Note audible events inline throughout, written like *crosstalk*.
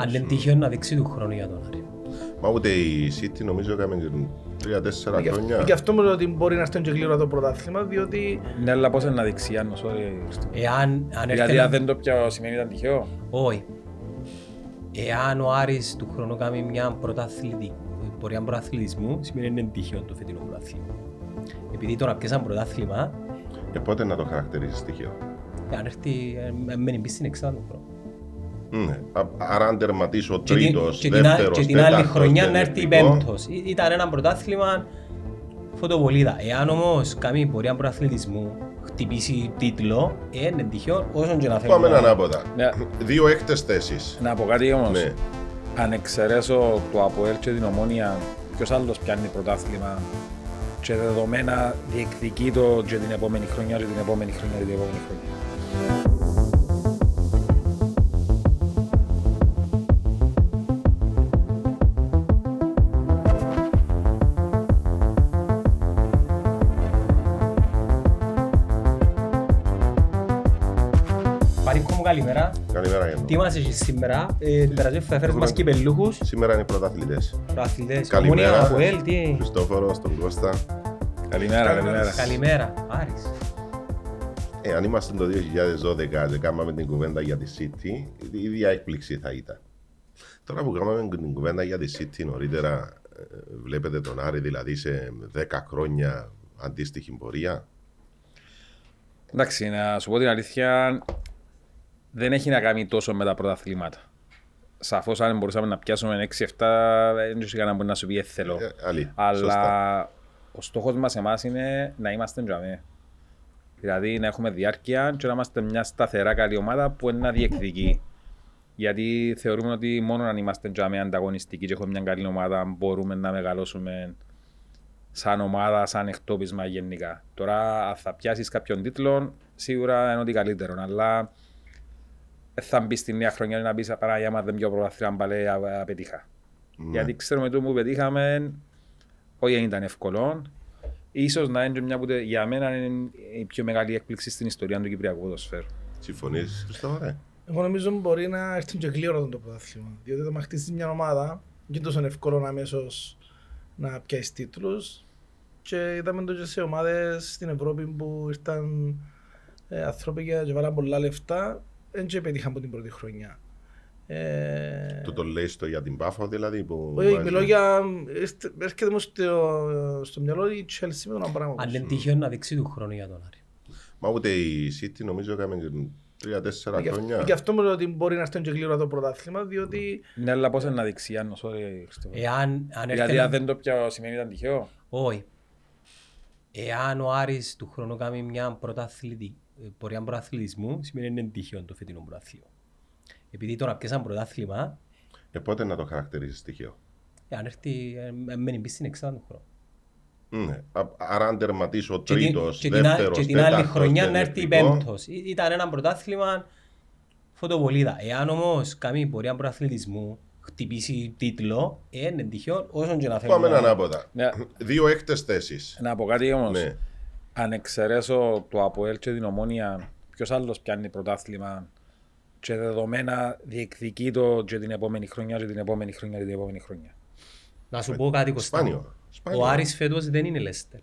Αν δεν τύχει να δείξει του χρόνου για τον Άρη. Μα ούτε η City νομίζω έκαμε τρία-τέσσερα Γι' χρόνια. αυτό- Γι' αυτό μου λέω ότι μπορεί να έρθει και γλύωρα το πρωτάθλημα, διότι Ναι, αλλά πώς είναι να δείξει Γιάννος, sorry. Εάν αν έρθει Δηλαδή ένα- αν δεν το πιάω σημαίνει ήταν τυχαίο. Όχι. Εάν ο Άρης του χρόνου κάνει μια πρωταθλητική πορεία πρωταθλητισμού, σημαίνει ότι είναι τυχαίο το φετινό πρωτάθλημα. Επειδή τώρα πιάσαν πρωτάθλημα, Και πότε να το χαρακτηρίσει στοιχείο. αν έρθει, ε, μένει πίσω στην εξάδα του χρόνου. Ναι. Α- Άρα αν τερματίσει ο Και την- τρίτος, και την, α- δεύτερος, και την άλλη τέταρτος χρονιά και να έρθει εθνικό, πέμπτος. Ή- Ήταν ένα πρωτάθλημα φωτοβολίδα. Εάν όμως κάνει πορεία πρωταθλητισμού, χτυπήσει τίτλο, ε, είναι τυχαίο όσον και να θέλει. Πάμε να- ανάποδα. Ναι. Δύο έκτες θέσεις. Να πω κάτι όμως. Ναι. Αν εξαιρέσω το ΑΠΟΕΛ και την Ομόνια, ποιος άλλος πιάνει πρωτάθλημα και δεδομένα διεκδικεί το και την επόμενη χρονιά και την επόμενη χρονιά και την επόμενη χρονιά. Καλημέρα. Καλημέρα Γιάννο. Τι μας έχεις σήμερα, ε, την περασμένη φορά φέρες μας κυπελούχους, Σήμερα είναι οι πρωταθλητές. προαθλητές, Καλημέρα. Ομόνια, Αποέλ, τι; Χριστόφορος, τον Κώστα. Καλημέρα, καλημέρα. Καλημέρα, Άρης. Ε, αν είμαστε το 2012 και κάναμε την κουβέντα για τη City, η ίδια έκπληξη θα ήταν. Τώρα που κάναμε την κουβέντα για τη City νωρίτερα, ε, βλέπετε τον Άρη δηλαδή σε 10 χρόνια αντίστοιχη πορεία. Εντάξει, να σου πω την αλήθεια, δεν έχει να κάνει τόσο με τα πρωταθλήματα. Σαφώς, αν μπορούσαμε να πιάσουμε 6-7, δεν ξέρω κανένα μπορεί να σου πει «Ε, θέλω. Ε, αλήθεια, Αλλά σωστά. ο στόχος μας εμάς είναι να είμαστε τζαμί. Δηλαδή να έχουμε διάρκεια και να είμαστε μια σταθερά καλή ομάδα που είναι να διεκδικεί. Γιατί θεωρούμε ότι μόνο αν είμαστε τζαμί ανταγωνιστικοί και έχουμε μια καλή ομάδα μπορούμε να μεγαλώσουμε σαν ομάδα, σαν εκτόπισμα γενικά. Τώρα, αν θα πιάσεις κάποιον τίτλο, σίγουρα είναι ότι καλύτερο. Αλλά δεν θα μπει στη νέα χρονιά να πει Παναγία μα δεν πιο πρωταθλήμα μπαλέ α- απετύχα. Ναι. Γιατί ξέρουμε το που πετύχαμε, όχι δεν ήταν εύκολο. Ίσως να είναι και μια που τε- για μένα είναι η πιο μεγάλη έκπληξη στην ιστορία του Κυπριακού ποδοσφαίρου. Συμφωνείς, Χριστόφορε; εγώ νομίζω μπορεί να έρθει και γλύωρα το πρωτάθλημα. Διότι το να χτίσει μια ομάδα, δεν είναι τόσο εύκολο αμέσως να πιάσεις τίτλους. Και είδαμε το και σε ομάδες στην Ευρώπη που ήρθαν ε, άνθρωποι και και βάλαν πολλά λεφτά, δεν και πετύχαν από την πρώτη χρονιά. Ε, Το το λέει στο για την Πάφο δηλαδή που... όχι, βάζει- μιλώ για. έρχεται- Έρχεται μου στο, στο μυαλό η Chelsea με τον πράγμα. Αν δεν τύχει να δείξει του χρόνου για τον Άρη. Μα ούτε η City νομίζω έκαμε τρία-τέσσερα Γι' αυτό- χρόνια. Γι' αυτό μου λέω ότι μπορεί να έρθει και γλύωρα το πρωτάθλημα, διότι Ναι, αλλά πώς είναι να δείξει, Γιάννος, sorry, Χριστόφο. Εάν αν έρθει Δηλαδή, ένα- αν δεν το πιάω, σημαίνει ήταν τυχαίο. Όχι. Εάν ο Άρης του χρόνου κάνει μια πρωταθλητη- ε, πορεία πρωταθλητισμού, σημαίνει ότι είναι τυχαίο το φετινό πρωτάθλημα. Επειδή τώρα πιάσαν πρωτάθλημα, Ε, πότε να το χαρακτηρίσει στοιχείο. ε, αν έρθει, ε, μένει πίσω στην εξάδα του χρόνου. Ναι. Α- Άρα αν τερματίσει ο Και την- τρίτος, και την, α- δεύτερος, και την άλλη τέταρτος χρονιά και να έρθει εθνικό, πέμπτος. Ή- Ήταν ένα πρωτάθλημα φωτοβολίδα. Εάν όμως κάνει πορεία πρωταθλητισμού, χτυπήσει τίτλο, ε, είναι τυχαίο όσον και να θέλει. Πάμε να- ανάποδα. Ναι. Δύο έκτες θέσεις. Να πω κάτι όμως. Ναι. Αν εξαιρέσω το ΑΠΟΕΛ και την Ομόνια, ποιος άλλος πιάνει πρωτάθλημα και δεδομένα διεκδικεί το και την επόμενη χρονιά και την επόμενη χρονιά και την επόμενη χρονιά. Να σου πω κάτι Κωστά. Σπάνιο. Σπάνιο. Ο Άρης φέτος δεν είναι Λέστερ.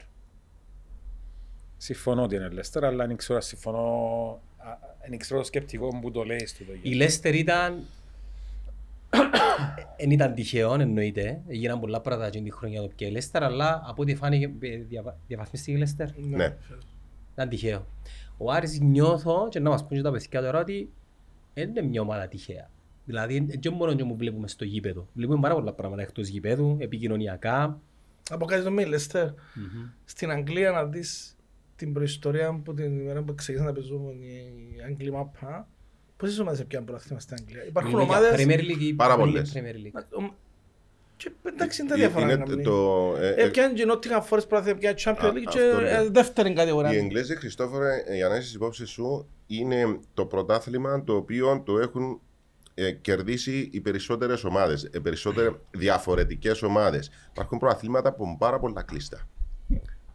Συμφωνώ ότι είναι Λέστερ, αλλά δεν ξέρω, συμφωνώ, α, δεν ξέρω το σκεπτικό που το λέει στο το Η Λέστερ ήταν... Δεν ήταν τυχαίο, εννοείται. Έγιναν πολλά πράγματα εκείνη τη χρονιά το πια η Λέστερ, αλλά από ό,τι φάνηκε ε, διαβα- διαβαθμίστηκε η Λέστερ. Ναι. Ήταν τυχαίο. Ο Άρης νιώθω και να μας πούν και τα παιδιά τώρα ότι δεν είναι μια ομάδα τυχαία. Δηλαδή, δεν μόνος και μου βλέπουμε στο γήπεδο. Βλέπουμε πάρα πολλά πράγματα εκτός γήπεδου, επικοινωνιακά. από κάτι το Μίλεστερ. Στην Αγγλία να δεις την προϊστορία που την ημέρα που ξεκίνησαν να παίζουν οι Αγγλοί μάπα. Πόσες ομάδες έπιαν πρωτάθλημα στην Αγγλία; Υπάρχουν Μιλούμε για ομάδες... Premier League ή Πάρα Premier πολλές. Premier League. Ομ- Και εντάξει είναι τα Ε, διαφορά. είναι να μην- το, ε, ε, Έπιαν και Nottingham Forest πρωτάθλημα, έπιαν Champions Α, League αυτό και είναι. ε, δεύτερη Οι κατηγορία. Εγγλέζοι, Χριστόφορε, ε, για να έχεις υπόψη σου, είναι το πρωτάθλημα το οποίο το έχουν ε, κερδίσει οι περισσότερες ομάδες, ε, περισσότερες διαφορετικές ομάδες. Υπάρχουν προαθλήματα που είναι πάρα πολλά κλειστά.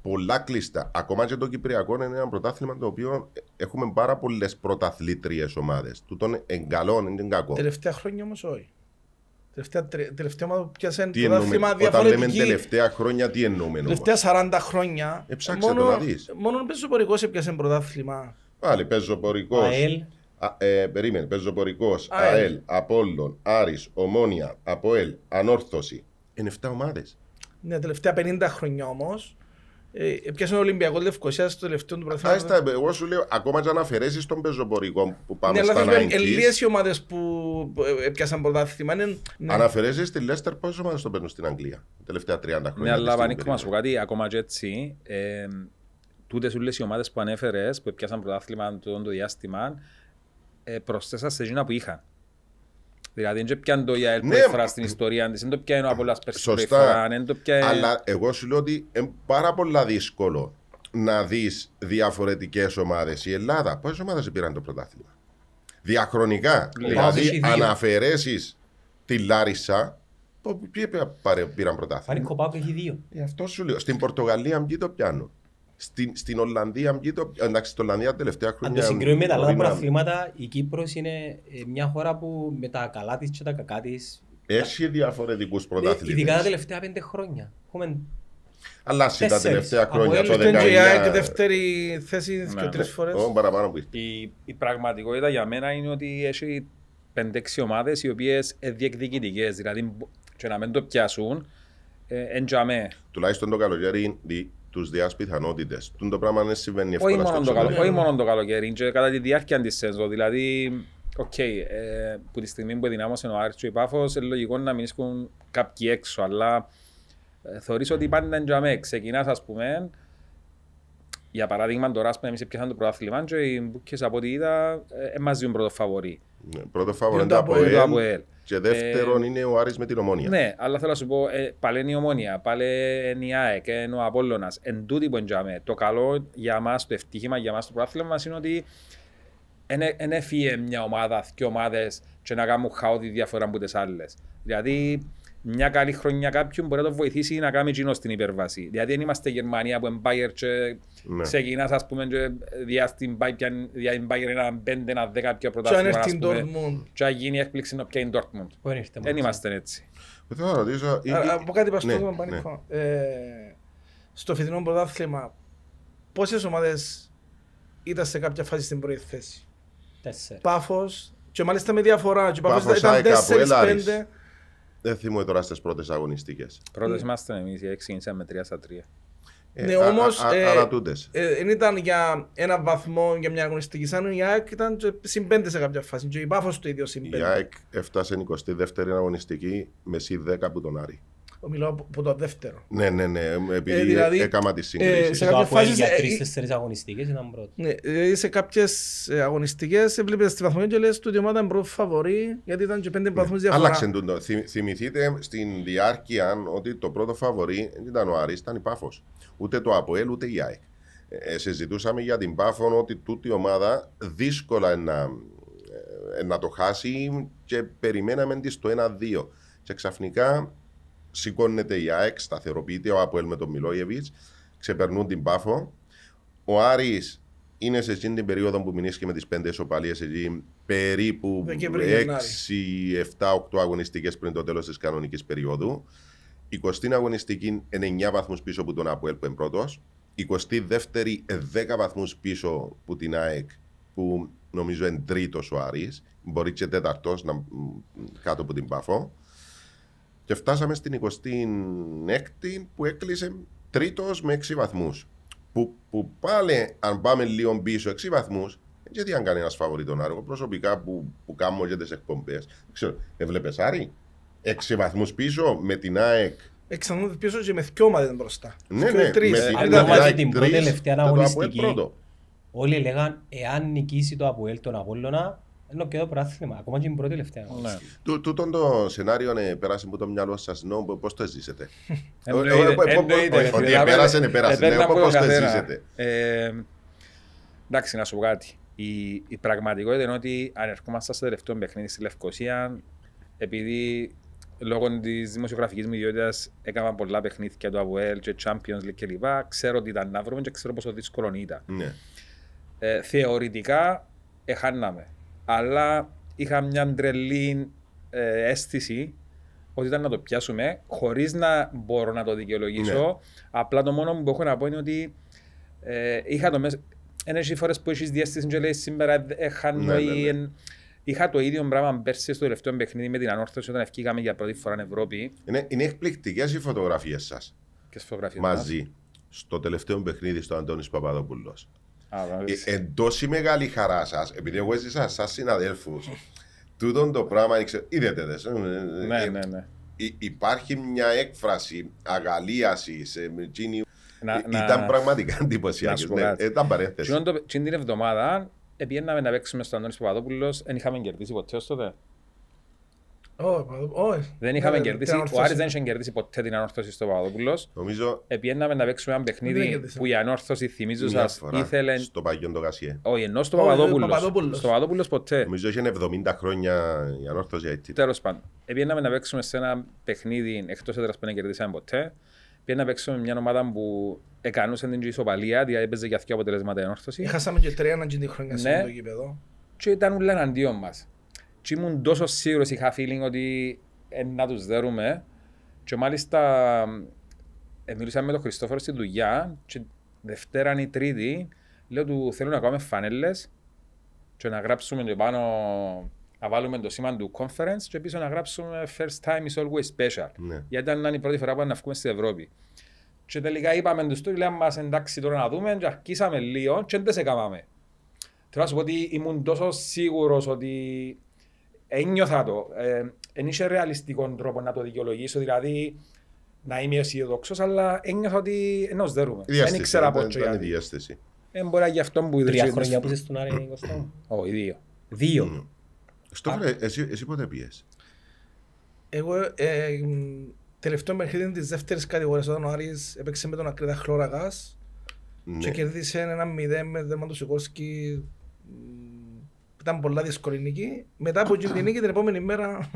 Πολλά κλειστά. Ακόμα και το Κυπριακό είναι ένα πρωτάθλημα το οποίο ε, έχουμε πάρα πολλές πρωταθλήτριες ομάδες. Τούτον εγκαλών είναι κακό. Τελευταία χρόνια όμως όχι. Τελευταία, τρι- τελευταία ομάδα που πιάσε Τι εννοούμε, πρωτάθλημα όταν λέμε διαφορετική. τελευταία χρόνια, τι εννοούμε όμως; Τελευταία 40 χρόνια. Ε, ψάξε το να δεις. Μόνο ο πεζοπορικός έπιασε πρωτάθλημα. Πάλι πεζοπορικός. ΑΕΛ, Α, ε, περίμενε, πεζοπορικός, ΑΕΛ. ΑΕΛ, Απόλλων, Άρης, Ομόνια, Αποέλ, Ανόρθωση. Είναι 7 ομάδες. Ναι, τελευταία 50 χρόνια όμως. Ε, έπιασε ο Ολυμπιακό Λευκοσία στο τελευταίο του Α, πρωτάθλημα. στα- εγώ σου λέω, ακόμα και αν αφαιρέσεις τον πεζοπορικό που πάμε Ναι, αλλά στα θα σου πω, 90s, ελίες οι ομάδες που ε, έπιασαν πρωτάθλημα. Είναι, ναι. αν αφαιρέσεις τη Λέστερ, πόσες ομάδες το παίρνουν στην Αγγλία τα τελευταία 30 χρόνια. Ναι, αλλά της πανίκο στην μας πω κάτι, ακόμα και έτσι, ε, τούτες όλες οι ομάδες που ανέφερες, που πιάσαν πρωτάθλημα το, το διάστημα, ε, προσθέσαν σε εκείνα που είχαν. Δηλαδή, δεν πιάνε το ΙΑΕΛ Ναι. πρώτη φορά στην ιστορία της, δεν το πιάνε ο Απόλλωνας πέρσι πρώτη Σωστά. φορά, δεν το πιάνε... Αλλά εγώ σου λέω ότι είναι πάρα πολλά δύσκολο να δεις διαφορετικές ομάδες. Η Ελλάδα, πόσες ομάδες πήραν το πρωτάθλημα; Διαχρονικά. Λίγα. Δηλαδή, Έχει δύο. αν αφαιρέσει τη Λάρισα, το- ποιοι πήραν- πάρε- πήραν Φάνη πρωτάθλημα. Κοπάκου έχει δύο. Ε, αυτό σου λέω. Στην Πορτογαλία μπει το πιάνω. Στην, στην Ολλανδία μπει το Εντάξει, στην Ολλανδία τα τελευταία Αν χρόνια. το συγκρίνουμε με τα άλλα μπορεί να- πρωταθλήματα, η Κύπρος είναι ε, μια χώρα που με τα καλά της και τα κακά της, Έχει διαφορετικούς ε, ειδικά τα πρωταθλητέ. τελευταία πέντε χρόνια. Έχουμε Αλλά σε τα τέσσερις. τελευταία Από χρόνια, Ελ- το Ήταν και η ΑΕΚ 19. δεύτερη θέση Ναι. και τρεις φορές. Εγώ παραπάνω που ήρθε. Η, η πραγματικότητα για μένα είναι ότι έχει 5-6 ομάδες οι οποίες είναι διεκδικητικές, δηλαδή μπο- και να μην το πιάσουν, ε, εν τζαμέ. τουλάχιστον το καλοκαίρι δι, τους διάς πιθανότητες. Τούν το πράγμα δεν συμβαίνει εύκολα Όχι στο μόνο, το καλο, εξωτερικό. όχι μόνο το καλοκαίρι, και κατά τη διάρκεια της σεζόν. Δηλαδή, οκ, ε, που τη στιγμή που ενδυνάμωσε ο Άρης και ο Πάφος, είναι λογικό να μην έχουν κάποιοι έξω, αλλά ε, θεωρείς ότι πάντα είναι τζαμέ. Ξεκινάς, ας πούμε, για παράδειγμα, τώρα, ας πούμε, εμείς πιάσαμε το πρωτάθλημα και οι μπουκές από ό,τι είδα, ε, μας δίνουν πρώτο φαβορή. Ναι, πρώτο φάβο Είναι είναι το το Αποέλ. Το Αποέλ Αποέλ. και δεύτερον Ε, είναι ο Άρης με την Ομόνια. Ναι, αλλά θέλω να σου πω, ε, πάλι είναι η Ομόνια, πάλι είναι η ΑΕΚ, είναι ο Απόλλωνας, εν τούτη που εντιαμε. Το καλό για μας, το ευτύχημα για μας το πρωτάθλημα μας είναι ότι δεν έφυγε μια ομάδα, δύο ομάδες και να κάνουν χαότη διαφορά από τις άλλες. Δηλαδή, μια καλή χρονιά κάποιου μπορεί να το βοηθήσει να κάνει εκείνο στην υπερβάση. Δηλαδή, δεν είμαστε Γερμανία που είναι Bayern και Ναι. ξεκινάς, ας πούμε, και διά στην Bayern, πιάνει- διά την Bayern ένα 5, ένα 10 πιο Και αν πρωτάθλημα, έρθει ας η πούμε, Dortmund. και να γίνει έκπληξη να πιάνει η Dortmund. Πού είναι ήρθε Δεν μόνο. είμαστε έτσι. Θέλω να ρωτήσω... ή- Α, ή- Από κάτι ναι, παστό ναι. πανικό. Ε, Στο φετινό πρωτάθλημα, πόσες ομάδες ήταν σε κάποια φάση στην πρώτη θέση; Τέσσερα. Πάφος και μάλιστα με διαφορά. Και ο Πάφος Πάφος, ήταν ΑΕΚ, Αποέλ, Άρης. 4-5. Δεν θυμούμαι τώρα στις πρώτες αγωνιστικές. Πρώτος είμαστε εμείς, οι ξεκινήσαμε με 3 στα 3. Ε, Ναι, α- όμως, α- α- ε, Άρα τούτες. Ε, Δεν ήταν για ένα βαθμό για μια αγωνιστική. Σαν η ΑΕΚ ήταν και συν πέντε σε κάποια φάση. Και η Πάφος το ίδιο συν Η πέντε. ΑΕΚ έφτασε 22η αγωνιστική με συ 10 από τον Άρη. Μιλάω από από το δεύτερο. Ναι, ναι, ναι, επειδή Ε, δηλαδή, έκαμα τις ε, συγκρίσεις. σε Το κάποιες Αποέλ φάσεις, για ε, τρεις-τέσσερις αγωνιστικές ήταν πρώτο. Ναι, δηλαδή σε κάποιες αγωνιστικές έβλεπες στη βαθμολογία και λες ότι η ομάδα είναι πρώτη φαβορή γιατί ήταν και πέντε βαθμούς διαφορά. Άλλαξε τούτο. Θυμ- Θυμηθείτε στην διάρκεια ότι το πρώτο φαβορή δεν ήταν ο Άρης, ήταν η Πάφος. Ούτε το ΑΠΟΕΛ, ούτε η ΑΕΚ. Ε, συζητούσαμε για την Πάφο ότι τούτη η ομάδα δύσκολα να, ε, να το χάσει και περιμέναμε της στο 1-2. Και ξαφνικά σηκώνεται η ΑΕΚ, σταθεροποιείται ο ΑΠΟΕΛ με τον Μιλόγεβιτς, ξεπερνούν την Πάφο. Ο Άρης είναι σε εκείνη την περίοδο που μηνύσκει με τις πέντε ισοπαλίες εκεί περίπου Δεκέμβρη, Γενάρη. 6, 7, 8 αγωνιστικές πριν το τέλος της κανονικής περίοδου. 20 αγωνιστική είναι 9 βαθμούς πίσω από τον ΑΠΟΕΛ που είναι πρώτος. 22η 10 βαθμούς πίσω από την ΑΕΚ που νομίζω είναι τρίτος ο Άρης. Μπορεί και τέταρτος να, μ, κάτω από την Πάφο. Και φτάσαμε στην 26η που έκλεισε τρίτος με 6 βαθμούς. Που, που πάλι αν πάμε λίγο πίσω 6 βαθμούς γιατί αν κάνει ένας φαβορή τον Άρη. Εγώ προσωπικά που, που κάνω και τις εκπομπές. δεν Ξέρω, έβλεπες Άρη; 6 βαθμούς πίσω με την ΑΕΚ. Εξανούν πίσω και με δυο ομάδες μπροστά. Ναι, Δυο ναι, ή τρεις. με Ε, την, αν με δούμε ΑΕΚ την πρώτη τρεις τελευταία και το ΑΠΟΕΛ αγωνιστική, πρώτο. Όλοι έλεγαν εάν νικήσει το Αποέλ τον Απόλλωνα, είναι και το πρωτάθλημα. Ακόμα και την πρώτη τελευταία. Ναι. Του- Τούτον το σενάριο ε, πέρασε από το μυαλό σας, νο, πώς το ζήσετε; Εννοείται, Ε, ε, ε, εννοείται, ε, ρε ότι φίλε. επέρασε, επέρασε. Επέρνα Ναι, από πώς τον το καθένα. ζήσετε. Ε, Εντάξει, να σου πω κάτι. Η, η πραγματικότητα είναι ότι αν ερχόμαστε στο τελευταίο παιχνίδι στη Λευκοσία, επειδή λόγω της δημοσιογραφικής μου ιδιότητας έκανα πολλά παιχνίδια του ΑΒΟΕΛ και Champions League κλπ. Ξέρω ότι ήταν να βρούμε και ξέρω πόσο δύσκολο ήταν. Ναι. Ε, θεωρητικά εχάναμε. Αλλά είχα μια τρελή ε, αίσθηση ότι ήταν να το πιάσουμε, χωρίς να μπορώ να το δικαιολογήσω. Ναι. Απλά το μόνο που έχω να πω είναι ότι ε, είχα το μέσα. Ένα έχει φορές που έχεις διέστηση και λέει σήμερα έχαν Ναι, ναι, ναι. νοή, εν- Είχα το ίδιο πράγμα πέρσι στο τελευταίο παιχνίδι με την ανόρθωση όταν ευκήκαμε για πρώτη φορά Ευρώπη Είναι, είναι εκπληκτικές οι φωτογραφίες σας και στις φωτογραφίες μας. μαζί στο τελευταίο παιχνίδι στο Αντώνης Παπαδόπουλος. Α, βέβαια. Ε, εν τόση μεγάλη χαρά σας, επειδή εγώ έζησα σαν συναδέλφους, τούτον το πράγμα ήξε- είδατε δες. ε, Ναι, ε, ναι, ναι. υ- Υπάρχει μια έκφραση αγαλίασης. Να- να- Ήταν πραγματικά να εντυπωσιακή. σου πω Ναι, κάτι. ήταν παρένθεση. Εκείνον το- εκείνη την εβδομάδα πήγαιναμε να παίξουμε στο Αντώνης Παπαδόπουλος, δεν είχαμε κερδίσει ποτέ ως τότε. Όχι, όχι. Δεν είχαμε Ναι, κερδίσει, την ο ανόρθωση. Άρης δεν είχε κερδίσει ποτέ την ανόρθωση στο Παπαδόπουλος. Νομίζω Επιέναμε να παίξουμε ένα Δεν παιχνίδι κερδίσαμε. που η ανόρθωση, θυμίζω μια σας, φορά ήθελε... στο Παγιόν το Κασιέ. Όχι, ενώ στο Όχι, Παπαδόπουλος. Παπαδόπουλος. Στο Παπαδόπουλος ποτέ. Νομίζω είχε 70 χρόνια η ανόρθωση έτσι. Τέλος πάντων. Επιέναμε να παίξουμε σε ένα παιχνίδι εκτός έδρας που δεν κερδίσαμε ποτέ. Πήγαμε να παίξουμε μια ομάδα που εκανούσε την ισοπαλία, δηλαδή έπαιζε για δύο αποτελέσματα η ανόρθωση. Είχασαμε και τρία να γίνει χρόνια σε Ναι. αυτό το γήπεδο. και ήταν όλα εναντίον μας. Και ήμουν τόσο σίγουρος, είχα feeling ότι ε, να τους δέρουμε. Και μάλιστα ε, μιλούσα με τον Χριστόφορο στη δουλειά και Δευτέρα ή Τρίτη λέω του θέλω να κάνουμε φανέλες και να γράψουμε και πάνω να βάλουμε το σήμα του conference και πίσω να γράψουμε first time is always special. Ναι. Γιατί ήταν η πρώτη φορά που να βγούμε στην Ευρώπη. Και τελικά είπαμε τους του, λέμε μας εντάξει τώρα να δούμε και αρχίσαμε λίγο και δεν σε έκαναμε. Θέλω να σου πω ότι ήμουν τόσο σίγουρος ότι ένιωθα το. Ε, δεν είχε ρεαλιστικό τρόπο να το δικαιολογήσω, δηλαδή να είμαι αισιοδόξος, αλλά ένιωθα ότι ενός δέρουμε. Η Δεν διάσταση, ήξερα ήταν- από και ήταν η γιατί. διάσταση. Δεν μπορεί να γι' αυτό που Τρία είδες- χρόνια που είσαι στον Άρη Κωστά μου. Όχι, δύο. Δύο. Στο βρε, εσύ, εσύ πότε πιες. Εγώ ε, μ, τελευταίο παιχνίδι της δεύτερης κατηγορίας όταν ο Άρης έπαιξε με τον Ακρίτα Χλώρακας και Ναι. κέρδισε ένα 0 με τέρμα του Σικόρσκι ήταν πολλά δύσκολη νίκη. Μετά από εκείνη την νίκη την επόμενη μέρα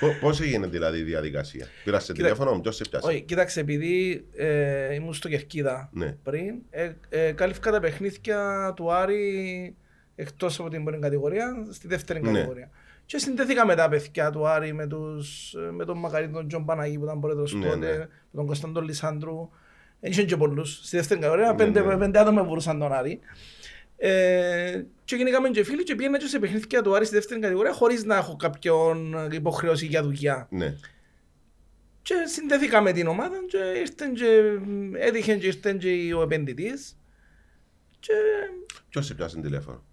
Πο- Πώς έγινε δηλαδή η διαδικασία; Πήρας σε Κοίτα- τηλέφωνο μου, ποιος σ' έπιασε; Όχι, κοίταξε, επειδή ε, ήμουν στο Κερκίδα Ναι. πριν, ε, ε, κάλυφκα τα παιχνίδια του Άρη εκτός από την πρώτη κατηγορία, στη δεύτερη Ναι. κατηγορία. Και συνδέθηκα με τα παιδιά του Άρη, με, τους, ε, με τον Μακαρίτη, τον Τζον Παναγί που ήταν πρόεδρος Ναι, τότε, ναι. με τον Κωνσταντον Λισάνδρου. Δεν είχαν και πολλούς. Στη δεύτερη κατηγορία, Ναι, πέντε, ναι. πέντε άτομα μπορούσαν τον Άρη. Ε, και γίνηκαμε και φίλοι και πήγαινα και σε παιχνίδια του Άρη στη δεύτερη κατηγορία χωρίς να έχω κάποιον υποχρέωση για δουλειά. Ναι. Και συνδέθηκα με την ομάδα και ήρθαν και έτυχε και ήρθαν και ο επενδυτής και Ποιος σε πιάσε τηλέφωνο;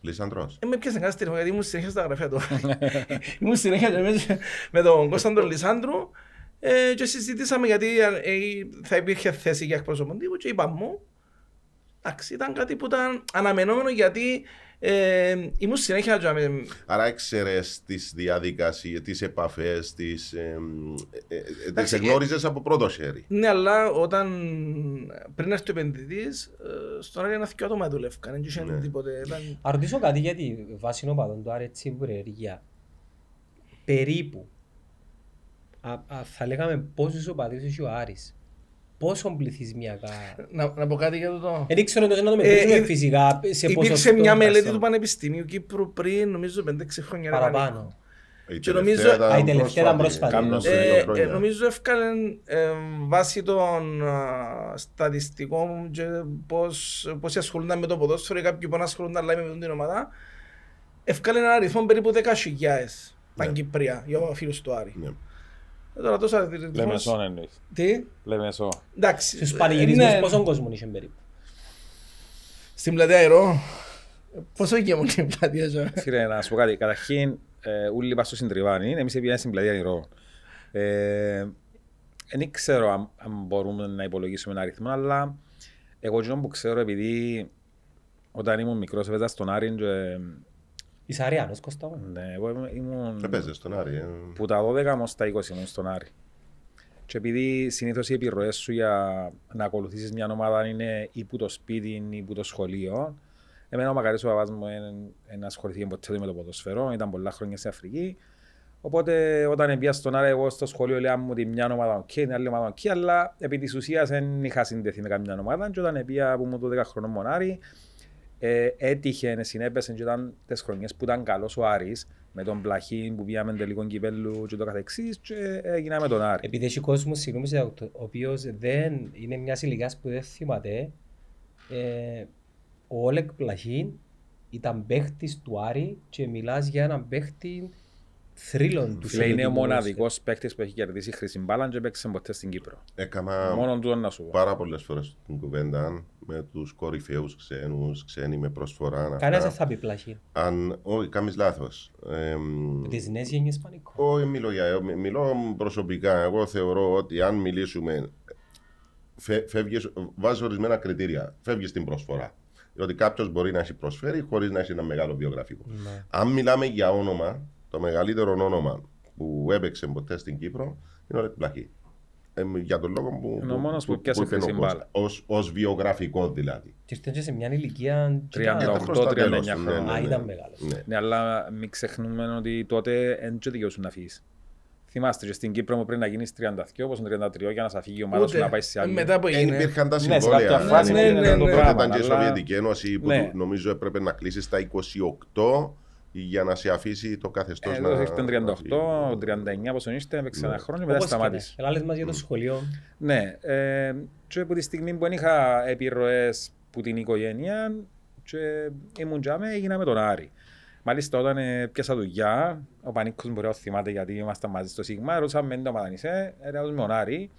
Λισανδρός. ε, με πιάσε κάτι τηλέφωνο γιατί ήμουν συνέχεια στα γραφεία του. *laughs* ήμουν συνέχεια και με, με τον Κώσταντο Λισάνδρου ε, και συζητήσαμε γιατί ε, θα υπήρχε θέση για εκπρόσωπον τύπου και είπα μου εντάξει ήταν κάτι που ήταν αναμενόμενο γιατί ε, ήμουν συνέχεια και με, Άρα έξερες τις διαδικασίες, τις επαφές, τις, ε, ε, ε, τις Εντάξει, εγνώριζες από πρώτο χέρι. Ναι, αλλά όταν πριν έρθει ο επενδυτής, ε, στον Άρη ένα δυο άτομα δουλεύκαν, δεν είχε Ναι. τίποτε. Ήταν... Να ρωτήσω κάτι για τη βάση οπαδών του Άρη έτσι βρερία. Περίπου. Α, α, θα λέγαμε πόσους οπαδούς έχει ο Άρης. Πόσο πληθυσμιακά. Να, να πω κάτι για το το. Δεν ξέρω το να το μετρήσουμε Ε, ε, φυσικά σε Υπήρξε ποσοστό μια μελέτη περσόν. του Πανεπιστημίου Κύπρου πριν, νομίζω, 5-6 χρόνια. ρε, Παραπάνω. Η Και τελευταία νομίζω- ήταν Α, η τελευταία ήταν πρόσφατη. Κάμνο σε Ε, δύο ε, χρόνια. νομίζω έφκανε ε, βάσει των α, στατιστικών και πώς, πώς ασχολούνταν με το ποδόσφαιρο ή κάποιοι που ασχολούνταν live με αυτήν την ομάδα έφκανε ένα αριθμό περίπου 10.000 Παγκυπρία για φίλους του Άρη. Ναι. Ε, Τώρα τόσο Λέμε αριθμός... σόν εννοείς. Τι; Λέμε σόν. Εντάξει. Στους ε, πανηγυρισμούς ναι. πόσον κόσμο είχε περίπου; Στην πλατεία Αερό. Πόσο είχε μόνο η πλατεία σου. Φίλε, να σου πω κάτι. Καταρχήν, ε, όλοι πας στο συντριβάνι, εμείς πήγαμε στην πλατεία Νηρό. Ε, δεν ξέρω αν, αν μπορούμε να υπολογίσουμε ένα αριθμό, αλλά εγώ εκείνο που ξέρω, επειδή όταν ήμουν μικρός έπαιζα στον Άρη και, Είσαι Αριάνος Κώστα μου. ναι, εγώ ήμουν- ήμουν Δεν παίζεις στον Άρη. ε. που τα 12 ως τα 20 ήμουν στον Άρη. Και επειδή συνήθως οι επιρροές σου για να ακολουθήσεις μια ομάδα είναι ή που το σπίτι ή που το σχολείο, εμένα ο μακαρής ο παπάς μου δεν ασχοληθήκε ποτέ του με το ποδοσφαιρό, ήταν πολλά χρόνια στην Αφρική. Οπότε όταν πήγα στον Άρη, εγώ στο σχολείο λέω μου ότι μια ομάδα οκ, την άλλη ομάδα οκ, αλλά επί της ουσίας δεν είχα συνδεθεί με καμιά ομάδα και όταν πήγα που ήμουν 12 χρονών μονάρι, ε, έτυχε, συνέπεσε και ήταν τις χρονιές που ήταν καλός ο Άρης με τον Πλαχή που πήγαμε τελικό κυπέλου και ούτω καθεξής και έγινα με τον Άρη. Επειδή έχει κόσμος, συγγνώμη, σε αυτό, ο οποίος δεν είναι μιας ηλικίας που δεν θυμάται, ε, ο Όλεκ Πλαχίν ήταν παίχτης του Άρη και μιλάς για έναν παίχτη θρύλων του Φίλε, είναι ο Σοβιετικού μοναδικός παίκτης που έχει κερδίσει χρυσή μπάλα και παίξει ποτέ στην Κύπρο. Έκανα Μόνο του να σου πω. πάρα πολλές φορές την κουβέντα με τους κορυφαίους ξένους, ξένοι με προσφορά. αυτά. Κανένας δεν θα πει Πλαχίν. Αν. Όχι, κάνεις λάθος. Τι νέε γενιέ πανικό. Όχι, μιλώ, για, μι- μιλώ προσωπικά. Εγώ θεωρώ ότι αν μιλήσουμε. Φε, φεύγεις, βάζω ορισμένα κριτήρια. Φεύγεις στην προσφορά. Διότι κάποιος μπορεί να έχει προσφέρει χωρίς να έχει ένα μεγάλο βιογραφικό. Ναι. Αν μιλάμε για όνομα, το μεγαλύτερο όνομα που έπαιξε ποτέ στην Κύπρο είναι ο Ρετ Πλαχή. Ε, για τον λόγο που. Είναι ο μόνος που πιάσε χρυσή μπάλα. Ω βιογραφικό δηλαδή. Και ήρθε και σε μια ηλικία. 38, Ήταν προς τα 39 τέλος του, χρόνια. Α, ήταν μεγάλος. Ναι. Ναι, αλλά μην ξεχνούμε ότι τότε δεν και δικαιώσουν να φύγεις. Θυμάστε και στην Κύπρο μου πριν να γίνεις 32, όπως είναι 33 για να σε φύγει η ομάδα σου να πάει σε άλλη. Μετά που Δεν έγινε. υπήρχαν τα Ναι, σε συμβόλαια. κάποια φάση ναι, έγινε ναι, το ναι. Τότε πράγμα. ήταν και η αλλά- Σοβιετική Ένωση που Ναι. νομίζω έπρεπε να κλείσει στα 28 για να σε αφήσει το καθεστώς Ε, να. Εδώ ήρθε να 38, φύγει. 39 πόσο ήρθε, έπαιξε Ναι. ένα χρόνο και μετά σταμάτησε. Ελά, λες μας για το σχολείο. Ναι, ε, και από τη στιγμή που δεν είχα επιρροές που την οικογένεια και ήμουν τζάμε, έγινα με τον Άρη. Μάλιστα όταν ε, πιάσα δουλειά, ο Πανίκος μπορεί να το θυμάται γιατί ήμασταν μαζί στο Σίγμα, ρωτήσα με το μαδανισέ, ρε με τον Άρη.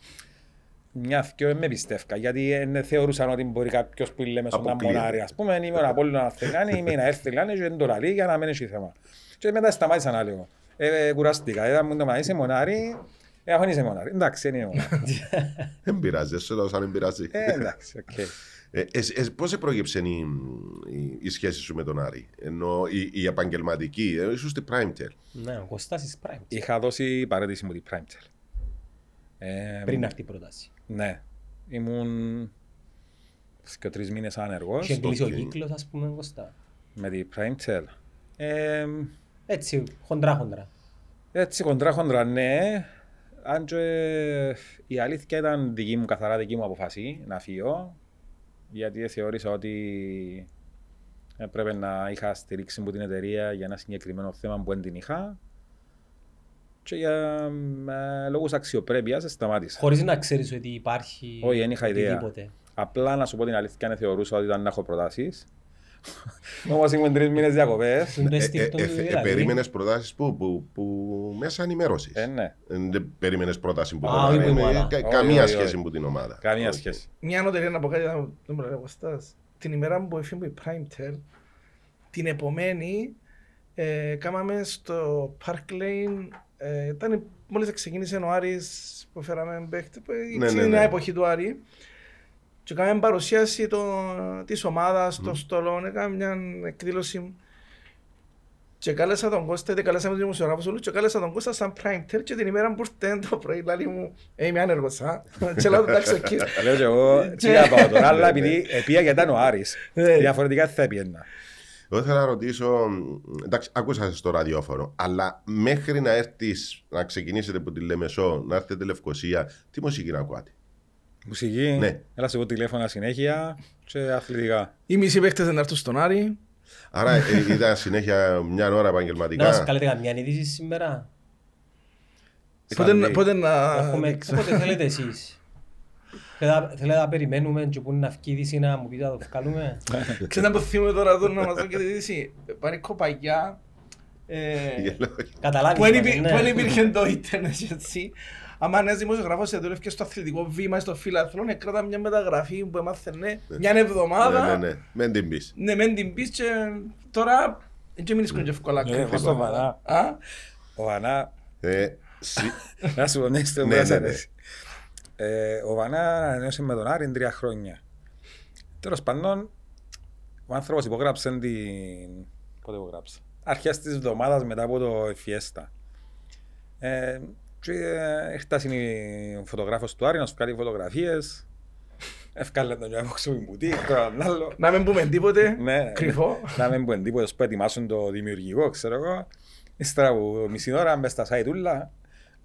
Μια δυο με πιστεύκα, γιατί δεν θεωρούσαν ότι μπορεί κάποιος που λέμε στον Αποκλείεται. Αμμονάρη, ας πούμε, είμαι ο Απόλλωνα Αθηνάνη, είμαι ένα έρθει λάνε και δεν το λαλεί για να μην έχει θέμα. Και μετά σταμάτησα να λέω. Ε, ε, κουράστηκα, είδα μου το μαδανισέ μονάρι, ε, αφού είσαι μονάρι. Εντάξει, είναι μονάρι. *laughs* Δεν πειράζει, σε λέω σαν δεν πειράζει. Ε, εντάξει, οκ. Ε, ε, ε, Πώς προέκυψε η, η, η σχέση σου με τον Άρη, ενώ η, η επαγγελματική, ε, ίσως στην Primetel. Ναι, ο Κωστάς is prime. Είχα δώσει παραίτηση μου την Primetel. Ε, Πριν αυτή η πρόταση. Ναι. Ήμουν και τρεις μήνες άνεργος Είχε κλείσει ο οκ. κύκλος, ας πούμε, Κωστά. με την Primetel. Ε, Έτσι, χοντρά χοντρά. έτσι χοντρά χοντρά ναι. Αν και η αλήθεια ήταν δική μου, καθαρά δική μου αποφασή να φύγω. Γιατί θεώρησα ότι έπρεπε να είχα στηρίξει μου την εταιρεία για ένα συγκεκριμένο θέμα που δεν την είχα. Και για ε, λόγους αξιοπρέπειας σταμάτησα. Χωρίς να ξέρεις ότι υπάρχει Όχι, δεν είχα ιδέα. οτιδήποτε. Απλά να σου πω την αλήθεια, δεν θεωρούσα ότι ήταν να έχω προτάσεις. *laughs* Όμως ήμουν τρεις μήνες διακοπές. Είναι το Ε, αισθήκτο του δηλαδή. Περίμενες προτάσεις που, που, που μέσα ενημέρωσης. Ε, ναι, Δεν περίμενες πρόταση που Α, τον όχι, Άρη, που η με- ομάδα. κα- Όχι, Καμία όχι, σχέση όχι. με την ομάδα. καμία Όχι. σχέση. Μια νότερη να πω κάτι, να δεν μπορεί να Κωστάς. Την ημέρα που έφυγε η Primetel, την επομένη, ε, κάμαμε στο Park Lane, ε, ήταν μόλις ξεκίνησε ο Άρης που φέραμε παίχτη, που Ναι, ναι, ναι, η ναι. νέα εποχή του Άρη. Και κάναμε παρουσίαση το, της ομάδας, των στολών, έκαμε μια εκδήλωση και κάλεσα τον Κώστα, δεν κάλεσα με τους δημοσιογράφους όλους και κάλεσα τον Κώστα σαν Primetel και την ημέρα που ήρθε το πρωί, λέει μου, «Ε, είμαι άνεργος, α». *laughs* Και λέω, εντάξει, οκ. Λέω και εγώ, τι να πάω τώρα, αλλά επειδή επία γιατί ήταν ο Άρης. Ναι. Διαφορετικά θα έπιανα. Εγώ ήθελα να ρωτήσω, εντάξει, άκουσα στο ραδιόφωνο, αλλά μέχρι να έρθεις, να ξεκινήσετε από τη Λεμεσό, να έρθετε Λευκοσία, τι μουσική να ακούτε; Μουσική, Ναι. έλα σε εγώ τηλέφωνα συνέχεια και αθλητικά. Οι μισοί παίχτες να έρθουν στον Άρη. Άρα ε, ήταν συνέχεια μια ώρα Να σας επαγγελματικά. καλείτε καμιά είδηση σήμερα. Πότε, να- Ήταν πότε να... Έχουμε, όποτε θέλετε εσείς. Θέλετε θέλετε να περιμένουμε και που είναι να βγει η είδηση να μου πείτε να το βγάλουμε; *laughs* Ξέρετε να αποθύμουμε τώρα εδώ να μας δω και τη είδηση. Πανικό παγιά. ε, Καταλάβεις Που δεν μας, υπή- ναι. που δεν υπήρχε το ίντερνετ και έτσι. Άμα ένας δημοσιογράφος δούλευε στο αθλητικό βήμα στο φιλαθλόν, έκρατα μια μεταγραφή που έμαθαινε μια Ναι, εβδομάδα. ναι, ναι. Μεν την πεις. Ναι, μεν την πεις και τώρα δεν μείνεις και εύκολα. Ε, πώς το Βανά. Α, Ο Βανά, Ε, *laughs* σι- να σου πω ναι, στο Ναι, που ναι, αρέσει. Ε, Ο Βανά ανανέωσε με τον Άρη τρία χρόνια. Τέλος πάντων, ο άνθρωπος υπογράψε την... Πότε υπογράψε; Αρχές της εβδομάδας μετά από το Fiesta. Ε, και ε, ήρθα η φωτογράφος του Άρη να σου κάνει φωτογραφίες. Ευκάλε τον Γιάννη Μόξο μπουτίκ, το έναν άλλος. Να μην πούμε τίποτε. Ναι, Κρυφό. να μην πούμε τίποτα που ετοιμάσουν το δημιουργικό, ξέρω εγώ. Ύστερα από μισή ώρα μες στα σάιτ ούλα,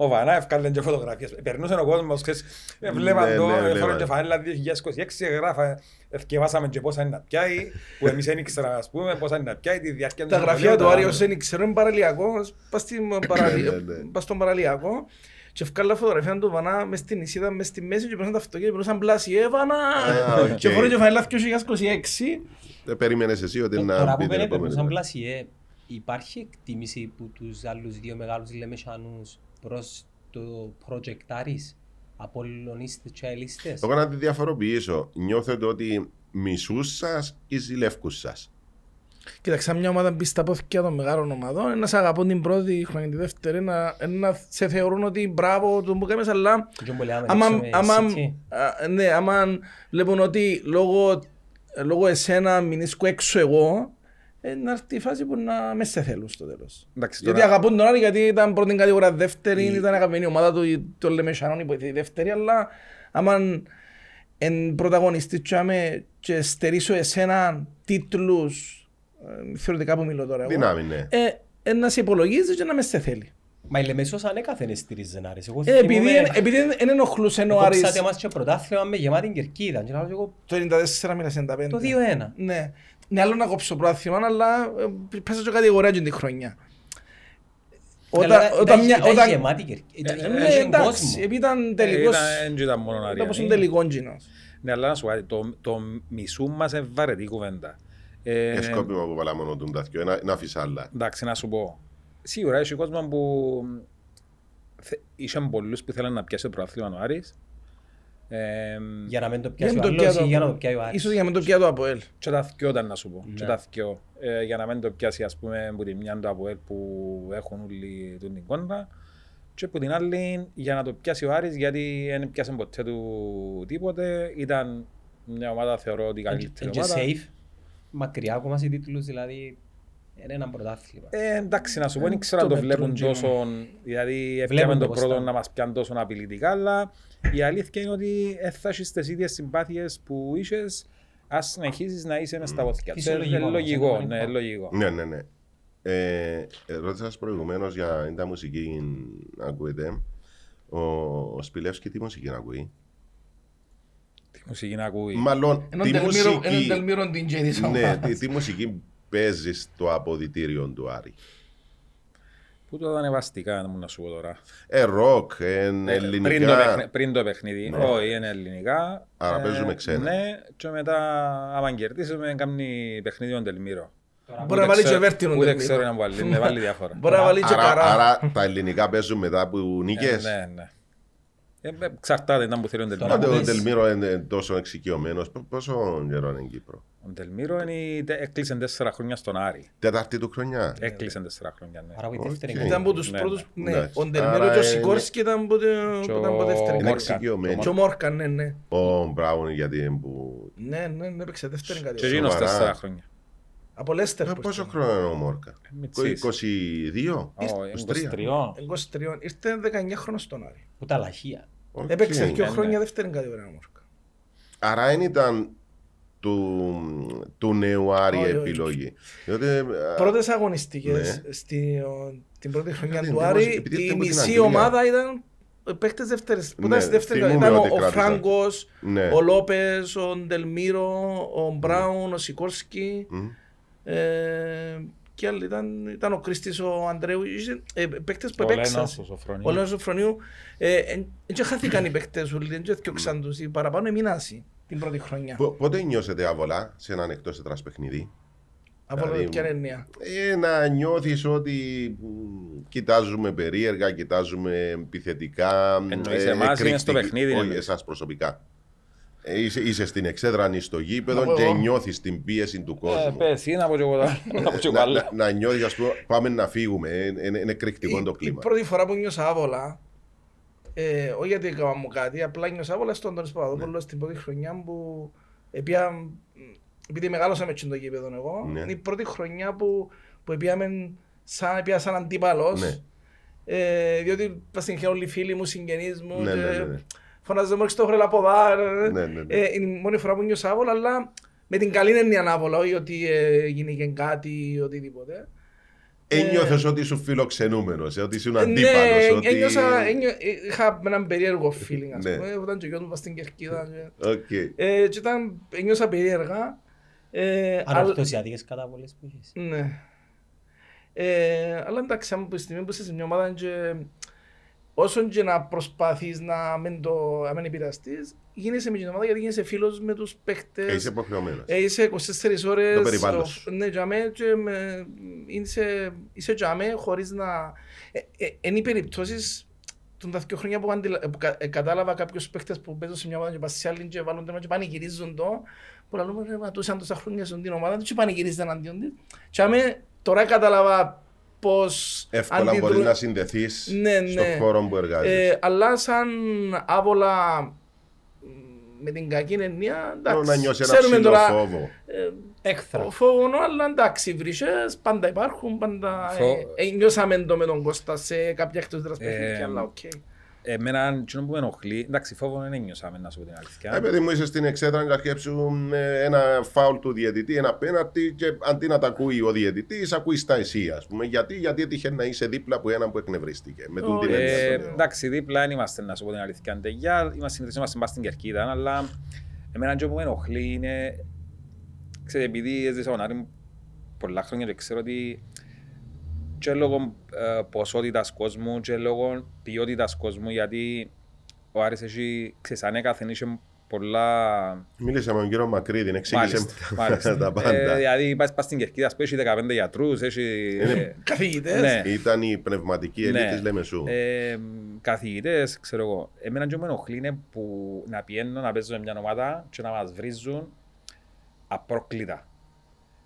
Ο Βανά ευκάλεν και φωτογραφίες. Περνούσε ο κόσμος, ξέρεις, ε, βλέπαν Ναι, το, ναι, έφεραν βλέπαν. και φανέλα 2026, γράφα, ευκαιβάσαμε και πόσα είναι να πιάει, που εμείς δεν ήξερα, ας πούμε, πόσα είναι να πιάει, τη διάρκεια Τα του γραφεία του συμβολίου, Άρη, τα- δεν ξέρω, είναι παραλιακό. Πας στην παραλι- Ναι, ναι, ναι. πας στον παραλιακό και ευκάλα φωτογραφία του Βανά μες στην νησίδα, μες στη μέση και περνούσαν τα αυτοκίνητα, περνούσαν πλάσι, ε, Βανά! Α, οκ. Και φορέ και φανέλα 2026. Δεν περίμενες εσύ ότι Το- να Τώρα μπει που την πέντε επόμενη σαν μέρα. πλασιέ, υπάρχει εκτίμηση που τους άλλους δύο μεγάλους λεμεσανούς προς το project Aris, Απολλωνίστες και Αελίστες; Εγώ να τη διαφοροποιήσω. Νιώθετε ότι μισούς σας ή ζηλεύκους σας. Κοίταξε, αν μια ομάδα μπει στα πόθηκια των μεγάλων ομάδων, να σε αγαπούν την πρώτη χρόνια και τη δεύτερη, να, να σε θεωρούν ότι μπράβο το που κάνεις, αλλά Και όπου λέμε, άμα, ρίξουμε άμα, City. α, ναι, άμα βλέπουν ότι λόγω, λόγω εσένα μηνίσκω έξω εγώ, ε, να έρθει η φάση που να μες σε θέλουν στο τέλος. Εντάξει, Γιατί τώρα- αγαπούν τον Άρη γιατί ήταν πρώτη κατηγορία δεύτερη, Η- ήταν αγαπημένη ομάδα του, το λέμε Σανών υπό τη δεύτερη, αλλά άμα εν πρωταγωνιστή και, άμε, και στερήσω εσένα τίτλους, ε, θεωρητικά που μιλώ τώρα εγώ, Δυνάμει, ναι. ε, ε, να σε υπολογίζεις και να μες σε θέλει. Μα η Λεμεσός ανέκαθεν στηρίζεν Άρης. Εγώ Ε, επειδή, θυμούμαι- εν- επειδή δεν ενοχλούσε ο Άρης Κόψατε μας και πρωτάθλημα με γεμάτη κερκίδα. Και λέω εγώ το 94 με 95. το 2-1. Ναι. Ναι, άλλο να κόψω πρόθυμα, αλλά ε, πέσα και κατηγορία και την χρονιά. Όταν, Αλλά όταν, ήταν- μια, ήταν όταν, γεμάτη κερκίδα. Ε, Ήταν- ναι, είχε εντάξει, κόσμο. επειδή ήταν Ε, τελικός, ήταν- δεν ήταν μόνο ήταν όπως Αριανή. είναι τελικός γίνος. Ναι, αλλά να σου πω κάτι, το, το μισού μας είναι βαρετή κουβέντα. Ε, Ε, σκόπιμα που βάλα μόνο τον τα δυο, ένα- ένα φυσάλα. εντάξει, να σου πω. Σίγουρα έχει κόσμος που θε- είχε πολλούς που ήθελαν να πιάσει το προάθλημα ο Άρης. Ε, Για να μην το Για πιάσει να ο το άλλος πιάτο ή για να το από- πιάσει ο Άρης. Ίσως για να μην το πιάτο από ελ. και τα θκυο ήταν να σου πω. Και Ναι. τα θκυο. Ε, για να μην το πιάσει ας πούμε που τη μια του ΑΠΟΕΛ που έχουν όλοι τον την κόντρα και που την άλλη για να το πιάσει ο Άρης γιατί δεν πιάσε ποτέ του τίποτε. Ήταν μια ομάδα θεωρώ ότι η καλύτερη Και ομάδα. safe. Μακριά ακόμα σε τίτλους, δηλαδή είναι ένα πρωτάθλημα. Ε, εντάξει, να σου πω, Ε, δεν ξέρω αν το το βλέπουν μετρούν τόσο. Δηλαδή, έπιαμε το το πώς πρώτο ήταν. να μας πιάνουν τόσο απειλητικά, αλλά η αλήθεια είναι ότι δεν θα έχεις τις ίδιες συμπάθειες που είχες, ας συνεχίσει να είσαι μες στα πόθηκια. Φυσιολογικό Είναι όμως, λογικό, είναι ναι, κανονικό. λογικό. Ναι, ναι, ναι. Ε, ε, ρώτησα σας προηγουμένως για τα μουσική να ακούετε. Ο, ο Σπιλεύσκη τι μουσική να ακούει; Τι μουσική να ακούει; Μάλλον, Ενώ τι τελμύρο- ενώ μουσική, τελμύρο την τζέρι της ναι, ομάδας. τι, τι μουσική παίζεις στο αποδητήριο του Άρη; Πού το ανεβαστικά, να μου να σου πω τώρα. Ε, ροκ, ε, Ε, Πριν το, ελληνικά. παιχνι- πριν το παιχνίδι. Ναι. Όχι, είναι ελληνικά. Άρα Ε, παίζουμε ξένα. Ναι, και μετά, άμα κερδίσουμε, κάνει παιχνίδι με Τελμύρο. Μπορεί να βάλει και βέρτινο Ούτε τελμύρο. ξέρω να βάλει, ναι, βάλει διάφορα. Μπορεί να βάλει και Άρα, καρά. άρα τα ελληνικά παίζουν μετά που νίκες; Ε, Ναι, ναι. Ε, ε, Εξαρτάται, ήταν που θέλει ο Τώρα Τελμύρο. Άντε ο που δεις- Τελμύρο είναι τόσο εξοικειωμένος. Πόσο καιρό είναι Κύπρο; Ο Τελμύρο είναι, η- τε- έκλεισε τέσσερα χρόνια στον Άρη. Τέταρτη του χρονιά. Έκλεισε τέσσερα χρόνια, ναι. Άρα που η Οκ. δεύτερη Ήταν Ήταν από τους Ναι, πρώτους, ναι. ναι. Εντάξει. Ο Ντελμύρο Άρα και ο είναι- Σικόρσκι ήταν που ήταν Και που ήταν από δεύτερη Είναι ο κατηγορία. εξοικειωμένοι. Και ο Μόρκαν, ναι, ναι. Ο Μπράουν γιατί είναι που. Ναι, ναι, ναι, έπαιξε δεύτερη Και κατηγορία. εκείνος Σοβαρά. τέσσερα χρόνια. Από Λέστερ. Ε, που Πόσο ήρθε. χρόνο είναι ο Μόρκα. Μιτσής. 22. Ω, 23. 23. 23. Ήρθε 19 χρόνος στον Άρη. Που τα λαχεία. Οκ. Έπαιξε δύο Ναι, χρόνια ναι. δεύτερη κατηγορία ο Μόρκαν. Άρα δεν ήταν του, του νέου Άρη Όχι, όχι. επιλογή. Διότι, ε, Πρώτες αγωνιστικές Ναι. στη, την πρώτη χρονιά Κάτι του εντύπωση, Άρη, επειδή η ήρθε από την μισή Αγγλία. ομάδα ήταν παίκτες δεύτερης. Που Ναι, ήταν στη δεύτερη θυμούμαι ήταν ο, ότι ο κράτησα. Φράγκος, ναι. ο Λόπες, ο Ντελμύρο, ο Μπράουν, ο Σικόρσκι. Μμ. Ε, και άλλοι ήταν, ήταν ο Κρίστης, ο Αντρέου, είχε, ε, παίκτες που Ο επέξαν. Λένος, ο Σοφρονίου. Ο Λένος Σοφρονίου. Δεν χάθηκαν οι παίκτες όλοι, δεν έφτιαξαν τους. Οι παραπάνω εμείνασαν την πρώτη χρονιά. Πο- Πότε νιώσετε αβολά σε έναν εκτός έδρας παιχνίδι. Από δηλαδή, ποια έννοια. Ε, να νιώθεις ότι μ, κοιτάζουμε περίεργα, κοιτάζουμε επιθετικά. Εννοείς εμάς, είναι στο παιχνίδι, Όχι, εννοείς. εσάς προσωπικά. Ε, είσαι, είσαι στην εξέδρα, είσαι στο γήπεδο Να πω και εγώ. νιώθεις την πίεση του Ε, κόσμου. πες, ή να πω και εγώ τα- *laughs* να πω και εγώ να, άλλα. να, να νιώθεις, ας πούμε, πάμε να φύγουμε. Ε, Είναι, είναι εκρηκτικό Η- το Η κλίμα. πρώτη φορά που νιώσα άβολα, ε, όχι γιατί έκανα μου κάτι, απλά νιώσα άβολα στον Τόνις Παπαδόπουλο Ναι. στην πρώτη χρονιά που επία, επειδή μεγάλωσα με το γήπεδο εγώ, Ναι. είναι η πρώτη χρονιά που, που επίαμε σαν, επία σαν αντίπαλος. Ναι. Ε, διότι πας στην όλοι οι φίλοι μου, συγγενείς μου Ναι, και ναι, ναι, ναι. φωνάζω μόλις το χρελαποδά. Ναι, ναι, ναι. Ε, είναι η μόνη φορά που νιώσα άβολα, αλλά με την καλή έννοια άβολα, όχι ότι ε, γίνηκε κάτι ή οτιδήποτε. Ένιωθες ότι ήσουν φιλοξενούμενος, ε, ότι ήσουν Ναι, αντίπαλος. ότι... ένιωσα, ένιω- είχα έναν περίεργο feeling, ας Ναι. πούμε, όταν και ο γιος μου πας στην Κερκίδα. και- Οκ. Ε, και ήταν, ένιωσα περίεργα. Ε, αλλά- Ανορθωσιατικές καταβολές που είχες. Ναι. Ε, αλλά εντάξει, από τη στιγμή που είσαι σε μια ομάδα και όσο και να προσπαθείς να μην, το, να μην επηρεαστείς, γίνεσαι με την ομάδα γιατί γίνεσαι φίλος με τους Ε, παίχτες. Είσαι υποχρεωμένος. Ε, είσαι 24 ώρες. Το περιβάλλον σου. Ναι, για μέ, και με, είσαι, είσαι για μέ χωρίς να... Ε, ε, είναι οι περιπτώσεις των τα δύο χρόνια που, αντιλα... που κα- ε, κατάλαβα κάποιους παίχτες που παίζουν σε μια ομάδα και πας σε άλλη και βάλουν τέρμα και πανηγυρίζουν το που λαλούμε ρε μα τόσοι αν τόσα χρόνια στον την ομάδα τους και πανηγυρίζουν εναντίον της και αμέ, τώρα κατάλαβα πώς Εύκολα αντιδρούν- μπορεί να συνδεθείς Ναι, στον ναι. χώρο που εργάζεσαι. ε, αλλά σαν άβολα μ, με την κακή εννοία, Θέλω εντάξει, να νιώσει ένα ξέρουμε ψηλό τώρα, φόβο. ε, Έχθρα. ο φόβο, αλλά εντάξει, βρισιές πάντα υπάρχουν, πάντα... Φο- Ε, ε, νιώσαμε το με τον Κώστα σε κάποια εκτός έδρας Ε, παιχνίδια, αλλά οκ. Εμένα, εκείνο που με ενοχλεί, εντάξει, φόβο δεν ένιωσα, να σου πω την αλήθεια. Ε, παιδί μου, είσαι στην εξέδρα να αρκέψουν ένα φάουλ του διαιτητή, ένα πέναρτι και αντί να τα ακούει ο διαιτητής, ακούει τα εσύ, ας πούμε. Γιατί, γιατί έτυχε να είσαι δίπλα από έναν που εκνευρίστηκε. Με τον την Ε, έννοια. Ε, εντάξει, δίπλα δεν είμαστε, να σου πω την αλήθεια. Αντεγιά, είμαστε συνήθως είμαστε μπας στην Κερκίδα, αλλά εμένα και που με ενοχλεί είναι, ξέρετε, επειδή έζησα τον Άρη μου πολλά χρόνια και ξέρω ότι και λόγω ε, ποσότητας κόσμου και λόγω ποιότητας κόσμου, γιατί ο Άρης έχει, ξέρεις, ανέκαθεν είχε πολλά Μίλησα με τον κύριο Μακρύδη, εξήγησε Μάλιστα, μου *laughs* μάλιστα. τα Ε, πάντα. δηλαδή πας, πας στην Κερκίδα, ας πούμε, έχει 15 γιατρούς, έχει ε, Καθηγητές. ναι. Ήταν η πνευματική ελίτ Ναι. της Λεμεσού. ε, καθηγητές, ξέρω εγώ. Εμένα και μου ενοχλεί είναι που να πιένω να παίζω με μια ομάδα και να μας βρίζουν απρόκλητα.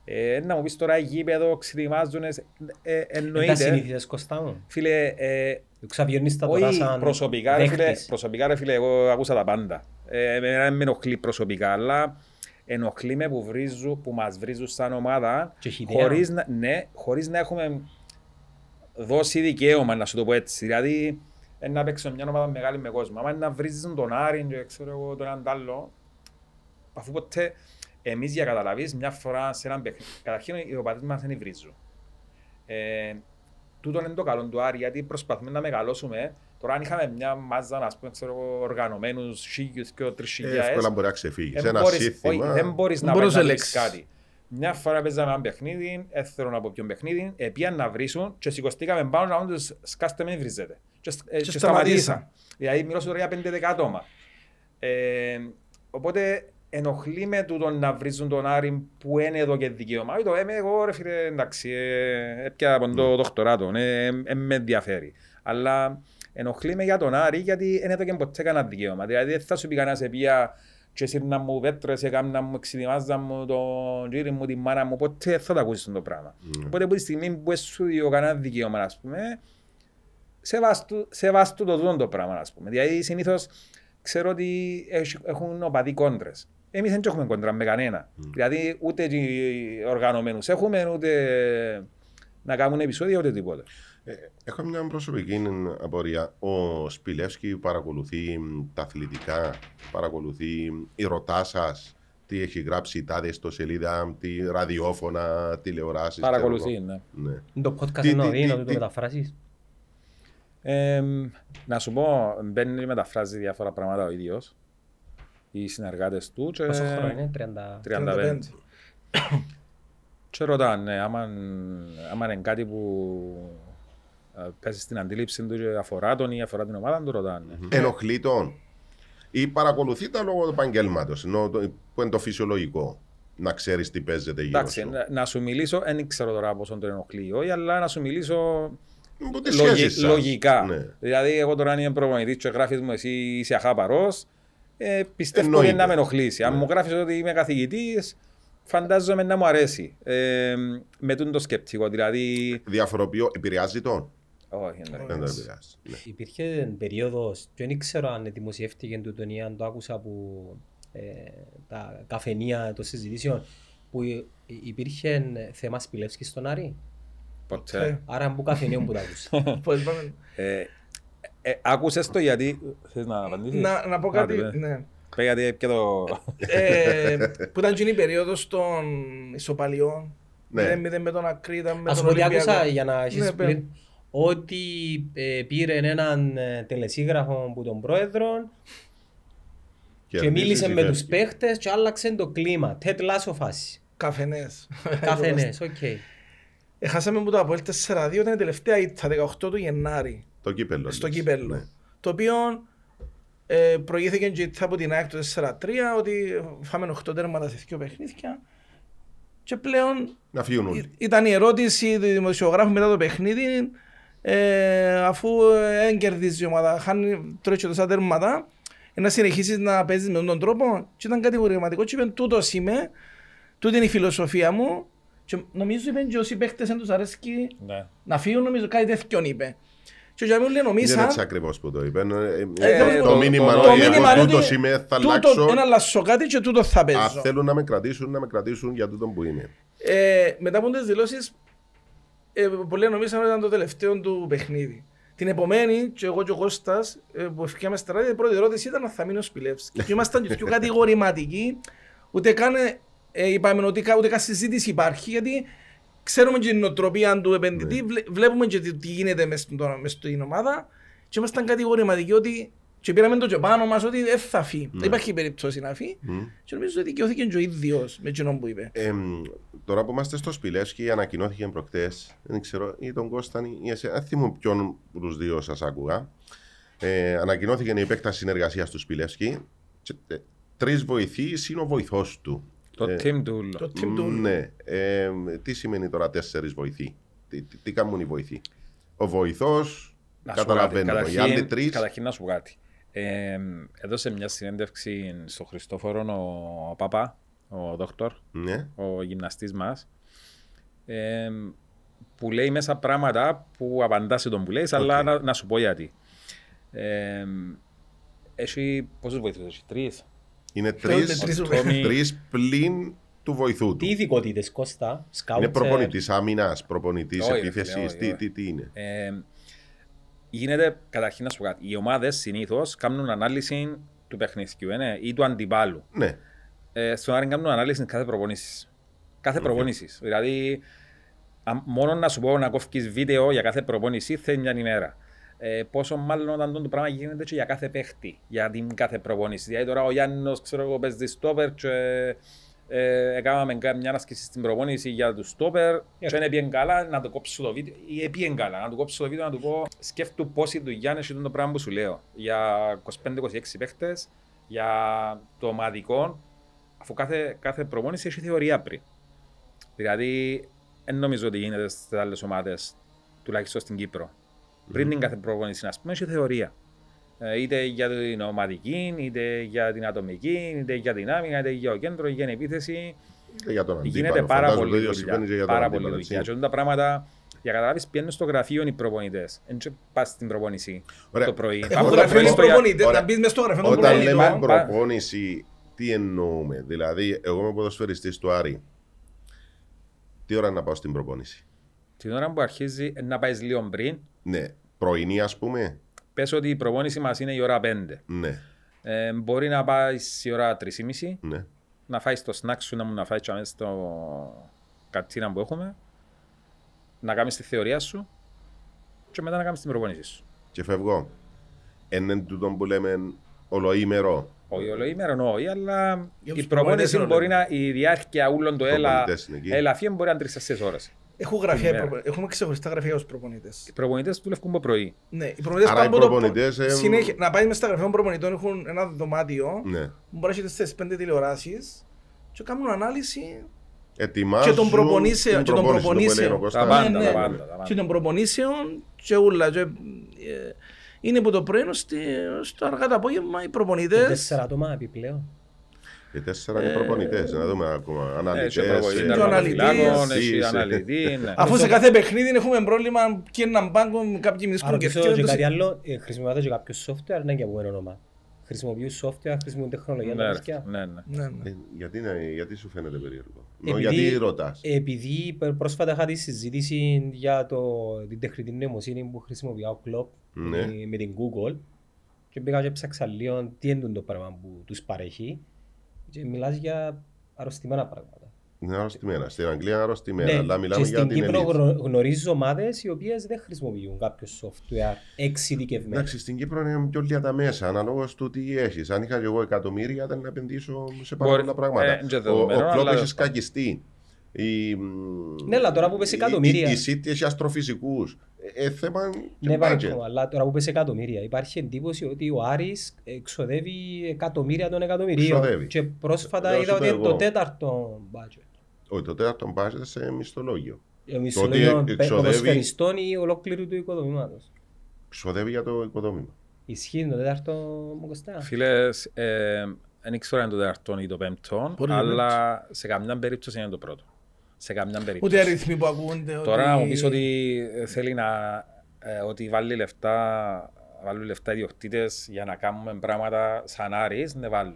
Ε, να μου πεις τώρα γήπεδο, ξετοιμάζουν, ε, ε, Δεν τα εννοείται. συνήθισες Κώστα μου. Φίλε, ε, Ξαβιώνεις τα τώρα όχι σαν προσωπικά, ρε φίλε, δέχτης. προσωπικά ρε φίλε, εγώ άκουσα τα πάντα. Ε, εμένα δεν με ενοχλεί προσωπικά, αλλά ενοχλεί με που, βρίζουν, που μας βρίζουν σαν ομάδα Και έχει ιδέα. χωρίς να, ναι, χωρίς να έχουμε δώσει δικαίωμα, να σου το πω έτσι. Δηλαδή, ε, να παίξω μια ομάδα μεγάλη με κόσμο. Άμα είναι να βρίζουν τον Άρη και ξέρω εγώ τον έναν τ' άλλο, αφού ποτέ εμείς για καταλαβείς μια φορά σε έναν παιχνίδι. Καταρχήν οι οπαδοί μας δεν βρίζουν. Ε, τούτο είναι το καλό του Άρη, γιατί προσπαθούμε να μεγαλώσουμε. Τώρα αν είχαμε μια μάζα, ας πούμε, ξέρω εγώ, οργανωμένους χίλιους και τρεις χιλιάδες, Εύκολα μπορεί να ξεφύγεις. Σε δεν ένα μπορείς- σύστημα. όχι, δεν μπορείς να μπορείς πάει να να πεις ελέγξεις. κάτι. Μια φορά παίζαμε ένα παιχνίδι, έθελον από ποιον παιχνίδι, επίαν να βρίσουν και σηκωστήκαμε πάνω να τους σκάστε με βρίζετε. Και, σ- ε, Και και σταματήσαν. σταματήσαν. Δηλαδή μιλώ σου τώρα για 5-10 άτομα. Ε, οπότε ενοχλεί με τούτο να βρίζουν τον Άρη που είναι εδώ και δικαίωμα. Όχι το είμαι εγώ ρε φίλε εντάξει, ε, έπια από το δοκτοράτο, ε, ε, με ενδιαφέρει. Αλλά ενοχλεί με για τον Άρη γιατί είναι εδώ και ποτέ κανένα δικαίωμα. Δηλαδή δεν θα σου πει κανένας επία και σύρνα μου πέτρες, έκανα μου, εξειδημάζα μου τον γύρι μου, τη μάνα μου, ποτέ δεν θα το ακούσεις το πράγμα. Ναι. Οπότε από τη στιγμή που σου δει κανένα δικαίωμα, ας πούμε, σεβάστου, σεβάστου το τούτο το πράγμα, ας πούμε. Δηλαδή, συνήθως ξέρω ότι έχ- έχουν οπαδοί κόντρες. Εμείς δεν έχουμε κόντρα με κανένα. Δηλαδή, ούτε οι οργανωμένους έχουμε, ούτε να κάνουν επεισόδια, ούτε τίποτα. Ε, Έχω μια προσωπική απορία. Ο Σπιλεύσκη παρακολουθεί μ, τα αθλητικά, παρακολουθεί η ρωτάς σας, τι έχει γράψει η τάδε στο σελίδα, τι ραδιόφωνα, τηλεοράσεις. Παρακολουθεί, ναι. Ναι. Το podcast Τι- εννοώ, τι- είναι να τι- το τι- μεταφράσεις. Ε, να σου πω, μπαίνει μεταφράζεις διάφορα πράγματα ο ίδιος, οι συνεργάτες του και, Πόσο χρόνο είναι, 30... 35. Και ρωτάνε, ναι, άμα, άμα είναι κάτι που ε, πέσει στην αντίληψη του και αφορά τον ή αφορά την ομάδα, του ρωτάνε. Ενοχλεί τον. Ή παρακολουθεί τα λόγω του επαγγέλματος, που είναι το φυσιολογικό. Να ξέρεις τι παίζεται γύρω Εντάξει, σου. να, να σου μιλήσω, δεν ξέρω τώρα πόσο τον ενοχλεί ή όχι, αλλά να σου μιλήσω Από τις λογι- σχέσεις σας. λογικά. Ναι. Δηλαδή, εγώ τώρα αν είμαι προπονητής και γράφεις μου εσύ είσαι αχάπαρος, ε, πιστεύω Εννοείται. ότι να με ενοχλήσει. Αν Ναι. μου γράφεις ότι είμαι καθηγητής, φαντάζομαι να μου αρέσει. Ε, με τούτο το σκεπτικό, δηλαδή... Διαφοροποιώ, επηρεάζει τον. Όχι, δεν Δεν τον αρέσει. επηρεάζει. Ναι. Υπήρχε περίοδος, και δεν ξέρω αν δημοσιεύτηκε τούτον ή αν το άκουσα από ε, τα καφενεία των συζητήσεων, που υ- υπήρχε θέμα Σπιλεύσκη στον Άρη. Ποτέ. Άρα από καφενείο που το άκουσα. *laughs* Πώς είπαμε. Ε, ε, άκουσες το γιατί... Θες να απαντήσεις; Να, να πω κάτι, Άντε, πέ. ναι. Πέ, γιατί και το... ε, που ήταν και η περίοδος των ισοπαλιών Ναι. 0-0 με τον Ακρίτα, με Ας τον πω τι Ολυμπιακό. άκουσα για να έχεις Ναι, πλην- πέρα. ότι ε, πήρε έναν ε, τελεσίγραφο από τον πρόεδρο και Κερδίζεις μίλησε ή με τους φεύγεις. παίχτες και άλλαξε το κλίμα. Ted Lasso φάση. Καφενές. Καφενές, *laughs* οκ. Έχασαμε που το Αποέλ 4-2, ήταν η τελευταία ήττα, 18 του Γενάρη, Το κύπελο. στο λες. κύπελλο. Ναι. Το οποίο ε, προηγήθηκε και η ήττα από την ΑΕΚ το 4-3, ότι φάμε 8 τέρματα σε δύο παιχνίδια. Και πλέον Να φύγουν όλοι. Ή- Ήταν η ερώτηση του δημοσιογράφου μετά το παιχνίδι, ε, αφού δεν κερδίζει η ομάδα, χάνει τρώει και τόσα τέρματα, ε, να συνεχίσεις να παίζεις με τον τρόπο. Και ήταν κατηγορηματικό και είπε τούτος είμαι, τούτη είναι η φιλοσοφία μου. Και νομίζω είπε και όσοι παίχτες δεν τους αρέσκει Ναι. να φύγουν, νομίζω κάτι τέτοιον είπε. Και ο Τζαμίλ λέει Δεν είναι νομίζα, έτσι ακριβώς που το είπε. Ε, Ε, ε, το- Το μήνυμα το- είναι το ότι μήνυμα εγώ είναι τούτος ότι είμαι, θα τούτο αλλάξω. ένα αλλάσω κάτι και τούτο θα Αν παίζω. θέλουν να με κρατήσουν, να με κρατήσουν για τούτον που είμαι. Ε, μετά από τις δηλώσεις, ε, πολλοί νομίζαν ότι ήταν το τελευταίο του παιχνίδι. Την επομένη, και εγώ και ο Κώστας, ε, που ευκαιρία στα ράδια, η πρώτη ερώτηση ήταν αν θα μείνει ο Σπιλεύσκης. και ήμασταν και πιο κατηγορηματικοί, ούτε καν ε, είπαμε ότι κα- ούτε καν συζήτηση υπάρχει, γιατί ξέρουμε και την νοοτροπία του επενδυτή, βλέ- βλέπουμε και τι τι γίνεται μες στο- μες στην ομάδα και ήμασταν κατηγορηματικοί ότι και πήραμε το και πάνω μας ότι δεν θα φύγει. Δεν υπάρχει περίπτωση να φύγει. Μμ. Και νομίζω ότι δικαιώθηκε και ο ίδιος με εκείνον που είπε. Ε, τώρα που είμαστε στο Σπιλεύσκι, ανακοινώθηκε προχτές. Δεν ξέρω, ή τον Κώσταν ή εσένα. Δεν θυμούμαι ποιον από τους δύο σας άκουγα. Ε, ανακοινώθηκε η επέκταση συνεργασίας του Σπιλεύσκι. Και, ε, Τρεις βοηθοί συν ο βοηθός του. Το Ε, team του. Το team του. Ναι. Ε, τι σημαίνει τώρα τέσσερις βοηθοί; Τι, τι, τι κάνουν οι βοηθοί; Ο βοηθός, Να σου πω κάτι. καταλαβαίνω. Οι άλλοι Καταρχήν- τρεις. Καταρχήν να σου πω κάτι. Ε, έδωσε μια συνέντευξη στο Χριστόφορο ο Παπά, ο δόκτωρ, Ναι. ο γυμναστής μας, ε, που λέει μέσα πράγματα που απαντά σε τον που λέει, αλλά να, να σου πω γιατί. Ε, έχει πόσους βοηθούς, έχει τρεις; Είναι Τρεις- τρει τρεις- Τόμι- *laughs* τρεις πλην του βοηθού Τι του. ειδικότητες, Κώστα, σκάουτσερ. Είναι προπονητής άμυνας, προπονητής Όχι, ρε επίθεσης. φίλε, όχι, Τι, όχι. τι, τι είναι; Ε, γίνεται, καταρχήν να σου πω κάτι, οι ομάδες συνήθως κάνουν ανάλυση του παιχνιδιού ε, ή του αντιπάλου. Ναι. ε, στον Άρη κάνουν ανάλυση κάθε προπονήσεις. Κάθε προπονήσεις. Δηλαδή, αν- μόνο να σου πω να κόφεις βίντεο για κάθε προπόνηση θέλει μια ημέρα. Ε, πόσο μάλλον όταν το πράγμα γίνεται και για κάθε παίχτη, για την κάθε προπονήση. Δηλαδή τώρα ο Γιάννος, ξέρω εγώ, παίζει στόπερ και ε, έκαναμε κα- μια άσκηση στην προπόνηση για τους στόπερ και δεν πήγαινε καλά να το κόψω το βίντεο ή πήγαινε καλά να του κόψω το βίντεο να του πω σκέφτου πόση δουλειά είναι το πράγμα που σου λέω για 25-26 παίχτες για το ομαδικό αφού κάθε, κάθε προπόνηση έχει θεωρία πριν. Δηλαδή, δεν νομίζω ότι γίνεται στις άλλες ομάδες, τουλάχιστον στην Κύπρο. Πριν την κάθε προπόνηση, ας πούμε, έχει θεωρία. Ε, είτε για την ομαδική, είτε για την ατομική, είτε για την άμυνα, είτε για το κέντρο, είτε για την επίθεση. Και για τον αντίπαλο. Γίνεται πάρα Φαντάζομαι το πολύ ίδιο συμβαίνει και δουλειά. για τον Πάρα πολύ αντίπαλο, δουλειά. έτσι. Και όταν τα πράγματα, για να καταλάβεις, πηγαίνουν στο γραφείο οι προπονητές. Δεν πας στην προπόνηση Ωραία. το πρωί. Έχουν Όταν γραφείο λέμε- οι προπονητές, Ωραία. να μπεις μες στο γραφείο των Όταν προπονητών. λέμε πα- προπόνηση, τι εννοούμε. Δηλαδή, εγώ είμαι ποδοσφαιριστής του Άρη. Τι ώρα να πάω στην προπόνηση; Την ώρα που αρχίζει ε, να πάεις λίγο πριν, Ναι. Πρωινή, ας πούμε. πες ότι η προπόνηση μας είναι η ώρα 5. Ναι. Ε, μπορεί να πάει η ώρα 3.30, ναι. να φάει το snack σου, να μου να φάει μέσα στο κατσίνα που έχουμε, να κάνεις τη θεωρία σου και μετά να κάνεις την προπόνηση σου. Και φεύγω. Είναι τούτο που λέμε ολοήμερο. Όχι ολοήμερο, όχι, αλλά Για η τους προπόνηση προπονητές μπορεί είναι να, η διάρκεια όλων το έλα, Προπονητές είναι εκεί. ελαφίων μπορεί να είναι 3-4 ώρες. Έχουν γραφεία, Την ημέρα. προπο- έχουμε ξεχωριστά γραφεία ως προπονητές. Οι προπονητές δουλεύουν από πρωί. Ναι, οι προπονητές Άρα οι πάνε από το προπονητές, προ- ε, συνέχεια- Να πάει μες στα γραφεία των προπονητών έχουν ένα δωμάτιο Ναι. που μπορεί να έχει τέσσερις πέντε τηλεοράσεις και κάνουν ανάλυση Ετοιμάζουν και των προπονήσεων. την Και των προπόνηση, το που λέει ο προπονήσεων. Κώστας. Τα πάντα, Ναι, τα ναι. πάντα, τα πάντα. και των προπονήσεων και ούλα. Και, ε, είναι που το πρωί στη- στο αργά το απόγευμα οι προπονητές Τέσσερα άτομα επιπλέον. Οι τέσσερα είναι προπονητές. Να δούμε ακόμα. Έχει Αναλυτές. προπονητή ε, Και ο αναλυτής. τερματοφυλάκων, έχει Εσύ, αναλυτή. ναι. Αφού σε κάθε παιχνίδι έχουμε πρόβλημα και έναν πάγκο κάποιοι μισούν Αν και ρωτήσω και φτιάχνουν κάτι το- άλλο, ε, χρησιμοποιάτε και κάποιο software, ναι και από ένα όνομα. Χρησιμοποιούν software, χρησιμοποιούν τεχνολογία. Ναι, τα ρε, παιδιά. ναι, ναι. Ναι, ναι. Ε, γιατί, είναι- γιατί σου φαίνεται περίεργο; Νο, Επειδή- γιατί ρωτάς; Επειδή π- πρόσφατα είχα τη συζήτηση για το, την τεχνητή νοημοσύνη που χρησιμοποιεί ο Klopp Ναι. με, με την Google και πήγα και ψάξα λίγο τι είναι το πράγμα που τους παρέχει και μιλάς για αρρωστημένα πράγματα. Είναι αρρωστημένα. Στην Αγγλία είναι αρρωστημένα. Ναι, αλλά μιλάμε και για στην την Κύπρο elite. γνω- γνωρίζω ομάδες οι οποίες δεν χρησιμοποιούν κάποιο software εξειδικευμένο. Εντάξει, στην Κύπρο είναι πιο λίγα τα μέσα, αναλόγως του τι έχεις. Αν είχα και εγώ εκατομμύρια, ήταν να επενδύσω σε πάρα Μπορεί- πολλά πράγματα. ε, και ο δεδομένο, ο Κλόπ αλλά- έχει σκακιστεί. Η, Ναι, αλλά τώρα που πες εκατομμύρια. Η, η City έχει αστροφυσικούς. Ε, ε, θέμα και Ναι, budget. πάλι, αλλά τώρα που πες εκατομμύρια, υπάρχει εντύπωση ότι ο Άρης εξοδεύει εκατομμύρια των εκατομμυρίων. Ξοδεύει. Και πρόσφατα Λέω είδα σου ότι το είναι το εγώ. τέταρτο budget. Όχι, το τέταρτο budget σε μισθολόγιο. Εμείς Το ότι λόγω εξοδεύει- ποδοσφαιριστών ή ολόκληρου του οικοδομήματος. Ξοδεύει για το οικοδόμημα. Ισχύει το τέταρτο μου Κωστά. Φίλε, ε, δεν ήξερα αν είναι το τέταρτο ή το πέμπτο, Μπορεί να είναι αλλά σε καμιά περίπτωση είναι το πρώτο. Σε καμιά Ούτε περίπτωση. αριθμοί που ακούνται. Τώρα να μου πεις ότι ε, θέλει να ε, ότι βάλει λεφτά, βάλουν λεφτά οι ιδιοκτήτες για να κάνουμε πράγματα σαν Άρης, ναι βάλουν.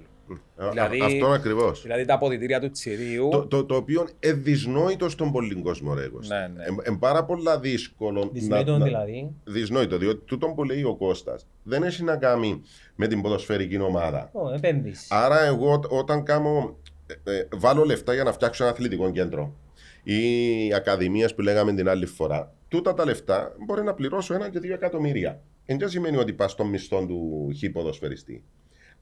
Α- Δηλαδή- α- Αυτό ακριβώς. Δηλαδή τα αποδητήρια του Τσιρίου, Το, το, το οποίο είναι δυσνόητο στον πολύ κόσμο, ρε Κώστα. Ναι, ναι. Ε, ε, πάρα πολλά δύσκολο Δυσνόητον δηλαδή. Δυσνόητο, διότι τούτο που λέει ο Κώστας δεν έχει να κάνει με την ποδοσφαιρική ομάδα. Ω, επένδυση. Άρα εγώ ό- όταν κάνω, ε, ε, βάλω λεφτά για να φτιάξω ένα αθλητικό κέντρο ή ακαδημίες που λέγαμε την άλλη φορά, τούτα τα λεφτά μπορεί να πληρώσω ένα και δύο εκατομμύρια. Εν δεν σημαίνει ότι πας στον μισθό του χ ποδοσφαιριστή.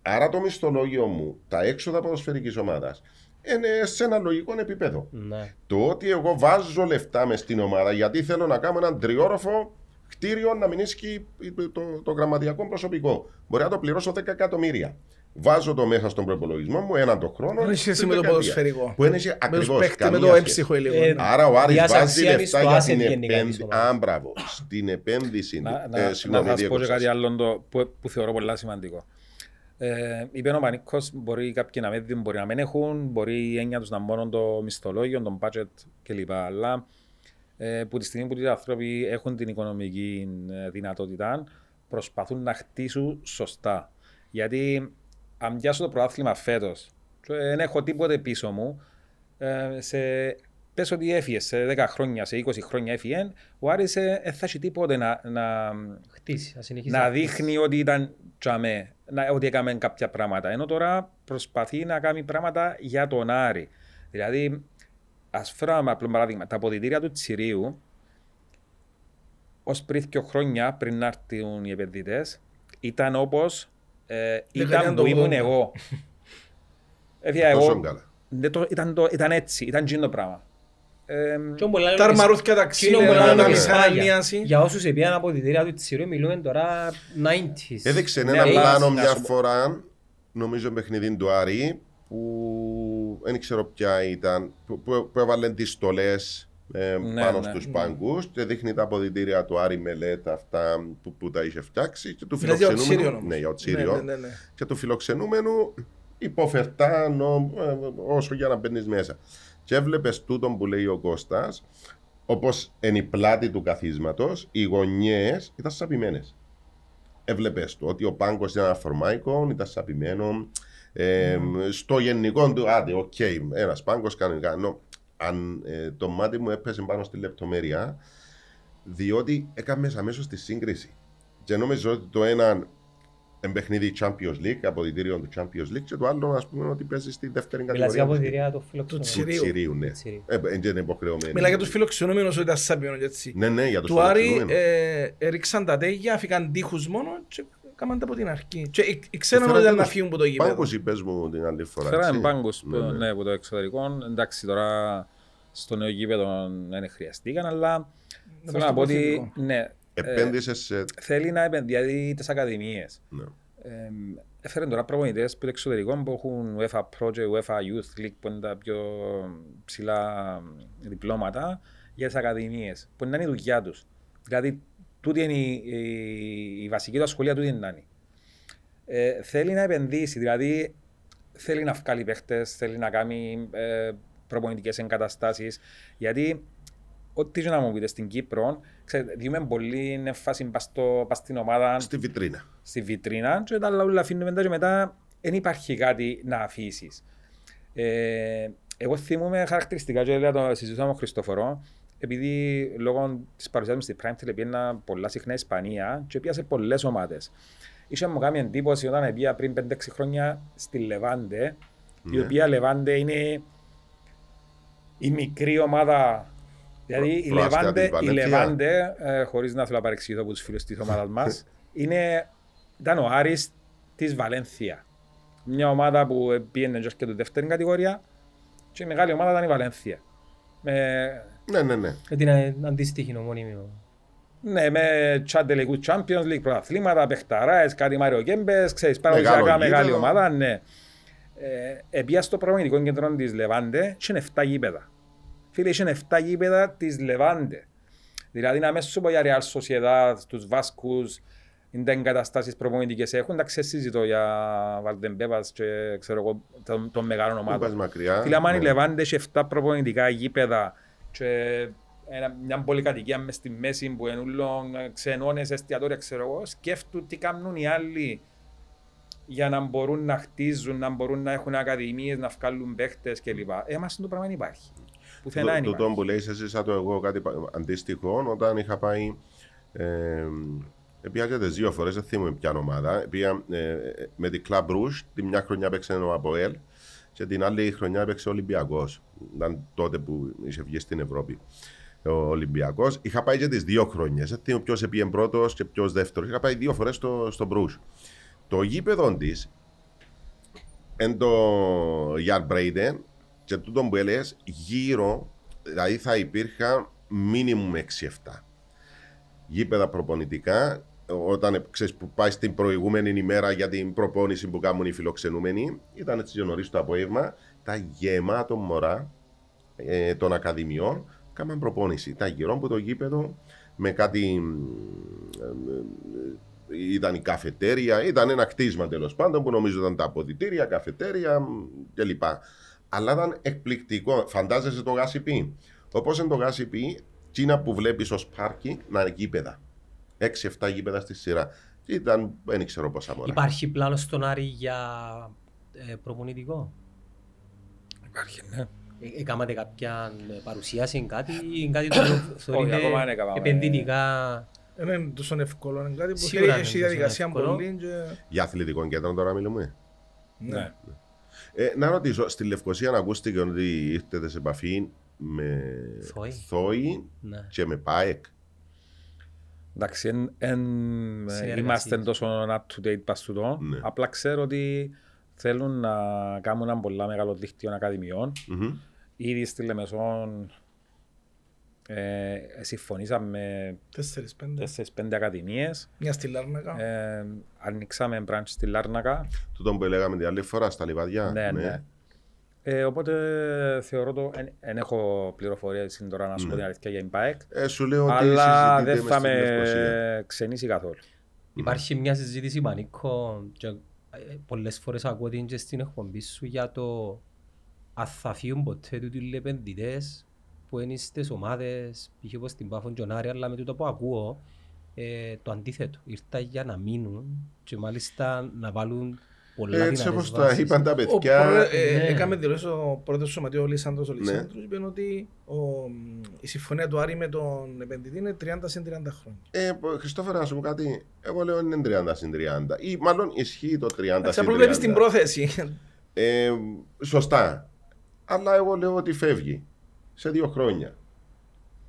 Άρα το μισθολόγιο μου, τα έξοδα ποδοσφαιρικής ομάδας, είναι σε ένα λογικό επίπεδο. Ναι. Το ότι εγώ βάζω λεφτά μες στην ομάδα γιατί θέλω να κάνω έναν τριόροφο κτίριο να μην ίσχυει το, το, το γραμματιακό προσωπικό. Μπορεί να το πληρώσω 10 εκατομμύρια. Βάζω το μέσα στον προπολογισμό μου έναν το χρόνο. Δεν έχει σχέση στην με το δεκαετία. ποδοσφαιρικό. Που είναι Με ακριβώς. τους παίχτες, με το έμψυχο υλικό. Ε, ναι. Άρα ο Άρης Διάς βάζει αξία λεφτά στο για asset την γενικά της επένδυση. ομάδας. Α, μπράβο. Στην επένδυση. να, ε, να, να συγγνώμη, σας πω και διέκοψα. κάτι άλλο το- που, που θεωρώ πολύ σημαντικό. Ε, είπε ο Πανίκος, μπορεί κάποιοι να μην δουν, μπορεί να μην έχουν, μπορεί η έννοια τους να μόνο το μισθολόγιο, τον budget κλπ. Αλλά ε, που τη στιγμή που οι άνθρωποι έχουν την οικονομική ε, δυνατότητα, προσπαθούν να χτίσουν σωστά. Γιατί αν πιάσω το πρωτάθλημα φέτος, δεν έχω τίποτε πίσω μου, ε, σε, πες ότι έφυγες σε 10 χρόνια, σε 20 χρόνια έφυγες, ο Άρης ε, δεν θα έχει τίποτε να, να, Χτίσει, να συνεχίσει. να χτίσει. δείχνει ότι ήταν τζαμέ, να, ότι έκαμε κάποια πράγματα. Ενώ τώρα προσπαθεί να κάνει πράγματα για τον Άρη. Δηλαδή, ας φέρω ένα απλό παράδειγμα. Τα αποδητήρια του Τσιρίου, ως πριν δύο χρόνια, πριν να έρθουν οι επενδυτές, ήταν όπως ε, Δεκαετία ήταν του που ήμουν 80. εγώ. Έφυγα Τόσο εγώ. καλά. Δεν το- ήταν, το, ήταν έτσι, ήταν τζιν το πράγμα. Ε, Και όμως λένε Τα ότι- αρμαρούθια Κοινό ταξίδια, που ναι, λένε ναι, ότι ναι. σπάγια. ανανίαση. Για όσους επίαν από τη θηρία του Τσιρού μιλούμε τώρα 90s. Έδειξε Ναι, ένα αλλά πλάνο να μια σου πω- φορά, νομίζω παιχνιδί του Άρη, που δεν ξέρω ποια ήταν, που, που, που έβαλε τις στολές ε, Ναι, πάνω ναι. στους πάγκους και δείχνει τα αποδητήρια του Άρη Μελέτα αυτά που, που τα είχε φτιάξει και του Μιλάς για ο φιλοξενούμενου. Τσίριο όμως. Ναι, για ο Τσίριο. Ναι, ναι, ναι, ναι. Και του φιλοξενούμενου υποφερτά νο- ε, όσο για να μπαίνεις μέσα. Και έβλεπε τούτον που λέει ο Κώστας, όπως εν η πλάτη του καθίσματος, οι γωνιέ ήταν σαπημένες. Έβλεπες του ότι ο πάγκο ήταν ένα φορμάικο, ήταν σαπημένο. Ε, Στο γενικό του, άντε, οκ, ένας πάγκο κανονικά. Ενώ, αν ε, το μάτι μου έπεσε πάνω στη λεπτομέρεια, διότι έκαμες αμέσως τη σύγκριση. Και νόμιζα ότι το ένα εμπαιχνίδι Champions League, αποδητήριο του Champions League, και το άλλο, ας πούμε, ότι παίζει στη δεύτερη Μιλάς για κατηγορία. από τη θηρία του Του φιλοξενούμενου. Τσιρίου. Του Τσιρίου, ναι. Τσιρίου. Ε, δεν είναι υποχρεωμένοι. Μιλά για τους φιλοξενούμενους ότι ήταν σάπιον και έτσι. Ναι, ναι, για τους Του Άρη φιλοξενούμενους. ε, έριξαν τα τέγια, φύγαν τείχους μόνο και κάμαν τα από την αρχή. Και ε, ε, ξέρουν Φέρατε ότι ήταν να τους φύγουν από το γήπεδο. Πάγκος είπες μου την άλλη φορά. Φέραμε έτσι. πάγκους Ναι, που, ναι. ναι, από το εξωτερικό. Εντάξει, τώρα στο νέο γήπεδο δεν χρειαστήκαν, αλλά Να θέλω πας να πω στο ότι προθετικό. ναι, Επένδυσες σε... θέλει να επενδύει δηλαδή τις ακαδημίες. ναι. Ε, έφερε τώρα προπονητές που το εξωτερικό που έχουν UEFA Pro και UEFA Youth League που είναι τα πιο ψηλά διπλώματα για τις ακαδημίες που είναι η δουλειά τους. Δηλαδή τούτη είναι η, η, η βασική του ασχολία τούτη είναι να είναι. Ε, θέλει να επενδύσει, δηλαδή θέλει να βγάλει παίχτες, θέλει να κάνει ε, προπονητικές εγκαταστάσεις γιατί ό,τι και να μου πείτε στην Κύπρο, ξέρετε, διούμε πολύ έμφαση πας στο- πας στην ομάδα Στη βιτρίνα. στη βιτρίνα και τα όλα αφήνουμε μετά και μετά δεν υπάρχει κάτι να αφήσεις. Ε, εγώ θυμούμαι χαρακτηριστικά και λέω το συζητούσαμε με τον Χριστόφορο επειδή λόγω της παρουσία μου στη Prime Tele πήγαινα πολλά συχνά Ισπανία και πήγα σε πολλές ομάδες. Είχε μου κάνει εντύπωση όταν πήγα πριν 5-6 χρόνια στη Λεβάντε, η Ναι. οποία Λεβάντε είναι η μικρή ομάδα. Δηλαδή η προάστια Λεβάντε, της η Βαλένθια. Λεβάντε ε, χωρίς να θέλω να παρεξηγηθώ από τους φίλους της ομάδας μας, *laughs* είναι, ήταν ο Άρης της Βαλένθια. Μια ομάδα που πήγαινε και έρχεται δεύτερη κατηγορία και η μεγάλη ομάδα ήταν η Βαλένθια. Με, Ναι, ναι, ναι. Με την ε, αντίστοιχη ομόνιμη. ναι, με τσάντε τελικούς Champions League, πρωταθλήματα, παιχταράες, κάτι Μάριο Γκέμπες, ξέρεις, Μεγάλο παραδοσιακά μεγάλη γήπεδο. ομάδα, ναι. Ε, επία στο προπονητικό κέντρο της Λεβάντε και είναι 7 γήπεδα. Φίλε, είναι 7 γήπεδα της Λεβάντε. Δηλαδή να μέσα σου πω για Real Sociedad, τους Βάσκους, είναι τα εγκαταστάσεις προπονητικές έχουν, εντάξει συζητώ για Βαλτεμπέβας και ξέρω εγώ των, των μεγάλων Μην πας ομάδων. μακριά. Φίλε, άμα η Ναι. Λεβάντε έχει 7 προπονητικά γήπεδα και ένα, μια πολυκατοικία μες στη μέση που είναι ούλων ξενώνες, εστιατόρια, ξέρω εγώ, σκέφτου τι κάνουν οι άλλοι για να μπορούν να χτίζουν, να μπορούν να έχουν ακαδημίες, να βγάλουν παίχτες κλπ. Εμάς το πράγμα δεν υπάρχει. Πουθενά δεν Το, το υπάρχει. τον που λέει εσύ σαν το εγώ κάτι πα- αντίστοιχο όταν είχα πάει ε, Πήγα και τις δύο φορές, δεν θυμούμαι ποια ομάδα. Πήγα ε, με την Club Rouge, τη μια χρονιά έπαιξε ο Αποέλ και την άλλη χρονιά έπαιξε ο Ολυμπιακός. Ήταν τότε που είχε βγει στην Ευρώπη ο Ολυμπιακός. Είχα πάει και τις δύο χρονιές. Δεν θυμούμαι ποιος πήγε πρώτος και ποιος δεύτερος. Είχα πάει δύο φορές στο, στο Bruges. Το γήπεδο της εν το Yard Braden και τούτο που έλεγες γύρω, δηλαδή θα υπήρχαν μίνιμουμ 6-7 γήπεδα προπονητικά όταν ξέρεις, που πάει στην προηγούμενη ημέρα για την προπόνηση που κάνουν οι φιλοξενούμενοι ήταν έτσι και νωρίς το απόγευμα τα γεμάτο μωρά ε, των ακαδημιών κάμαν προπόνηση τα γύρω από το γήπεδο με κάτι ε, ε, ήταν η καφετέρια, ήταν ένα κτίσμα τέλος πάντων που νομίζω ήταν τα αποδητήρια, καφετέρια μ, κλπ. Αλλά ήταν εκπληκτικό. Φαντάζεσαι το γάσιπι. Όπως είναι το γάσιπι, Κίνα που βλέπεις ως πάρκι να είναι γήπεδα. 6-7 γήπεδα στη σειρά. Και Ήταν, δεν ξέρω πόσα μωρά. Υπάρχει πλάνος στον Άρη για ε, προπονητικό; Υπάρχει, ναι. Ε, Έκανατε κάποια ε, παρουσίαση, κάτι, ή κάτι το οποίο θεωρείτε ακόμα δεν έκαναμε. επενδυτικά; Δεν είναι τόσο εύκολο, είναι κάτι που Σίγουρα θέλει, δεν έχει είναι τόσο διαδικασία εύκολο. πολύ και... Για αθλητικό κέντρο τώρα μιλούμε. ναι. Ε, να ρωτήσω, στη Λευκοσία να ακούστηκε ότι ήρθετε σε επαφή με Θόη. Θόη Ναι. και με ΠΑΕΚ. Εντάξει, εν, εν, Συνεργασίες. είμαστε τόσο up to date πας τούτο. Ναι. Απλά ξέρω ότι θέλουν να κάνουν ένα πολύ μεγάλο δίκτυο ακαδημιών. Μμμ. Ήδη στη Λεμεσόν ε, συμφωνήσαμε με Τέσσερις, πέντε. 4-5 ακαδημίες. Μια στη Λάρνακα. Ε, ανοίξαμε branch στη Λάρνακα. Τούτο που λέγαμε την άλλη φορά στα λιβαδιά. Ναι, ναι. Ε, οπότε θεωρώ το. Δεν έχω πληροφορίε τώρα να σου πω Ναι. την αλήθεια για την ΠΑΕΚ. Ε, σου λέω ότι Αλλά συζητείτε δεν μες θα στη Λευκοσία. με ξενήσει καθόλου. Υπάρχει μια συζήτηση πανίκο και ε, πολλές φορές ακούω την και στην εκπομπή σου για το αν θα φύγουν ποτέ τούτοι οι επενδυτές που είναι στις ομάδες, π.χ. όπως στην Πάφον Τζονάρη, αλλά με τούτο που ακούω ε, το αντίθετο. Ήρθα για να μείνουν και μάλιστα να βάλουν πολλά Έτσι δυνατές όπως τα βάσεις. είπαν τα Ο παιδιά. πρόεδρος- ε, ναι. Έκαμε δηλώσεις ο πρόεδρος του Σωματείου ο Λίσανδρος ο Ναι. Λίσανδρος είπε ότι ο- η συμφωνία του Άρη με τον επενδυτή είναι 30 συν 30 χρόνια. Ε, πο- Χριστόφορε, να σου πω κάτι. Εγώ λέω είναι 30 συν 30. Ή μάλλον ισχύει το 30 Εντάξει, συν απλά 30. βλέπεις την πρόθεση. Ε, σωστά. Αλλά εγώ λέω ότι φεύγει σε δύο χρόνια.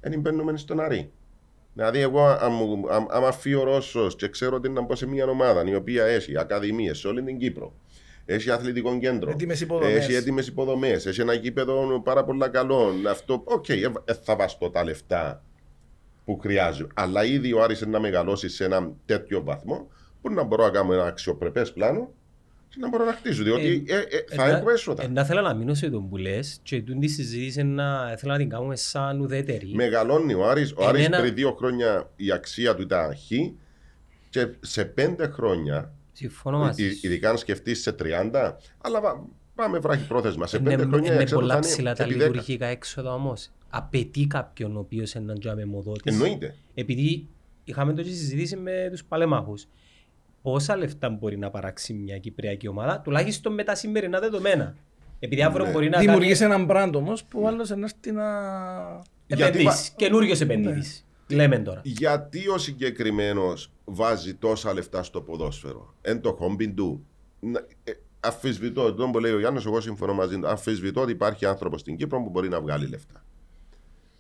Δεν μπαίνουμε στον Άρη. Δηλαδή, εγώ, αν μου- αν- άμα φύγει ο Ρώσο και ξέρω ότι είναι να μπω σε μια ομάδα η οποία έχει ακαδημίες σε όλη την Κύπρο, έχει αθλητικό κέντρο, Έτοιμες υποδομές. έχει έτοιμες υποδομές, έχει ένα γήπεδο πάρα πολλά καλό. Αυτό, οκ, ε, ε, θα βαστώ τα λεφτά που χρειάζεται. Αλλά ήδη ο Άρης είναι να μεγαλώσει σε ένα τέτοιο βαθμό που να μπορώ να κάνω ένα αξιοπρεπές πλάνο και να μπορώ να χτίσω. Διότι ε, ε, θα Ε, έχω έσοδα. ε, Να θέλω να μείνω σε τον που λες και τούτη τη συζήτηση να θέλω να την κάνουμε σαν ουδέτερη. Μεγαλώνει ο Άρης. Ο Άρης Εμένα- πριν δύο χρόνια η αξία του ήταν χ και σε πέντε χρόνια, Συμφωνώ μαζί ει- σου. ειδικά αν σκεφτείς σε 30, αλλά βα- πάμε βράχει πρόθεσμα. Σε Είναι- πέντε χρόνια η Είναι αξία του θα πολλά είναι ψηλά τα επί δέκα. λειτουργικά έξοδα όμως. Απαιτεί κάποιον ο οποίος είναι έναν τζαμεμοδότης. Εννοείται. Επειδή είχαμε τότε συζητήσει με τους παλεμάχους. Πόσα λεφτά μπορεί να παράξει μια κυπριακή ομάδα, τουλάχιστον με τα σημερινά δεδομένα. Επειδή αύριο Ναι. μπορεί να κάνει Δημιουργείς έναν μπραντ όμως που ο άλλος να έρθει να... Γιατί επενδύσεις, καινούριος επενδύτης. Λέμε τώρα. Γιατί ο συγκεκριμένος βάζει τόσα λεφτά στο ποδόσφαιρο; Εν το χόμπιν του. Να- ε, Αφισβητώ, τον που λέει ο Γιάννης, εγώ συμφωνώ μαζί του. Αφισβητώ ότι υπάρχει άνθρωπος στην Κύπρο που μπορεί να βγάλει λεφτά.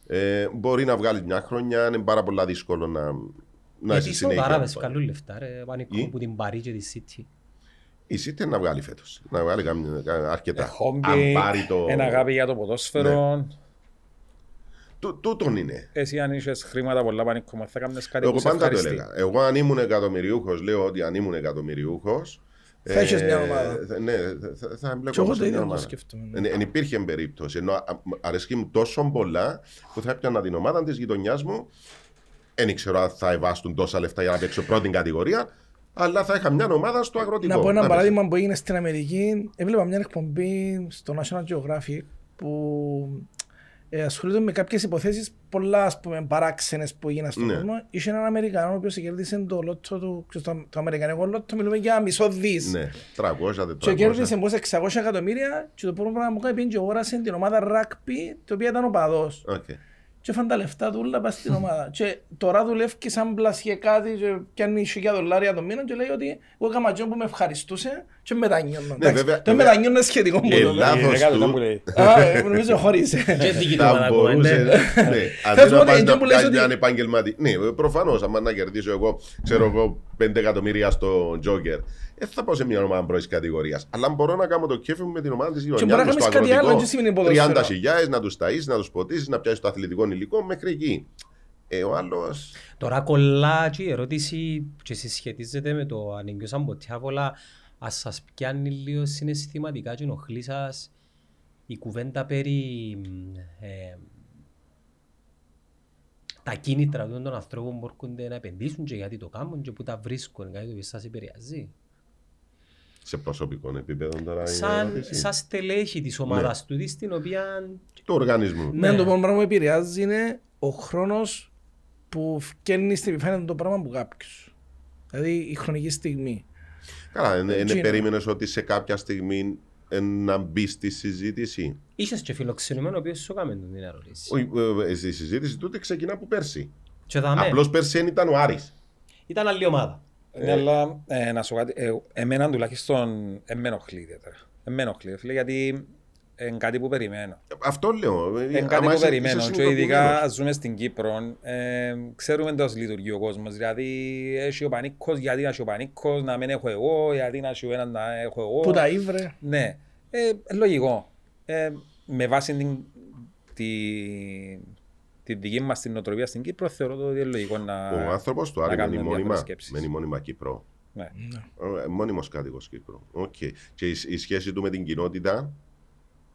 Ε, μπορεί να βγάλει μια χρονιά, είναι πάρα πολύ δύσκολο να, να Γιατί έχει οι Σαουδαράβες συνέχεια. βγάλουν λεφτά ρε, πανικό Ή; που την Παρί και τη City. Η City να βγάλει φέτος. Να βγάλει κάμια- κα- αρκετά. Αν Χόμπι, πάρει το. ένα αγάπη για το ποδόσφαιρο. Τού- Τούτον είναι. Εσύ αν είχες χρήματα πολλά πανικό, μα θα κάνεις κάτι Εγώ που σε πάντα το ευχαριστεί. έλεγα. Εγώ αν ήμουν εκατομμυριούχος, λέω ότι αν ήμουν εκατομμυριούχος. Θα είχες μια ομάδα. Ναι, θα, θα Και εμπλέκω εγώ σε το μια ίδιο το ομάδα. σκέφτομαι. ναι. Δεν δεν υπήρχε περίπτωση. Ενώ α- αρέσκει μου τόσο πολλά που θα έπιανα την ομάδα της γειτονιάς μου. Δεν ξέρω αν θα ευάστουν τόσα λεφτά για να παίξω πρώτη κατηγορία, αλλά θα είχα μια ομάδα στο αγροτικό. Να πω ένα Να παράδειγμα που έγινε στην Αμερική. Έβλεπα μια εκπομπή στο National Geographic που ε, ασχολείται με κάποιες υποθέσεις πολλά ας πούμε, παράξενες που έγιναν στον Ναι. κόσμο. Είχε έναν Αμερικανό ο οποίος κέρδισε το λότο του, ξέρεις, το, το Αμερικανικό λότο, μιλούμε για μισό δις. Ναι, 300, 400. Και κέρδισε πως 600 εκατομμύρια και το πρώτο πράγμα που έκανε πήγε και αγόρασε την ομάδα rugby, το οποίο ήταν οπαδός. Οκ. Και έφαεν τα λεφτά του όλα πας στην ομάδα. Και τώρα δουλεύει σαν πλασιέ κάτι και πιάνει χιλιά δολάρια το μήνα και λέει ότι εγώ έκανα αυτό που με ευχαριστούσε και μετανιώνω. Εντάξει, Ναι, βέβαια, Το βέβαια. μετανιώνω είναι σχετικό μου Ε, το λέω. λάθος Είναι κάτι του. να μου λέει. Α, ε, νομίζω χωρίς. *laughs* Και δική του Θα ομάδα ακόμα, μπορούσε. ναι. Ναι, *laughs* Θες αντί μου να ότι πας εκεί να που λες πιάσεις ότι- έναν επαγγελματή. Ναι, προφανώς, άμα να κερδίσω εγώ, ξέρω εγώ, 5 εκατομμύρια στο Τζόκερ, δεν θα πάω σε μια ομάδα πρώτης κατηγορίας. Αλλά μπορώ να κάνω το κέφι μου με την ομάδα της μπορεί να γειτονιά μου στο κάνεις κάτι άλλο, αγροτικό. δεν σημαίνει ποδόσφαιρο. 30 χιλιάδες να τους ταΐσεις, να τους ποτίσει, να πιάσεις το αθλητικό υλικό μέχρι εκεί. Ε, ο άλλο. Τώρα κολλά και η ερώτηση και συσχετίζεται με το αν εγκιώσαν ποτέ άβολα ας σας πιάνει λίγο συναισθηματικά και ενοχλεί σας η κουβέντα περί μ, ε, τα κίνητρα αυτών των ανθρώπων που έρχονται να επενδύσουν και γιατί το κάνουν και που τα βρίσκουν, κάτι το οποίο σας επηρεάζει; Σε προσωπικό επίπεδο τώρα. είναι Σαν, ερώτηση. σαν στελέχη της ομάδας του, στην οποία Του οργανισμού. Ναι, το μόνο πράγμα που επηρεάζει είναι ο χρόνος που φκένει στην επιφάνεια το πράγμα που κάποιος. Δηλαδή η χρονική στιγμή. Καλά, δεν Έτσι είναι. περίμενες ότι σε κάποια στιγμή ε, να μπει στη συζήτηση; είχες και φιλοξενημένο ο οποίος σου έκαμε την ερώτηση. Όχι, ε, ε, στη συζήτηση τούτη ξεκινά από πέρσι. Και δαμε, Απλώς πέρσι δεν ήταν ο Άρης. ήταν άλλη ομάδα. Ναι, αλλά ε, να σου πω κάτι, ε, εμένα τουλάχιστον ε, με ενοχλεί ιδιαίτερα. Ε, με ενοχλεί, φίλε, γιατί είναι κάτι που περιμένω. Αυτό λέω. Είναι Άμα κάτι που είσαι- περιμένω είσαι και ειδικά συνειδητοποιημένος. ζούμε στην Κύπρο, ε, ξέρουμε πώς λειτουργεί ο κόσμος. Δηλαδή έχει ο πανίκος, γιατί να έχει ο πανίκος, να μην έχω εγώ, γιατί να έχει ο ένας να έχω εγώ. Που τα ήβρε. Ναι, ε, λογικό. Ε, με βάση την, τη, τη δική μας την νοοτροπία στην Κύπρο, θεωρώ το ότι είναι λογικό να, Ο άνθρωπο του να Άρη μένει κάνουμε μόνιμα, διάφορες σκέψεις. μένει μόνιμα Κύπρο. Ναι. Μόνιμο κάτοικο Κύπρο. Οκ. Και η, η σχέση του με την κοινότητα.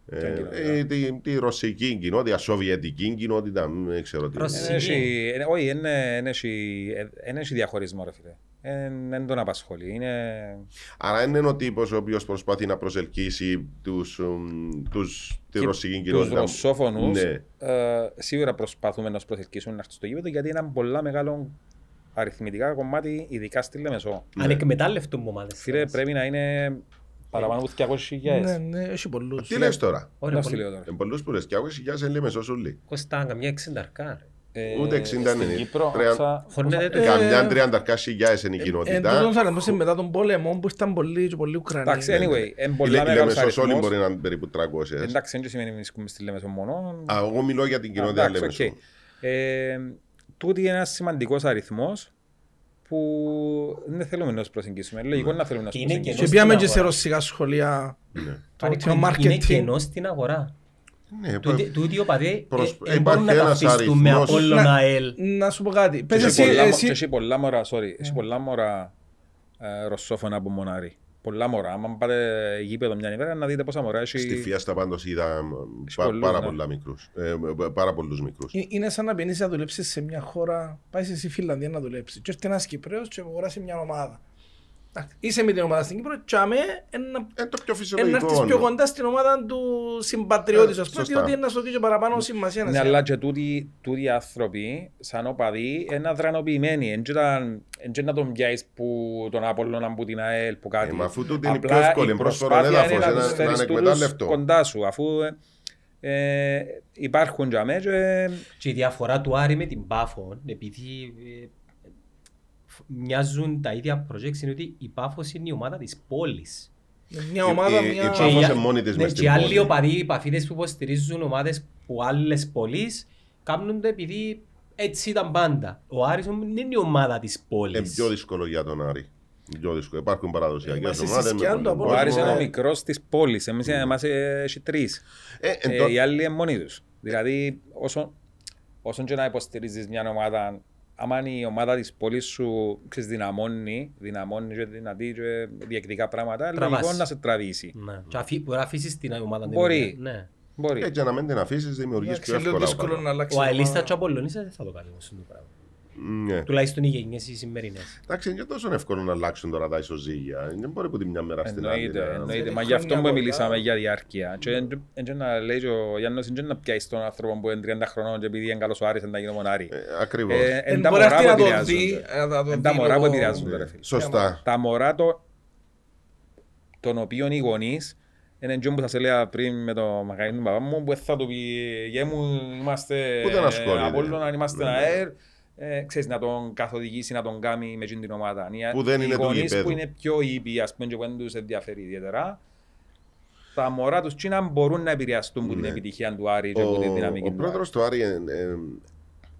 Ποια Ε, κοινότητα? ε, τη, τη ρωσική κοινότητα, σοβιετική κοινότητα, μ, δεν ξέρω τι. Ρωσική. είναι. Εν έχει- εν- Όχι, δεν έχει, εν έχει διαχωρισμό, ρε φίλε. Δεν τον απασχολεί. Είναι... Άρα είναι ο τύπος ο οποίος προσπαθεί να προσελκύσει τους, μ, τους, τη Και ρωσική Τους κοινότητα. ρωσόφωνους Ναι. ε, σίγουρα προσπαθούμε να τους προσελκύσουμε να έρθουν στο γήπεδο γιατί είναι ένα πολλά μεγάλο αριθμητικά κομμάτι, ειδικά στη Λεμεσό. Ναι. Ανεκμετάλλευτο ομάδες. Φίλε, πρέπει να είναι παραπάνω από 200.000. Ναι, ναι, έχει πολλούς. Τι λες τώρα; Ωραία, Να σου πολύ. λέω τώρα. Ε, πολλούς που λες και άκουσες για σε λέμε σωσούλη. Κοστά καμιά εξενταρκά. ρε. Ε, Ούτε 60 στην είναι. Κύπρο, Τρία- όσα- Χωρνέται το. Ε, Καμιά τριανταρκά χιλιάδες είναι η Εν κοινότητα. τούτον θα λέμε μετά τον πόλεμο που ήταν πολλοί και πολλοί Ουκρανοί. Εντάξει, anyway, είναι Η πολλά Λε- η μεγάλος Λεμεσός όλοι αριθμός. μπορεί να είναι περίπου 300. Εντάξει, δεν σημαίνει ότι βρίσκουμε στη Λεμεσό μόνο. Α, εγώ μιλώ για την κοινότητα Εντάξει, Λεμεσό. οκ. Ε, Τούτη είναι ένας σημαντικός αριθμός που δεν θέλουμε να τους προσεγγίσουμε. Είναι Λογικό να θέλουμε να τους Και είναι προσεγγίσουμε. Και πήγαμε και στην σε αγορά. ρωσικά σχολεία. Ναι. Το Πανικό, το Είναι marketing. κενός στην αγορά. Ναι, Τούτοι- Τούτοι οι οπαδοί Προς- ε, ε, υπάρχει μπορούν να ένας ταυτιστούν με αριθμός. Απόλλωνα Να- ΑΕΛ. Να σου πω κάτι. Πες Και εσύ, πολλά- εσύ, και έχει πολλά μωρά, sorry, έχει πολλά μωρά ε, ρωσόφωνα από μονάρι. Πολλά μωρά. Αν πάτε γήπεδο μια ημέρα να δείτε πόσα μωρά έχει. Στη Φιέστα πάντως είδα μ, πα- πολλούς, πάρα ναι. πολλά μικρούς. Ε, μ, πάρα πολλούς μικρούς. Ε, Είναι σαν να παινείς να δουλέψεις σε μια χώρα, πάει εσύ Φιλανδία να δουλέψεις. Και έρθει ένας Κυπρέος και αγοράσει μια ομάδα. Εντάξει, Είσαι με την ομάδα στην Κύπρο και αμέ ένα Είναι το πιο να φυσιολογικό. έρθεις πιο κοντά στην ομάδα του συμπατριώτης, Ε, ας πούμε, σωστά. διότι είναι να σου δώσει και παραπάνω σημασία. να Ναι, σε- αλλά και τούτοι, τούτοι οι άνθρωποι, σαν οπαδοί, είναι αδρανοποιημένοι. Εν και ήταν- εν και να τον πιάσεις που τον Απόλλωνα που την ΑΕΛ, που κάτι. Ε, μα αφού τούτη είναι Απλά πιο εύκολη, η είναι πρόσφορο προσπάθεια έδαφος, είναι ένα- τους να φέρεις είναι τούτους εκμετάλλευτο. κοντά σου, αφού ε, ε, υπάρχουν για μέ και Και η διαφορά του Άρη με την Πάφο, επειδή ε, μοιάζουν τα ίδια projects, είναι ότι η Πάφος είναι η ομάδα της πόλης. Μια ομάδα, η- η μια... Πάφος Και οι- είναι μόνη της ναι, μες στην Και άλλοι πόλη. οπαδοί, οι παφίδες που υποστηρίζουν ομάδες που άλλες πόλεις κάνουν το επειδή έτσι ήταν πάντα. Ο Άρης όμως δεν είναι η ομάδα της Είναι πόλης. πιο δύσκολο για τον Άρη. Πιο δύσκολο. Υπάρχουν παραδοσιακές Είμαστε ομάδες στη με σκιά πολύ του από Ο κόσμο, Άρης είναι ο ε. μικρός της πόλης. Εμείς εμάς ε, έχει τρεις. Ε, εν Ε, τω- οι άλλοι είναι μόνοι τους. Δηλαδή, όσο, όσον και να υποστηρίζεις μια ομάδα, άμα είναι η ομάδα της πόλης σου ξέρεις, δυναμώνει, δυναμώνει και δυνατή και διεκδικά πράγματα, Τραβάς. λογικό να σε τραβήσει. Ναι. Και αφή- Μπορεί να αφήσεις την ομάδα. την Μπορεί. οποία- Ναι. Μπορεί. ε, και να μην την αφήσεις δημιουργείς Εντάξει, πιο είναι λίγο εύκολα. δύσκολο πράγματα. να αλλάξει. Ο ομάδα. Αελίστα και ο Απολλωνής δεν θα το κάνει όμως αυτό το πράγμα. Ναι. Τουλάχιστον οι γενιές οι σημερινές. Εντάξει, είναι και τόσο εύκολο να αλλάξουν τώρα τα ισοζύγια. Δεν μπορεί από τη μια μέρα στην άλλη. Εννοείται, να- εννοείται. Θέλει Μα γι' αυτό χρόνια που πολλά. μιλήσαμε για διάρκεια. Και εν- εν και να λέει και ο Γιάννος είναι και να πιάσει τον άνθρωπο που είναι 30 χρονών και επειδή είναι καλός ο Άρης να γίνει μονάρι. Ε, Ακριβώς. Ε, Δεν Εν τα μπορεί μωρά αυτή που να το δει, επηρεάζονται. ε, να το Εν δει τα μωρά που λόγω- επηρεάζονται ρε φίλε. Σωστά. Τα μωρά το, των οποίων οι γονείς είναι αυτό που σας έλεγα πριν με το μαγαζί του παπά μου που θα του πει «Γε μου είμαστε Ούτε να ασχολείται. Απόλλωνα, είμαστε Ναι, ναι. ΑΕΡ» ε, ξέρεις, να τον καθοδηγήσει, να τον κάνει με εκείνη την ομάδα. Οι- Που δεν είναι οι του γονείς γηπέδου. που είναι πιο ήπιοι, ας πούμε, και που δεν τους ενδιαφέρει ιδιαίτερα, τα μωρά τους Κίνα μπορούν να επηρεαστούν από την Ναι. επιτυχία του Άρη και από τη Ο, δυναμική ο του πρόεδρος του Άρη, ε, ε,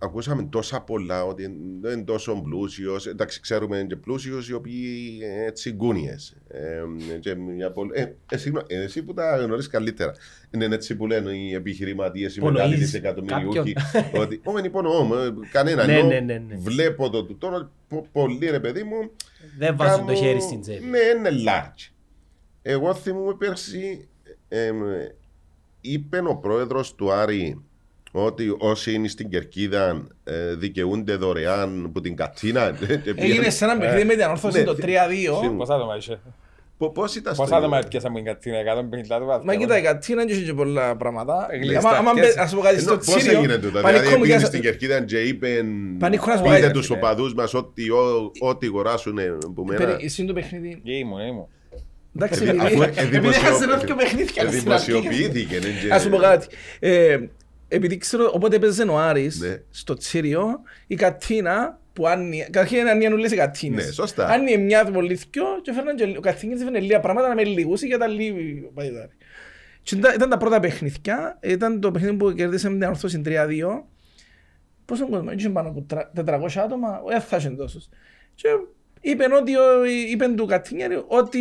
ακούσαμε τόσα πολλά ότι δεν είναι τόσο πλούσιος. Εντάξει, ξέρουμε και πλούσιους οι οποίοι ε, έτσι γκούνιες. Ε, και μια πολύ- ε, ε, συγγνώμη, ε, εσύ που τα γνωρίζεις καλύτερα. Είναι έτσι που λένε οι επιχειρηματίες, οι Υπονοείς μεγάλοι δισεκατομμυριούχοι. κάποιον. *laughs* ότι, όχι, υπονοώ, ε, κανένα. Ναι, ενώ ναι, ναι, ναι. Βλέπω το του τώρα, πο- πολύ ρε παιδί μου, Δεν βάζουν το Κάμω- χέρι στην τσέπη. Ναι, είναι large. Εγώ θυμούμαι πέρσι, εμ, είπε ο πρόεδρος του Άρη ότι όσοι είναι στην Κερκίδα ε, δικαιούνται δωρεάν από την Κατίνα. Έγινε σε ένα παιχνίδι με την ανόρθωση Ναι, το 3-2. σίγουρα. Πόσα άτομα είσαι; Πώς ήταν Πόσα άτομα έπιασαν από την Κατίνα, 150 άτομα. Μα κοίτα, η Κατίνα δεν είχε και πολλά πράγματα. Γλίστα, Άμα- άμα πιάσε. μπε- ας πω κάτι στο Πώς Τσίριο, έγινε τούτο, πανικό δηλαδή μου πήγε για- στην Κερκίδα και είπε Πανικό να σου πω πείτε κάτι, τους ρε, οπαδούς μας ότι ό- ό,τι αγοράσουν που μένα. Περί- Εσύ το παιχνίδι. Και ήμουν, ήμουν. Εντάξει, Επειδή- επειδή- αφού επειδή εδημοσιοποιη- έχασε ένα δυο παιχνίδια Ε, στην αρχή. Δημοσιοποιήθηκε. ναι, και- Ας σου πω κάτι. Ε, επειδή ξέρω, όποτε έπαιζε ο Άρης Ναι. στο Τσίριο, η Κατίνα που άνοιγε, καταρχήν είναι άνοιγαν όλες οι Κατίνες. Ναι, σωστά. Άνοιγε μια πολύ δυο και φέρναν και, ο Κατίνης έφερνε λίγα πράγματα να με λιγούσει για τα λίγη παϊδάρι. Και ήταν, ήταν τα πρώτα παιχνίδια, ήταν το παιχνίδι που κερδίσαμε την ορθώση 3-2. Πόσο κόσμο, είχε πάνω από τρα- 400 άτομα, δεν θα είχε τόσους. Και είπε ότι, ο- είπε του Κατίνιαρη ότι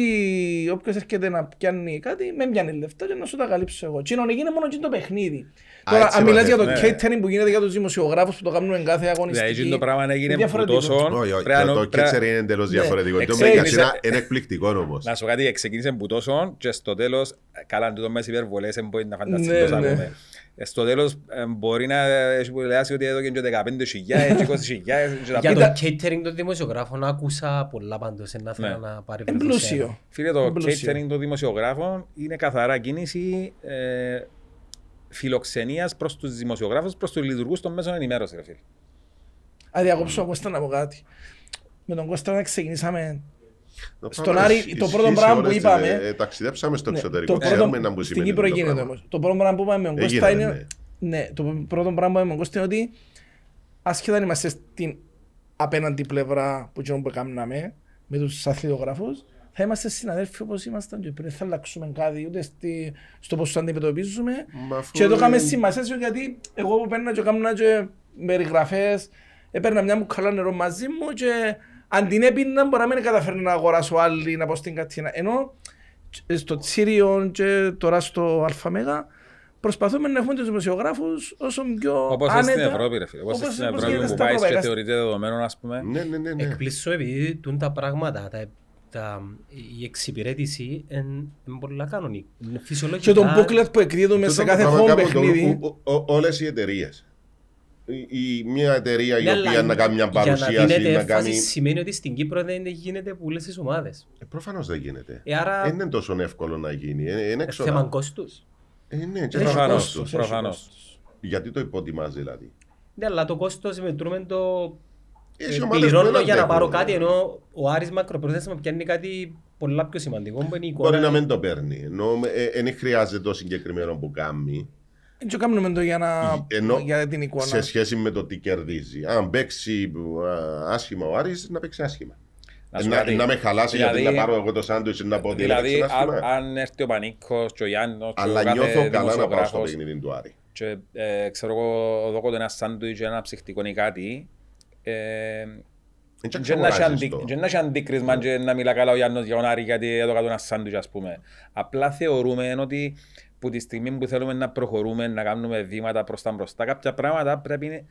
όποιος έρχεται να πιάνει κάτι, με πιάνει λεφτά και να σου τα καλύψω εγώ. Και είναι μόνο και το παιχνίδι. Α, Τώρα, έτσι αν μιλάς για το μαζεύει, ναι. catering που γίνεται για τους δημοσιογράφους που το κάνουν κάθε αγωνιστική. Δηλαδή, το πράγμα έγινε είναι που διαφορετικό. τόσο... Όχι, όχι, πρέπει να- το- το πρέπει να- Κέτσερ είναι εντελώς Ναι. διαφορετικό. Το Εξέλιξε- Μεγκατσίνα είναι εκπληκτικό όμως. Να σου πω κάτι, ξεκίνησε που τόσο και στο τέλος, καλά τούτο μέσα υπερβολές, δεν μπορεί να φανταστείς Ναι, τόσο ναι. ακόμα. Ε, Στο τέλος ε, μπορεί να έχει πουλάσει ότι έδωκε και 15.000 και 20.000 *laughs* και τα Για πάντα. το catering των δημοσιογράφων άκουσα πολλά πάντως. Να θέλω Ναι. να πάρει Είναι πλούσιο. Φίλε, το Πλούσιο. catering των δημοσιογράφων είναι καθαρά κίνηση ε, φιλοξενίας προς τους δημοσιογράφους, προς τους λειτουργούς των μέσων ενημέρωσης, ρε φίλε. Αν διακόψω τον Κώστα να πω κάτι. Με τον Κώστα να ξεκινήσαμε Το Στον πράγμα Άρη, ισχύει το σε πρώτο πράγμα που όλες τις- είπαμε- ε, ε, Ταξιδέψαμε στο Ναι, εξωτερικό. το Ξέρουμε πρώτο- να μου Στην σημαίνει Κύπρο το γίνεται πράγμα. όμως. Το πρώτο πράγμα που είπαμε με τον Έγινε, Κώστα είναι... ναι. Ναι, το πρώτο πράγμα που είπαμε με τον Κώστα είναι ότι ασχετά αν είμαστε στην απέναντι πλευρά που εκείνο που έκαναμε με τους αθλητογράφους θα είμαστε συναδέλφοι όπως ήμασταν και πριν δεν θα αλλάξουμε κάτι ούτε στη, στο πώς το αντιμετωπίζουμε Μα αφού και το έκαμε είναι- σημασία σου γιατί εγώ που παίρνα και έκανα και περιγραφές έπαιρνα μια μουκαλά νερό μαζί μου και αν την έπινα μπορεί να μην καταφέρνει να αγοράσω άλλη να πω στην Κατίνα. Ενώ στο Τσίριο και τώρα στο ΑΜΕΓΑ προσπαθούμε να έχουμε τους δημοσιογράφους όσο πιο Όπως άνετα. στην Ευρώπη, ρε φίλε. Όπως όπως- στην όπως Ευρώπη γίνεται που στα πάει και ευρωπαϊκά θεωρείται δεδομένο, ας πούμε. Ναι, ναι, ναι. ναι. Εκπλήσω επειδή τούν τα πράγματα, τα, τα, η εξυπηρέτηση είναι πολλά κανονική. Είναι φυσιολογικά. Και τον booklet που εκδίδουμε Τούτο σε το κάθε πράγμα home κάνουν το- παιχνίδι. ο- ο- ο- Όλες οι εταιρείες. Η- η- Μια εταιρεία η Ναι, αλλά οποία να κάνει μια Για να παρουσίαση, δίνεται να έμφαση κάνει... σημαίνει ότι στην Κύπρο δεν γίνεται που όλες τις ομάδες. Ε, Προφανώς δεν γίνεται. Ε, άρα Δεν είναι τόσο εύκολο να γίνει. Ε, Είναι είναι έξοδα. θέμα κόστους. Ε, ναι, και Έχει θα Προφανώς, κόστος. έχει προφανώς. κόστος. Γιατί το υποτιμάς δηλαδή; Ναι, αλλά το κόστος μετρούμε το Έχει ε, ομάδες που πληρώνω δεν για να πάρω αντέχουν. κάτι ενώ ο Άρης μακροπρόθεσμα πιάνει κάτι πολλά πιο σημαντικό που είναι η εικόνα. Μπορεί να μην το παίρνει. Ενώ δεν χρειάζεται το συγκεκριμένο που κάνει Δεν κάνουμε το για, να... Ενώ για την εικόνα. σε σχέση με το τι κερδίζει. Αν παίξει α, άσχημα ο Άρης, να παίξει άσχημα. σου Να, κάτι. να με χαλάσει γιατί Δηλαδή- να πάρω εγώ το σάντουιτς να πω ότι Δηλαδή, έλεξε, ας πούμε. αν, αν έρθει ο Πανίκος και ο Γιάννος και Αλλά ο κάθε νιώθω καλά να πάω στο δημοσιογράφος παιχνίδι του Άρη. και ε, ξέρω εγώ δώκω το ένα σάντουιτς ή ένα ψυχτικό ή κάτι ε, Δεν και να ξεκουράζεις έχει αντί- το. και να έχει αντίκρισμα και να μιλά καλά ο Γιάννος για τον Άρη γιατί έδωκα του ένα σάντουιτς ας πούμε. Απλά θεωρούμε ότι που τη στιγμή που θέλουμε να προχωρούμε, να κάνουμε βήματα προς τα μπροστά, κάποια πράγματα πρέπει να-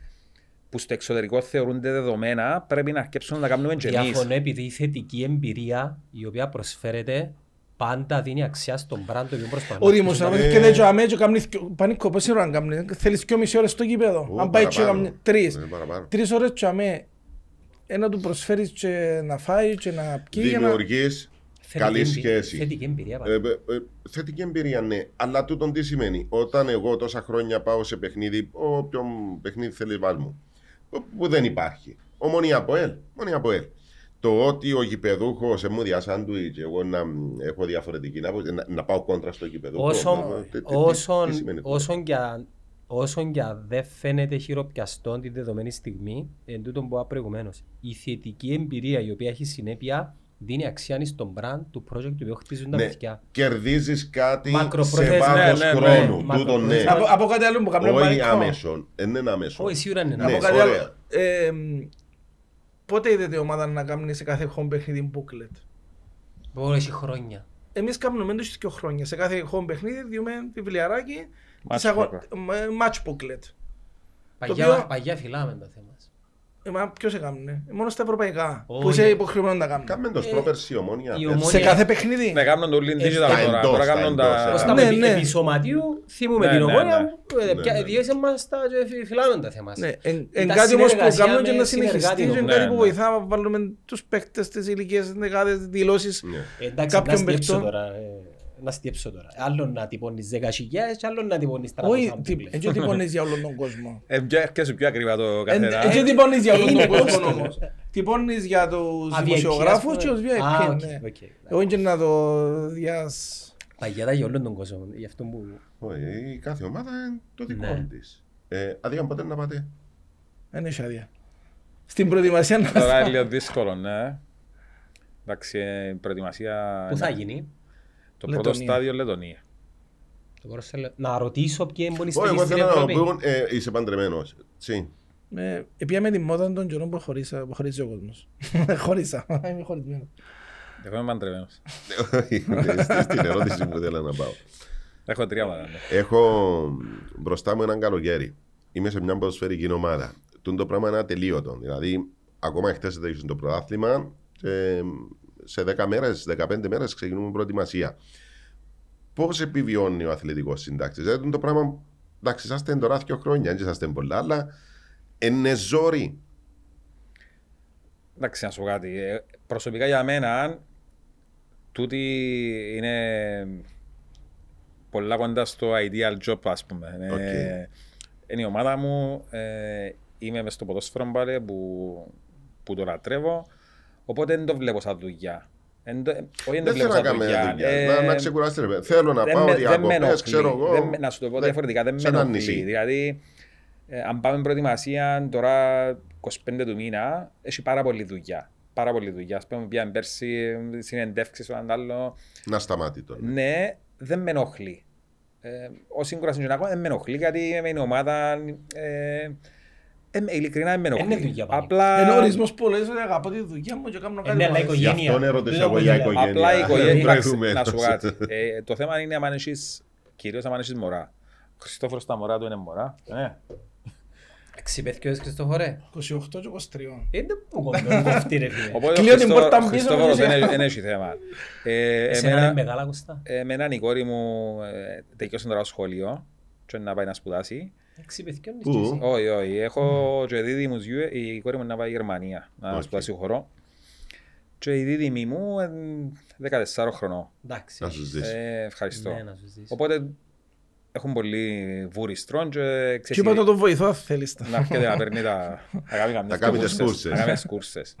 που στο εξωτερικό θεωρούνται δεδομένα, πρέπει να αρκέψουμε να τα κάνουμε και εμείς. Διαφωνώ επειδή η θετική εμπειρία η οποία προσφέρεται πάντα δίνει αξία στον brand το οποίο προσπαθούμε. Ο δημοσιογράφος Ε. και δεν τζαμέ και κάνει δυο- πανίκο, πόση ώρα να κάνει, θέλεις δυο μισή ώρες στο γήπεδο. Ου, Αν πάει και παραπάνω. κάνει τρεις. Ε, παραπάνω. Τρεις ώρες τζαμέ, ένα του προσφέρεις και να φάει και να πιει για να... Δημιουργείς Θετική καλή εμπει- σχέση. Θετική εμπειρία. Ε, πάντα. ε, ε, θετική εμπειρία, ναι. Αλλά τούτον τι σημαίνει; Όταν εγώ τόσα χρόνια πάω σε παιχνίδι, όποιο παιχνίδι θέλεις βάλ μου, που- που δεν υπάρχει. Ομονία από ελ. Ομονία από ελ. Το ότι ο γηπεδούχος σε μου διασάντουιτ, εγώ να μ, έχω διαφορετική να, να, να πάω κόντρα στο γηπεδούχο. Όσον, να- τι- τι- τι- όσον, τι σημαίνει αυτό; όσον, και αν, όσον και αν δεν φαίνεται χειροπιαστό την δεδομένη στιγμή, εν τούτον που είπα προηγουμένως, η θετική εμπειρία η οποία έχει συνέπεια δίνει αξία στον brand του project του οποίου χτίζουν τα Ναι, παιδιά. κερδίζεις κάτι σε Μακροπρόθεσμα, βάθος ναι, ναι, ναι. χρόνου. Τούτο ναι. Μακροπρόθεσμα. Από, από κάτι άλλο που κάνει ο Όχι Πανίκο. άμεσον. Δεν είναι άμεσον. Όχι, σίγουρα είναι. Ναι. Από ένα. κάτι άλλο. ωραία. Ε, μ, Πότε είδατε η ομάδα να κάνει σε κάθε home παιχνίδι booklet; Μπορεί έχει χρόνια. Εμείς κάνουμε έντος και χρόνια. Σε κάθε home παιχνίδι διούμε βιβλιαράκι Match της αγω- booklet. ε, match booklet. Παγιά, οποίο- παγιά φυλάμε τα θέματα. Ε, μα ποιος έκαμνε. Μόνο στα ευρωπαϊκά. Όχι. Που είσαι υποχρεωμένο να τα κάνουν. Κάμε το πρόπερση ομόνια. η πες. ομόνια- Σε κάθε παιχνίδι. Ναι, κάνουν το link digital Στα τώρα. εντός, Τώρα στα κάνουν εντός, τα... Ως ε. τα Ναι, επί- ναι. επισωματίου θυμούμε Ναι, την ναι, ομόνια ναι. που ε, Ναι, πια- ναι. διέσε μας τα και φυ- φυλάμε τα θέματα. Ναι, εν, εν Τα κάτι όμως που συνεργασία κάνουν και με να συνεχιστεί συνεργάτη και το- κάτι Ναι, που ναι. βοηθά να βάλουμε τους παίκτες της ηλικίας δεκάδες δηλώσεις. Ναι. Εντάξει, να κάποιον στιέψω παιχτό. τώρα. ε, Να στιέψω τώρα. Άλλο να τυπώνεις 10.000 και άλλο να τυπώνεις 300 Όχι, αν τι- πλέον. έτσι τυπώνεις για όλον τον κόσμο. *laughs* Ε, πιο- έρχεσαι πιο ακριβά το Εν- καθένα. Έτσι τυπώνεις για όλον Είναι τον κόσμο κόστος. όμως. Τυπώνεις για τους Α, VIP, δημοσιογράφους ας και πούμε. τους VIP. Α, οκ, ναι. οκ. Εγώ και να το διας... Παγιάτα για όλον τον κόσμο. Γι' αυτό που... Όχι, η κάθε ομάδα είναι το δικό Ναι. της. Ε, Αδία, πότε να πάτε. Δεν έχει άδεια. Στην προετοιμασία να Τώρα είναι λίγο δύσκολο, ναι. Εντάξει, ε, η προετοιμασία... Πού θα γίνει; Το πρώτο Λετωνία. στάδιο Λετωνία. Το πρώτο θέλω- Να ρωτήσω ποιοι είναι πολύ Όχι, εγώ στην θέλω να Ευρώπη. μου πούν, ε, είσαι παντρεμένος. Τσι. Ε, Επία τη μόδα των καιρών που χωρίσα- που χωρίζει ο κόσμος. *laughs* Χωρίσα. Είμαι χωρισμένος. Εγώ είμαι παντρεμένος. Όχι, στη- Στην ερώτηση που θέλω να πάω. Έχω τρία μάνα. ναι. Έχω μπροστά μου έναν καλοκαίρι. Είμαι σε μια ποδοσφαιρική ομάδα. Τούν το πράγμα είναι ατελείωτο. Δηλαδή, ακόμα χτες δεν το πρωτάθλημα. και σε 10 μέρες, 15 μέρες ξεκινούμε προετοιμασία. Πώς επιβιώνει ο αθλητικός συντάκτης; Δηλαδή, το πράγμα. Εντάξει, είσαστε τώρα δύο χρόνια, δεν είσαστε πολλά, αλλά είναι ζόρι. Εντάξει, να σου πω κάτι. Ε, Προσωπικά για μένα, τούτη είναι πολλά κοντά στο ideal job, ας πούμε. Ε, Οκ. είναι η ομάδα μου, ε, είμαι μες στο ποδόσφαιρο πάλι που, που το λατρεύω, οπότε δεν το βλέπω σαν δουλειά. Εν το- Όχι, δεν το Δεν θέλω βλέπω να σαν κάνω δουλειά. δουλειά. Ε, Να, να ξεκουράσετε. ρε. Θέλω να δεν πάω με- δεν με διακοπέ, ενοχλεί. ξέρω εγώ. Δεν με- να σου το πω Δεν- διαφορετικά, δεν με σαν ένα ενοχλεί. νησί. Δηλαδή, ε, αν πάμε προετοιμασία τώρα 25 του μήνα, έχει πάρα πολλή δουλειά. Πάρα πολλή δουλειά. Ας πούμε, πήγαμε πέρσι συνεντεύξεις ο έναν άλλος. Να σταμάτει τώρα. Ναι, δεν με ενοχλεί. Ε, ο σύγκουρας είναι ακόμα, δεν με ενοχλεί γιατί είμαι η ομάδα. Ε, ε, ειλικρινά δεν με ενοχλεί. Είναι δουλειά πάλι. Απλά, Είναι ορισμός που λες ότι αγαπώ τη δουλειά μου και κάνω κάτι Ναι, που αλλά αρέσει. Γι' οικογένεια. αυτόν έρωτησα Δεν εγώ το για λέω. οικογένεια. Απλά η οικογένεια. Εντάξει, Προηγουμένως. να σου πω κάτι. Ε, το θέμα είναι αν έχεις, κυρίως αν έχεις μωρά. Ο Χριστόφορος τα μωρά του είναι μωρά. Ναι. Ξυπέθηκε ο Χριστόφορε. 28 και 23. Είναι που κομπέουν κοφτή ρε φίλε. Οπότε ο Κλείω την Χριστό- πόρτα ο πίσω Χριστόφορος μου και δεν σε- δεν έχει θέμα. Ε, Εσένα εμένα- είναι μεγάλα κοστά. Εμένα η κόρη μου ε, τελειώσε τώρα το σχολείο και να πάει να σπουδάσει. Ξυπέθηκε Πού; Όχι, όχι. Έχω και δίδυμους γιου, η κόρη μου να πάει Γερμανία να Οκ. σπουδάσει χορό. Και η δίδυμη μου είναι 14 χρονών. Εντάξει. Να σου ζήσει. Ε, ευχαριστώ. Ναι, να σου ζήσει. Οπότε έχουν πολύ βουριστρόν και Και ξέρεις, είπα να τον βοηθώ αν θέλεις τα. να έρχεται να παίρνει τα... να κάνει καμιές κάνει τις κούρσες, κούρσες. Να κάνει τις κούρσες.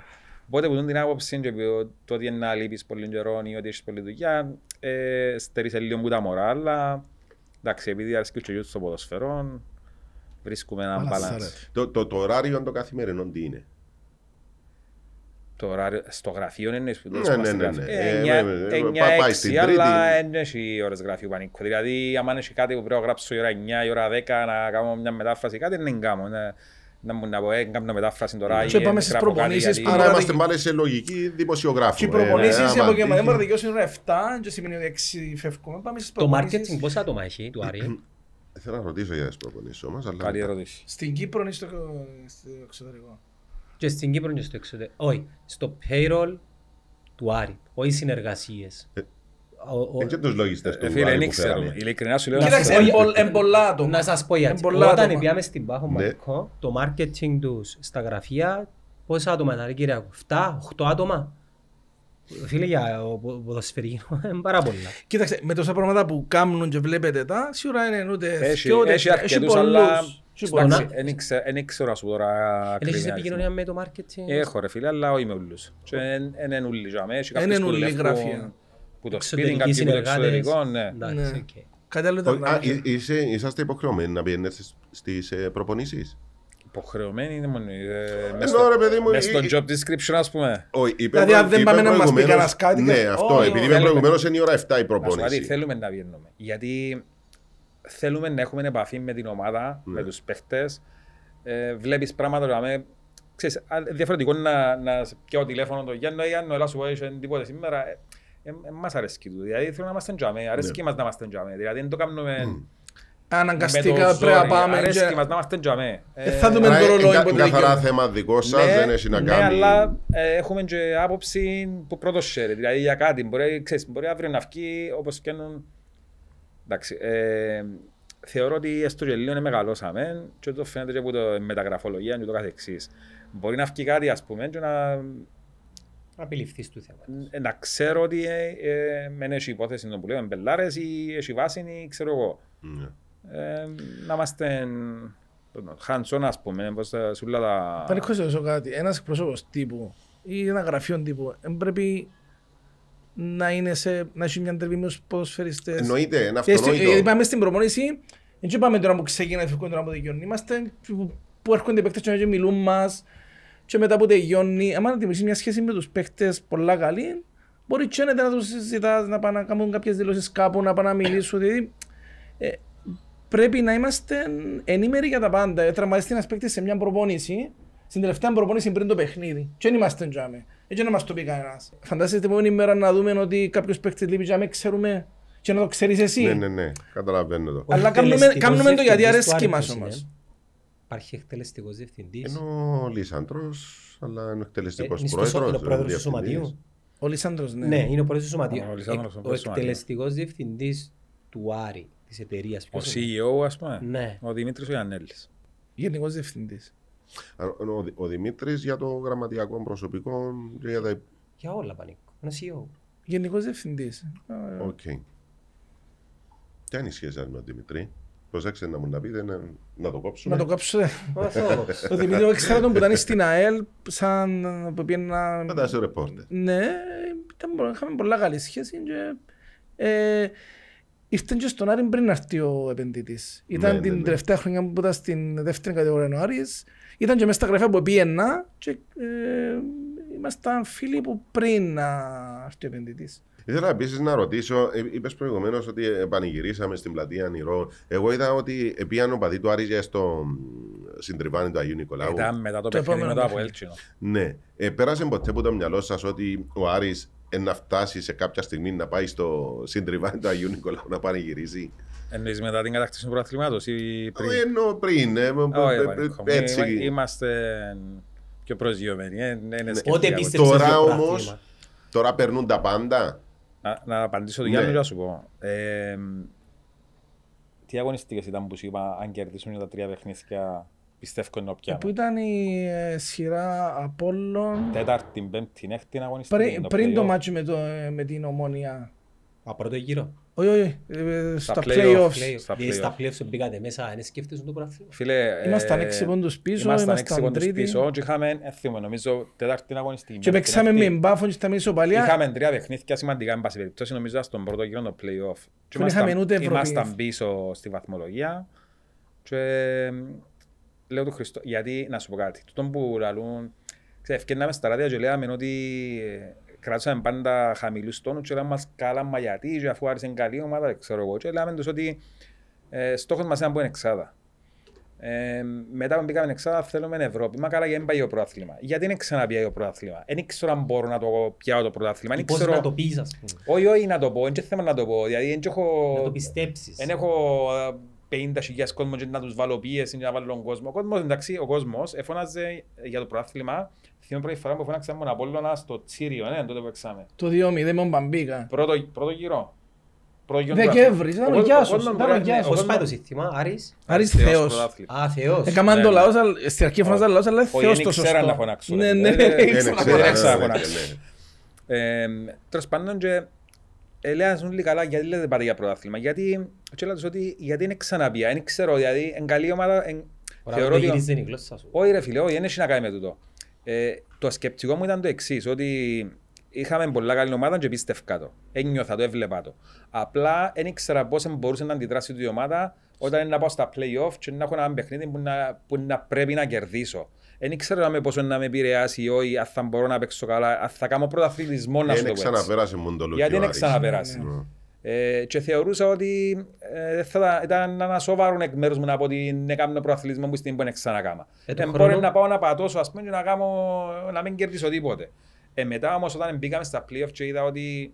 Οπότε που δουν την άποψη και που το ότι είναι να λείπεις πολύ καιρό ή ότι έχεις πολλή δουλειά, ε, στερείσαι λίγο που τα μωρά, αλλά εντάξει, επειδή αρέσκει και ο γιος στο ποδοσφαιρό, Βρίσκουμε ένα balance. Το, το, το ωράριο το καθημερινό τι είναι. Το ωράριο, στο γραφείο είναι σπουδές ναι, ναι, ναι, Πάει στην τρίτη. Αλλά δεν έχει ώρες γραφείου πανίκου. Δηλαδή, αν έχει κάτι που πρέπει να γράψω η ώρα 9, η ώρα 10, να κάνω μια μετάφραση, κάτι δεν κάνω να μου. Και πάμε. Άρα είμαστε πάλι Το marketing πόσα άτομα έχει του Άρη. Θέλω να ρωτήσω για τις προπονήσεις όμως, αλλά... Καλή ερώτηση. Στην Κύπρο ή στο στο εξωτερικό. Και στην Κύπρο και στο εξωτερικό. Όχι, στο payroll του Άρη. Όχι συνεργασίες. Ε, Ο- ο- Είναι και τους λογιστές Ε, του Φίλε, Άρη δεν που ξέρω. φέραμε. Ειλικρινά σου λέω. Κοίταξε, πω- εμπολ- εμπολά άτομα. Να σας πω γιατί. Εμπολά Όταν άτομα. πήγαμε στην Πάχο Ναι. Μαρκό, το marketing τους στα γραφεία, πόσα άτομα ήταν, ρε κύριε, 7, 8 άτομα; Φίλε, για ο πο- ποδοσφαιρικό είναι πάρα πολλά. Κοίταξε, με τόσα πράγματα που κάνουν και βλέπετε τα, σίγουρα είναι ούτε Έχει, δυο, ούτε- έχει αρκετούς, πολλούς. αλλά Έχει στον πολλούς. α- εντάξει, δεν ξε- δεν ξέρω να σου πω τώρα Δεν έχεις ακριβή επικοινωνία αριθμό. με το marketing; Έχω ρε φίλε, αλλά όχι με όλους. Και εν- εν είναι ούλοι για μέ, έχει Εν κάποιους είναι που ούλοι δουλεύουν γραφεία. Που το σπίτι, εξωτερικοί κάποιοι που το συνεργάτες. εξωτερικό, ναι. Εντάξει, Ναι. οκ. Κάτι άλλο Ο- ήταν. α, εί- είσαι- Είσαστε υποχρεωμένοι να πηγαίνετε στις- στις ε, προπονήσεις; Υποχρεωμένοι είναι μόνο. ε, μες Ενώ, στο- ρε, παιδί μου, μες στο η- job description ας πούμε. Όχι, είπε Δηλαδή, αν προ- δεν είπε πάμε να μας πει προηγουμένως- κανένας κάτι, Ναι, και- αυτό. όχι, Επειδή όχι. είπε προηγουμένως είναι η ώρα 7 η Να σου πω κάτι, προπόνηση. θέλουμε να βγαίνουμε. Γιατί θέλουμε να έχουμε επαφή με την ομάδα, Ναι. με τους παίχτες. Ε, βλέπεις πράγματα που λέμε, ξέρεις, α, διαφορετικό να, να σε πιάω τηλέφωνο το Γιάννο, «Ε, Γιάννο, έλα σου πω, είσαι τίποτε σήμερα. Ε, ε, ε, μας αρέσκει του. Δηλαδή θέλω να είμαστε τζάμε, αρέσκει Ναι. μας να είμαστε τζάμε. Δηλαδή δεν το κάνουμε με το Αναγκαστικά ζόρι. πρέπει να πάμε. Αρέσκει και- μας να είμαστε τζάμε. Ε, θα δούμε Άρα, το ρολόι είναι που κα- καθαρά δικαιώται. θέμα δικό σας, δεν έχει να ναι, κάνει... αλλά ε, έχουμε και άποψη που πρώτος share. Δηλαδή για κάτι. Μπορεί, ξέρεις, μπορεί αύριο να βγει όπως και έναν... Εντάξει. Ε, θεωρώ ότι έστω και λίγο μεγαλώσαμε και το φαίνεται και από το μεταγραφολογία και το καθεξής. Μπορεί να βγει κάτι ας πούμε και να, Να απειληφθείς του θέματος. να ξέρω ότι ε, ε, μεν έχει υπόθεση το που λέμε μπελάρες ή έχει βάση ή ξέρω εγώ. Ναι. Ε, να είμαστε hands-on ας πούμε, πως τα σούλα τα... Πανικό σε ρωτήσω κάτι. Ένας εκπρόσωπος τύπου ή ένα γραφείο τύπου δεν πρέπει να, είναι σε, να έχει μια τρεβή με τους ποδοσφαιριστές; Εννοείται, είναι Και στη- αυτονόητο. ε, Πάμε στην προπονήση, δεν είπαμε τώρα που ξεκινάει φεύγουν τώρα που τελειώνει. Είμαστε που, που έρχονται οι παίκτες και μιλούν μας και μετά που τελειώνει. Άμα να δημιουργήσει μια σχέση με τους παίκτες πολλά καλή, μπορεί και να τους συζητάς, να πάνε να κάνουν κάποιες δηλώσεις κάπου, να πάνε να μιλήσουν. Δηλαδή, ε, πρέπει να είμαστε ενήμεροι για τα πάντα. Ε, Τραυματιστεί ένας παίκτης σε μια προπόνηση, στην τελευταία προπόνηση πριν το παιχνίδι. Και δεν είμαστε τζάμε. Έτσι να μας το πει κανένας. Φαντάζεστε την επόμενη μέρα να δούμε ότι κάποιος παίκτης λείπει τζάμε, ξέρουμε και να το ξέρεις εσύ. Ναι, ναι, ναι, καταλαβαίνω το. Ο Αλλά κάνουμε- εκτελεστικός κάνουμε το γιατί διευθυντής του αρέσκει Άρη μας ποιος όμως. είναι; Υπάρχει εκτελεστικός διευθυντής. Ενώ ο Λίσαντρος, αλλά είναι ο εκτελεστικός Ε, είναι στο σω- πρόεδρος. είναι ο πρόεδρος του διευθυντής. σωματείου. Ο Λισάνδρος, ναι. Ναι, είναι ο πρόεδρος του σωματείου. Ο Λισάνδρος, ο Ο πρόεδρος του σωματείου. εκτελεστικός διευθυντής του Άρη, της εταιρείας. Ο ποιος είναι; CEO ας πούμε, Ναι. ο Δημήτρης ο Ιαννέλης. Γενικός διευθυντής. Α, ενώ Ο, Δη- ο Δημήτρης για το γραμματιακό προσωπικό και για τα... Για όλα πανίκο. Ένα CEO. Γενικός διευθυντής. Α, Οκ. Ποια είναι η σχέση σας με τον Δημήτρη. Προσέξτε να μου να πείτε να, να το κόψουμε. Να το κάψω. Μα αυτό. Ο Δημήτρης ήξερα τον που ήταν στην ΑΕΛ, σαν που πήγαινε να... Μετά σε ρεπόρτερ. Ναι, ήταν, πο- είχαμε πολλά καλή σχέση και ε, ήρθε και στον Άρη πριν να έρθει ο επενδυτής. Ήταν Ναι, την ναι, ναι. τελευταία χρονιά που ήταν στην δεύτερη κατηγορία ο Άρης. Ήταν και μέσα στα γραφεία που πήγαινα και ε, ήμασταν φίλοι που πριν να έρθει ο επενδυτής. Ήθελα επίσης να ρωτήσω, είπες προηγουμένως ότι πανηγυρίσαμε στην πλατεία Νηρό. Εγώ είδα ότι πήγαν ο παδί του Άρη για στο συντριβάνι του Αγίου Νικολάου. Ήταν μετά το Το παιχνίδι με επόμενο το παιχνίδι. Αποέλτσινο. Ναι. Ε, πέρασε ποτέ από το μυαλό σας ότι ο Άρης ε, να φτάσει σε κάποια στιγμή να πάει στο συντριβάνι του Αγίου Νικολάου να πανηγυρίσει. Εννοείς μετά την κατάκτηση του πρωταθλήματος ή πριν; Ε, Ενώ πριν. ε, Όχι, ε, Πανίκο. ε, έτσι. Είμα- Είμαστε πιο προσγειωμένοι. ε, ναι, ναι, σκεφτεί Ό,τι από- πίστεψες Τώρα στο όμως- πρωτάθλημα. Τώρα περνούν τα πάντα. Να, να απαντήσω το Ναι. Γιάννη και να σου πω. Ε, τι αγωνιστικές ήταν που σου είπα, αν κερδίσουν τα τρία παιχνίδια, πιστεύω είναι Που όποια. ήταν η ε, σειρά Απόλλων Τέταρτη, πέμπτη, έκτη αγωνιστική. πριν, πριν το play-off. μάτσο με, το, ε, με την Ομόνια. Α, πρώτο γύρο. Όχι, όχι, ε, Στα στα play-off. playoffs. Play- Στα ε, play-off. Στα playoffs μπήκατε μέσα, δεν σκέφτεσαι το πρωτάθλημα. Φίλε, Ήμασταν ε, έξι πόντους πίσω, ήμασταν ήμασταν έξι πόντους τρίτη. πίσω και είχαμε, ε, θυμούμαι, νομίζω, τέταρτη αγωνιστική. Και πέμπτη, παίξαμε έκτη. με μπάφον και στα μέση ισοπαλία. Είχαμε τρία παιχνίδια σημαντικά, εν πάση περιπτώσει, νομίζω, στον πρώτο γύρο το play-off. Και Δεν είχαμε ούτε Ευρώπη. Ήμασταν πίσω στη βαθμολογία και ε, λέω του Χριστό, γιατί να σου πω κάτι, τούτο που λαλούν Ξέρεις, ευκαιρνάμε στα ράδια και λέγαμε ότι ε, κράτησαμε πάντα χαμηλούς τόνους και λέγαμε μας καλά μα γιατί και αφού άρχισε καλή ομάδα, δεν ξέρω εγώ. Και λέγαμε τους ότι ε, στόχος μας είναι να μπούμε εξάδα. Ε, μετά που μπήκαμε εξάδα θέλουμε Ευρώπη. Μα καλά γιατί δεν πάει το πρωτάθλημα. Γιατί δεν ξαναπιάει το πρωτάθλημα; Δεν ξέρω αν μπορώ να το πιάω το πρωτάθλημα. Δεν Πώς ξέρω... να το πεις ας πούμε. Όχι, όχι να το πω, δεν θέμα να το πω. Δηλαδή, δεν έχω... Να το πιστέψεις. Δεν έχω ε, 50.000 κόσμο και να τους βάλω πίεση και να βάλω τον κόσμο. Ο κόσμος, εντάξει, ο κόσμος εφώναζε για το πρωτάθλημα. Θυμάμαι πρώτη φορά που φώναξαμε τον Απόλλωνα στο Τσίριο, ναι, τότε που έξαμε. Το 2-0 με τον Μπαμπίκα. Πρώτο, πρώτο γύρο. Πρώτο γύρο του Δεκέμβρης, πρωτάθλημα. ήταν ο Ο Γιάσος, κόσμος ήταν ο μπορεί να- Γιάσος. ο Πώς κόσμος- πάει το σύστημα, Άρης; Άρης Θεός Θεός. πρωτάθλημα. Α, Θεός. Έκαναν Ναι, το ναι. λαός, αλλά στην αρχή φωνάζαν λαός, αλλά Όχι, Θεός δεν το ήξερα σωστό. να φωνάξω, Ναι, ρε. ναι, Ε, δεν ε, ήξερα να ξέρω, φωνάξω. έξα να ναι, φωνάξω. ναι. Ε, τέλος πάντων και ελέγχουν όλοι καλά γιατί λέτε πάτε για πρωτάθλημα; Γιατί, και λέω τους ότι γιατί είναι ξαναπία, δεν ξέρω, δηλαδή εν καλή ομάδα, εν, Ωραία, θεωρώ δεν ότι... γυρίζει η γλώσσα σου. Όχι ρε φίλε, όχι, δεν έχει να κάνει με τούτο. Ε, το σκεπτικό μου ήταν το εξής, ότι είχαμε πολλά καλή ομάδα και πίστευκα το. Ένιωθα το, έβλεπα το. Απλά δεν ήξερα πώς μπορούσε να αντιδράσει η ομάδα όταν είναι να πάω στα play-off και να έχω ένα παιχνίδι που να, που να πρέπει να κερδίσω. Δεν ήξερα με πόσο να με επηρεάσει ή όχι, αν θα μπορώ να παίξω καλά, αν θα κάνω πρωταθλητισμό να σου Δεν το πω έτσι. ξαναπέρασε μόνο το Γιατί δεν Άρης. ξαναπέρασε. Ναι. Ε, και θεωρούσα ότι ε, δεν θα, ήταν- ήταν ένα σοβαρό εκ μέρους μου να πω ότι δεν έκανα προαθλητισμό που στην που δεν ξανακάμα. Ε, το Ε, χρόνο- μπορεί να πάω να πατώσω ας πούμε και να, κάνω, να μην κερδίσω τίποτε. Ε, μετά όμως όταν μπήκαμε στα playoff και είδα ότι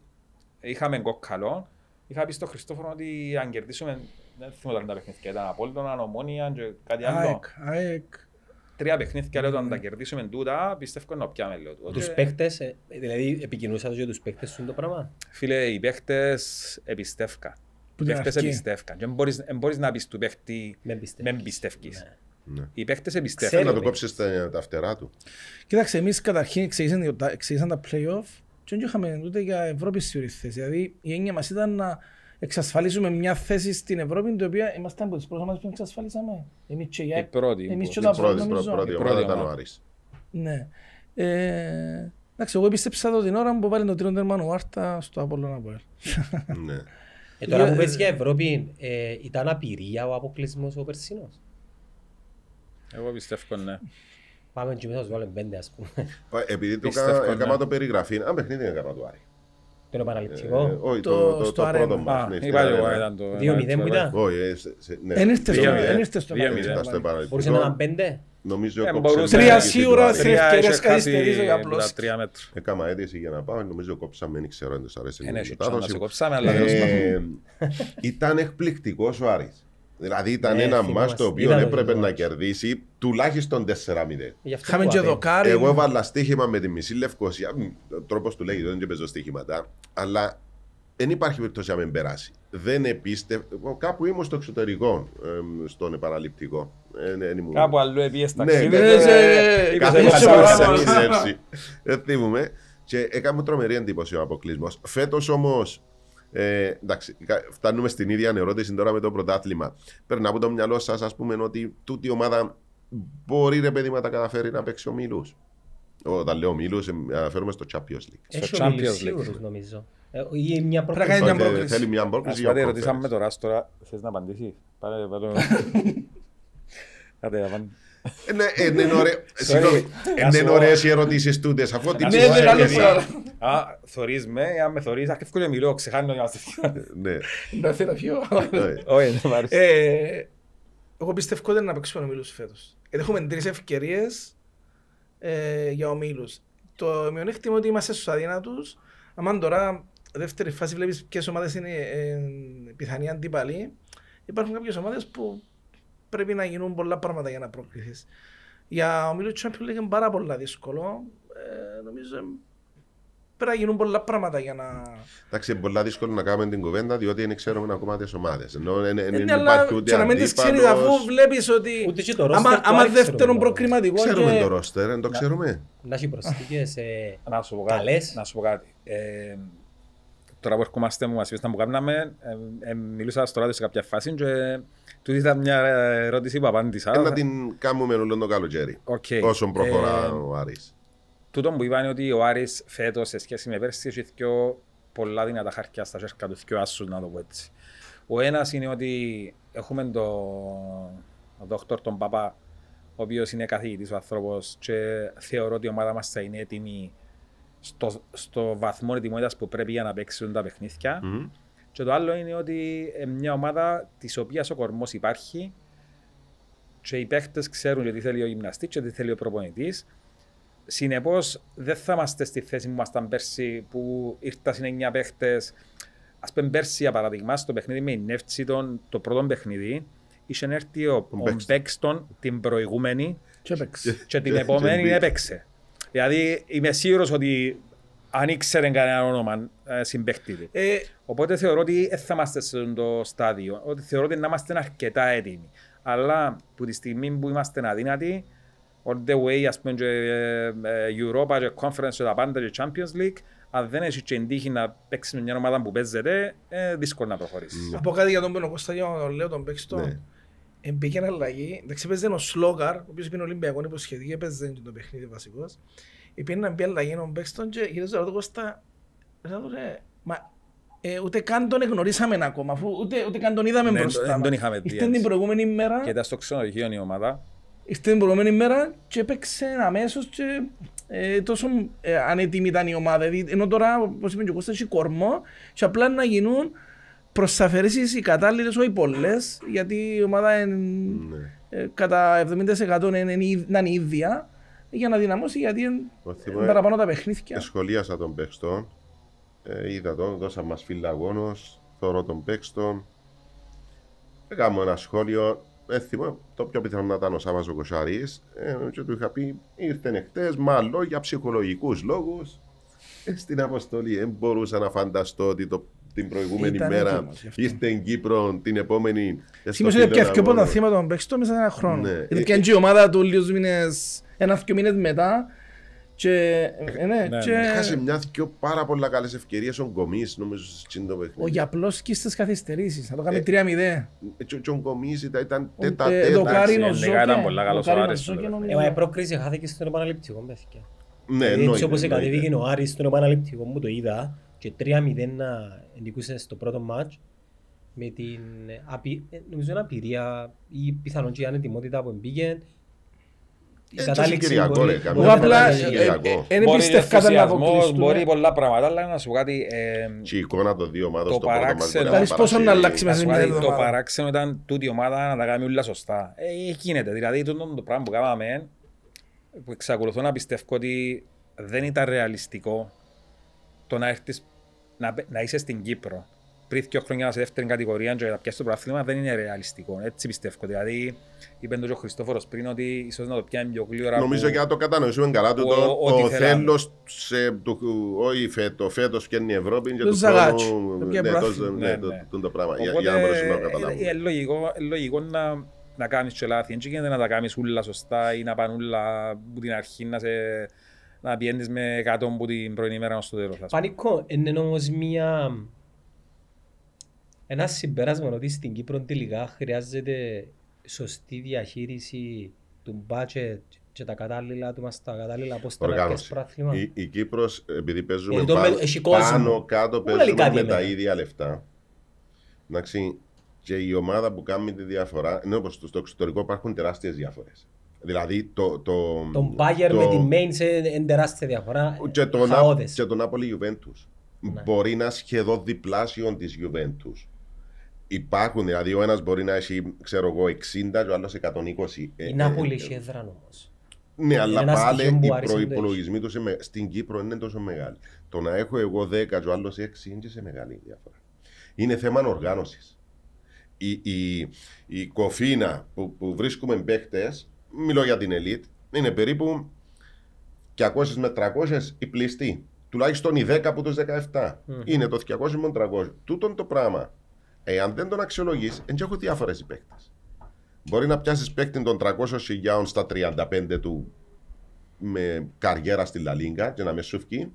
είχαμε κόκκαλο, είχα πει στον Χριστόφορο ότι αν κερδίσουμε, δεν θυμάμαι τα παιχνίδια, ήταν Απόλλωνα, Ομόνια και κάτι άλλο. ΑΕΚ, ΑΕΚ. Τρία παιχνίδια λέω όταν τα κερδίσουμε τούτα, πιστεύω να πιάμε λέω. Τότε, Τους παίκτες, ε, δηλαδή επικοινωνούσατε για τους παίκτες σου το πράγμα; Φίλε, οι παίχτες επιστεύκα. Που Οι την παίχτες αρχή. επιστεύκαν. Και δεν μπορείς, δεν μπορείς να πεις του παίχτη Δεν πιστεύεις. δεν πιστεύεις. Ναι. Ναι. Οι παίχτες Ξέρω. επιστεύκαν. Να του κόψεις τα, τα φτερά του. Κοίταξε, εμείς καταρχήν εξήγησαν τα- εξήγησαν τα play-off και δεν είχαμε ούτε για Ευρώπη σίγουρη θέση. Δηλαδή η έννοια μας ήταν να εξασφαλίσουμε μια θέση στην Ευρώπη, την οποία είμαστε από τις πρώτες ομάδες που εξασφαλίσαμε. Εμείς και η Η ΑΕΚ. πρώτη. Εμείς και Η τα πρώτη, πρώτα νομίζω. πρώτη Η ομάδα πρώτη ήταν ο ομάδα. Άρης. Ναι. Ε, εντάξει, εγώ πίστεψα το την ώρα που βάλει το τρίτο τέρμα ο Άρτα στο Απόλλωνα Αποέλ. Ναι. Ε, τώρα Ε, που πες για Ευρώπη, ε, ήταν απειρία ο αποκλεισμός ο περσίνος; Εγώ πιστεύω ναι. Πάμε και μέσα να σου βάλουμε πέντε ας πούμε. Πα- Επειδή το Πιστεύω, έκανα ναι. έκανα το περιγραφή, αν παιχνίδι είναι έκανα του Άρη. Το Ε, επαναληπτικό. Όχι, Το- το- το στο το Αρένα. πρώτο μας. Α, ναι, στην είπα εγώ, Αρένα. ήταν το... 2-0 που ήταν. Όχι, ε, σε- σε- ναι. Εν ήρθε στο- Δύο- εν ήρθε στο δύο- επαναληπτικό. Ήταν στο επαναληπτικό. Μπορούσε να ήταν πέντε. Νομίζω Ε, κόψε μπορούσε- την Τρία αίτηση του σίγουρα, Άρη. τρία ευκαιρίες είχε χάσει καθυστερήσεις ο τα απλώς. τρία μέτρα. Έκανα αίτηση για να πάω, νομίζω κόψαμε, δεν ξέρω αν τους αρέσει Ε, η ναι, έτσι, μετάδοση. να σε κόψαμε, αλλά τέλος πάντων. Ε, Ήταν εκπληκτικός ο Άρης. Δηλαδή ήταν Ναι, ένα θυμάμαι. μας το οποίο Είδα το έπρεπε το να μάτς. κερδίσει τουλάχιστον 4-0. Γι' αυτό Είχαμε που και απέ- δοκάρι. Εγώ έβαλα στοίχημα με τη μισή Λευκοσία. Μ, Ο τρόπος του λέγει, δεν παίζω στοίχηματα. Αλλά δεν υπάρχει περίπτωση να μην περάσει. Δεν επίστευ... Κάπου ήμουν στο εξωτερικό, εμ, στον επαναληπτικό. Ε, ναι, δεν ήμουν- Κάπου αλλού επίες Ναι, ταξίδι. ναι, ναι, και- ναι, είπες, Κάθε εγώ είσαι θα παράπονο. πάω φορά σε- σε Δεν θυμούμαι. Και έκαμε τρομερή εντύπωση ο αποκλεισμός. Φέτος όμως. Ε, εντάξει, κα- φτάνουμε στην ίδια ερώτηση τώρα με το πρωτάθλημα. Παίρνω από το μυαλό σας, ας πούμε, ότι τούτη η ομάδα μπορεί ρε παιδί να τα καταφέρει να παίξει ομίλου. Όταν λέω ομίλου, αναφέρομαι στο Champions League. Έχει στο ο Μίλης Champions League. σίγουρος νομίζω. Ε, Ή μια Πρέπει να κάνει πρόκληση. μια Όχι, πρόκριση. Θέλει μια Ας πρόκληση πάτε, για ρωτήσαμε με conference. τώρα, τώρα θες να απαντήσεις; Πάρε, πάρε. *laughs* Κάτε, απάν- Ε, ναι, ε, ναι, είναι ωραίο. Συγγνώμη, Να ε, σου είναι πω. ωραίες οι ερωτήσεις τούτες, αφού Να την σου Ναι, πω, ναι, ε, άλλο επειδή- φορά. Α, θωρείς με, αν με θωρείς, αρκεύκω και μιλώ, ξεχάνω για να σε φτιάχνω. Ναι, Να θέλω να φύγω. ναι. Όχι, δεν μ' άρεσε. Ε, Εγώ πιστεύω ότι είναι να παίξουμε ομίλους φέτος. Γιατί έχουμε τρεις ευκαιρίες ε, για ομίλους. Το μειονέκτημα ότι είμαστε στους αδύνατους. Αν τώρα δεύτερη φάση βλέπεις ποιες ομάδες είναι ε, πιθανοί αντίπαλοι, υπάρχουν κάποιες ομάδες που πρέπει να γίνουν πολλά πράγματα για να προκριθείς. Για ομίλους Champions League είναι πάρα πολλά δύσκολο. Ε, νομίζω πρέπει να γίνουν πολλά πράγματα για να... Εντάξει, είναι πολύ δύσκολο να κάνουμε την κουβέντα διότι δεν ξέρουμε ακόμα τις ομάδες. Ενώ δεν Ε, δεν ναι, αλλά υπάρχει ούτε και να μην τις ξέρεις αντίπαλος. αφού βλέπεις ότι Ούτε και το άμα, roster του άμα Άρη δεύτερον ξέρουμε. προκριματικό Ξέρουμε και- το ρόστερ, δεν το ξέρουμε. Να έχει προσθήκες. ε, Να σου πω κάτι. Τώρα που ερχόμαστε μου μας είπες να που κάναμε, ε, ε, μιλούσα στο ράδιο σε κάποια φάση και τούτη ήταν μια ερώτηση που απάντησα. Ε, Να την κάνουμε όλο το καλοκαίρι. Οκ. Όσο προχωρά Ε, ο Άρης. Τούτο που είπαν είναι ότι ο Άρης φέτος σε σχέση με πέρσι έχει δυο πολλά δυνατά χαρτιά στα χέρια του, δυο άσους να το πω έτσι. Ο ένας είναι ότι έχουμε τον δόκτωρ τον Παπά ο οποίος είναι καθηγητής ο άνθρωπος και θεωρώ ότι η ομάδα μας θα είναι έτοιμη στο, στο βαθμό ετοιμότητας που πρέπει για να παίξουν τα παιχνίδια. Μμμ. Και το άλλο είναι ότι ε, μια ομάδα της οποίας ο κορμός υπάρχει και οι παίχτες ξέρουν και τι θέλει ο γυμναστής και τι θέλει ο προπονητής. Συνεπώς δεν θα είμαστε στη θέση που ήμασταν πέρσι που ήρθαν 9 παίχτες. Ας πούμε πέρσι για παράδειγμα στο παιχνίδι με η Νεύτσι τον- το πρώτο παιχνίδι είχε έρθει ο, ο Μπέξτον. Μπέξτον την προηγούμενη Και έπαιξε. και την Και- επόμενη και έπαιξε. Δηλαδή είμαι σίγουρος ότι αν ήξερε κανένα όνομα ε, συμπαίχτη του. Ε, Οπότε θεωρώ ότι δεν θα είμαστε σε αυτό το στάδιο. Ότι θεωρώ ότι να είμαστε αρκετά έτοιμοι. Αλλά που τη στιγμή που είμαστε αδύνατοι, all the way, ας πούμε, και ε, ε, Europa και Conference και τα πάντα και Champions League, αν δεν έχεις και την τύχη να παίξεις με μια ομάδα που παίζεται, ε, δύσκολο να προχωρήσεις. Ναι. Από κάτι για τον Πένο Κώστα, για να τον λέω τον παίξτο. Ναι. Εμπήκε αλλαγή. Εντάξει, παίζε ο Σλόκαρ, ο οποίος είναι Ολυμπιακό υποσχετική, έπαιζε και το παιχνίδι βασικός. Υπήρχε να μπει αλλαγή τον παίξτον και γυρίζω να ρωτώ Κώστα, «Ρε, ρε, μα ε, ούτε καν τον εγνωρίσαμε ακόμα, αφού ούτε, ούτε καν τον είδαμε Ναι, μπροστά δεν μας. τον είχαμε δει Ήρθε την έτσι. προηγούμενη μέρα, Και ήταν στο ξενοδοχείο η ομάδα. ήρθε την προηγούμενη μέρα και έπαιξε αμέσως και ε, τόσο ε, ανέτοιμη ήταν η ομάδα. Δηλαδή, ενώ τώρα, όπως είπε και ο Κώστας, έχει κορμό και απλά να γίνουν προσαφαιρέσεις οι κατάλληλες, όχι πολλές, γιατί η ομάδα είναι, Ναι. ε, κατά 70% είναι, είναι, η- να είναι ίδια για να δυναμώσει γιατί είναι Εγώ είναι θυμάμαι- παραπάνω τα παιχνίδια. Εσχολίασα τον παίξτον. Ε, είδα τον, δώσα μας φιλαγόνος, θωρώ τον παίξτον. Έκαμε ένα σχόλιο. Ε, θυμάμαι, το πιο πιθανό να ήταν ο Σάββας ο Κοσάρης ε, και του είχα πει ήρθε εχθές μάλλον για ψυχολογικούς λόγους ε, στην αποστολή. Δεν μπορούσα να φανταστώ ότι το, την προηγούμενη Ήταν μέρα έτοιμος γι' αυτό. ήρθε εν Κύπρο την επόμενη. ε, στο Σήμωσε ότι φίλο πια αγώνα. από τα θύματα των παίξεων μέσα σε ένα χρόνο. Ναι. Γιατί Ε, πιάνε και η ομάδα του λίγους μήνες, ένα-δυο μήνες μετά και, ε, ναι, Ναι, και Έχασε μια δυο πάρα πολλά καλές ευκαιρίες ο Γκομής νομίζω στην το ο παιχνίδι. Γιαπλόσκι στις καθυστερήσεις, να το κάνουμε Ε, 3-0. Ε, και ο- και ο Γκομής ήταν, ήταν Ο- τέτα ε, τέτα. δοκάρι είναι ο εντάξει, Ζόκε, ήταν πολλά καλός ο δοκάρι είναι Άρης, Ζόκε, βέβαια. νομίζω. Ε, μα η πρόκριση χάθηκε στον επαναληπτικό, παιδιά. Ναι, Δηλαδή, εννοείται, έτσι όπως εννοείται. κατεβήκε ο Άρης στον επαναληπτικό μου το είδα και 3-0 να νικούσε στο πρώτο μάτς με την ε, απει... ε, νομίζω είναι απειρία ή πιθανόν και η ανετοιμότητα που μπήκε. Η Ε, κατάληξη και Κυριακό, μπορεί- ρε, καμιά μπορεί Εγώ να απλά ήταν- ε, ε, Κυριακό. ε, δεν Μπορεί πίστευκα να ενθουσιασμός, αποκλειστούν. Μπορεί πολλά πράγματα, αλλά να σου πω κάτι. ε, Και η εικόνα των δύο ομάδων Το στο πρώτο μας παράξενο- μπορεί Ξέρεις πόσο να παρασύρει. αλλάξει μέσα Ας σε πω μια κάτι, Το εβδομάδα. παράξενο ήταν τούτη η ομάδα να τα κάνει όλα σωστά. Ε, γίνεται. Δηλαδή, το, το πράγμα που κάναμε, που εξακολουθώ να πιστεύω ότι δεν ήταν ρεαλιστικό το να έρθεις, να, πε- να είσαι στην Κύπρο πριν δύο χρόνια σε δεύτερη κατηγορία και να πιάσεις το πρωτάθλημα δεν είναι ρεαλιστικό. Έτσι πιστεύω. Δηλαδή, είπε το και ο Χριστόφορος πριν ότι ίσως να το πιάνει πιο γλύωρα. Νομίζω που- και να το κατανοήσουμε καλά του που- το, ό,τι το θέλαμε. θέλος σε, του, όχι φέτος, φέτος φτιάχνει η Ευρώπη και Το του Ζαγάτσι, χρόνου το ναι, πιάνει το, πρωτάθλημα. ναι, Ναι, το, ναι. το, το πράγμα για, Οπότε, για να μπορέσουμε να το ε, ε, καταλάβουμε. ε, λογικό, ε, λογικό να, να κάνεις και λάθη. Δεν γίνεται να τα κάνεις όλα σωστά ή να πάνε όλα από την αρχή να, σε, να πιένεις με 100 από την πρωινή ημέρα ως το τέλος. ας πούμε. Πανικό, είναι όμως μια... Ένα συμπέρασμα ότι στην Κύπρο τελικά χρειάζεται σωστή διαχείριση του budget και τα κατάλληλα του μας τα κατάλληλα αποστολακές Οργάνωση. πρόθλημα. Η, η Κύπρος, επειδή παίζουμε Γιατί το πάνω, με- έχει κόσμο. πάνω κάτω, Όλα παίζουμε λικά με τα διεμένα. ίδια λεφτά. Εντάξει, και η ομάδα που κάνει τη διαφορά, ενώ πως στο εξωτερικό υπάρχουν τεράστιες διαφορές. Δηλαδή το... το Τον Bayern το- με τη Mainz είναι τεράστια διαφορά. και το, Να, Χαόδες. και το Νάπολη Juventus. Ναι. Μπορεί να είναι σχεδόν διπλάσιο της Juventus. Υπάρχουν, δηλαδή ο ένας μπορεί να έχει, ξέρω εγώ, 60 και ο άλλος 120. Ε, Η ε, Νάπολη ε, έχει έδρα όμως. Ναι, αλλά ένας πάλι στοιχείο που οι άρεσε να το προπολογισμοί του στην Κύπρο είναι τόσο μεγάλοι. Το να έχω εγώ 10 και ο άλλος 6 είναι και σε μεγάλη διαφορά. Είναι θέμα οργάνωσης. Η, η, η κοφίνα που, που βρίσκουμε παίχτε, μιλώ για την ελίτ, είναι περίπου 200 με 300 οι πληστοί. Τουλάχιστον οι 10 από τους 17. Μμμ. Είναι το 200 με 300. Τούτον το πράγμα. Εάν δεν τον αξιολογείς, δεν έχω διάφορες οι παίχτε. Μπορεί να πιάσεις παίκτη των 300 χιλιάων στα 35 του με καριέρα στη Λαλίγκα και να με σου βγει.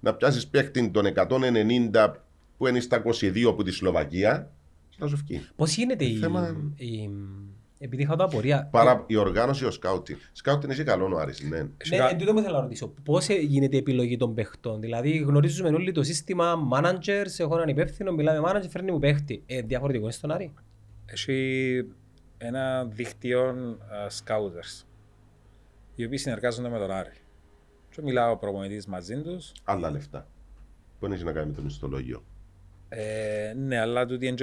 Να πιάσεις παίκτη των 190 που είναι στα 22 από τη Σλοβακία και να σου βγει. Πώς γίνεται η, Θέμα- η, επειδή είχα το απορία. Παρά η οργάνωση, ο σκάουτινγκ. Σκάουτινγκ έχει καλό ο Άρης, ναι. Ναι, εν τούτο μου θέλω να ρωτήσω. Πώς ε, γίνεται η επιλογή των παιχτών; Δηλαδή γνωρίζουμε όλοι το σύστημα managers, έχω έναν υπεύθυνο, μιλάμε με manager, φέρνει μου παίχτη. Ε, διαφορετικό είναι στον Άρη. Έχει ένα δίκτυο uh, scouters. οι οποίοι συνεργάζονται με τον Άρη. Και μιλάω ο προπονητής μαζί τους. Άλλα λεφτά. Που δεν έχει να κάνει με το μισθολόγιο. Ε, ναι, αλλά τούτοι είναι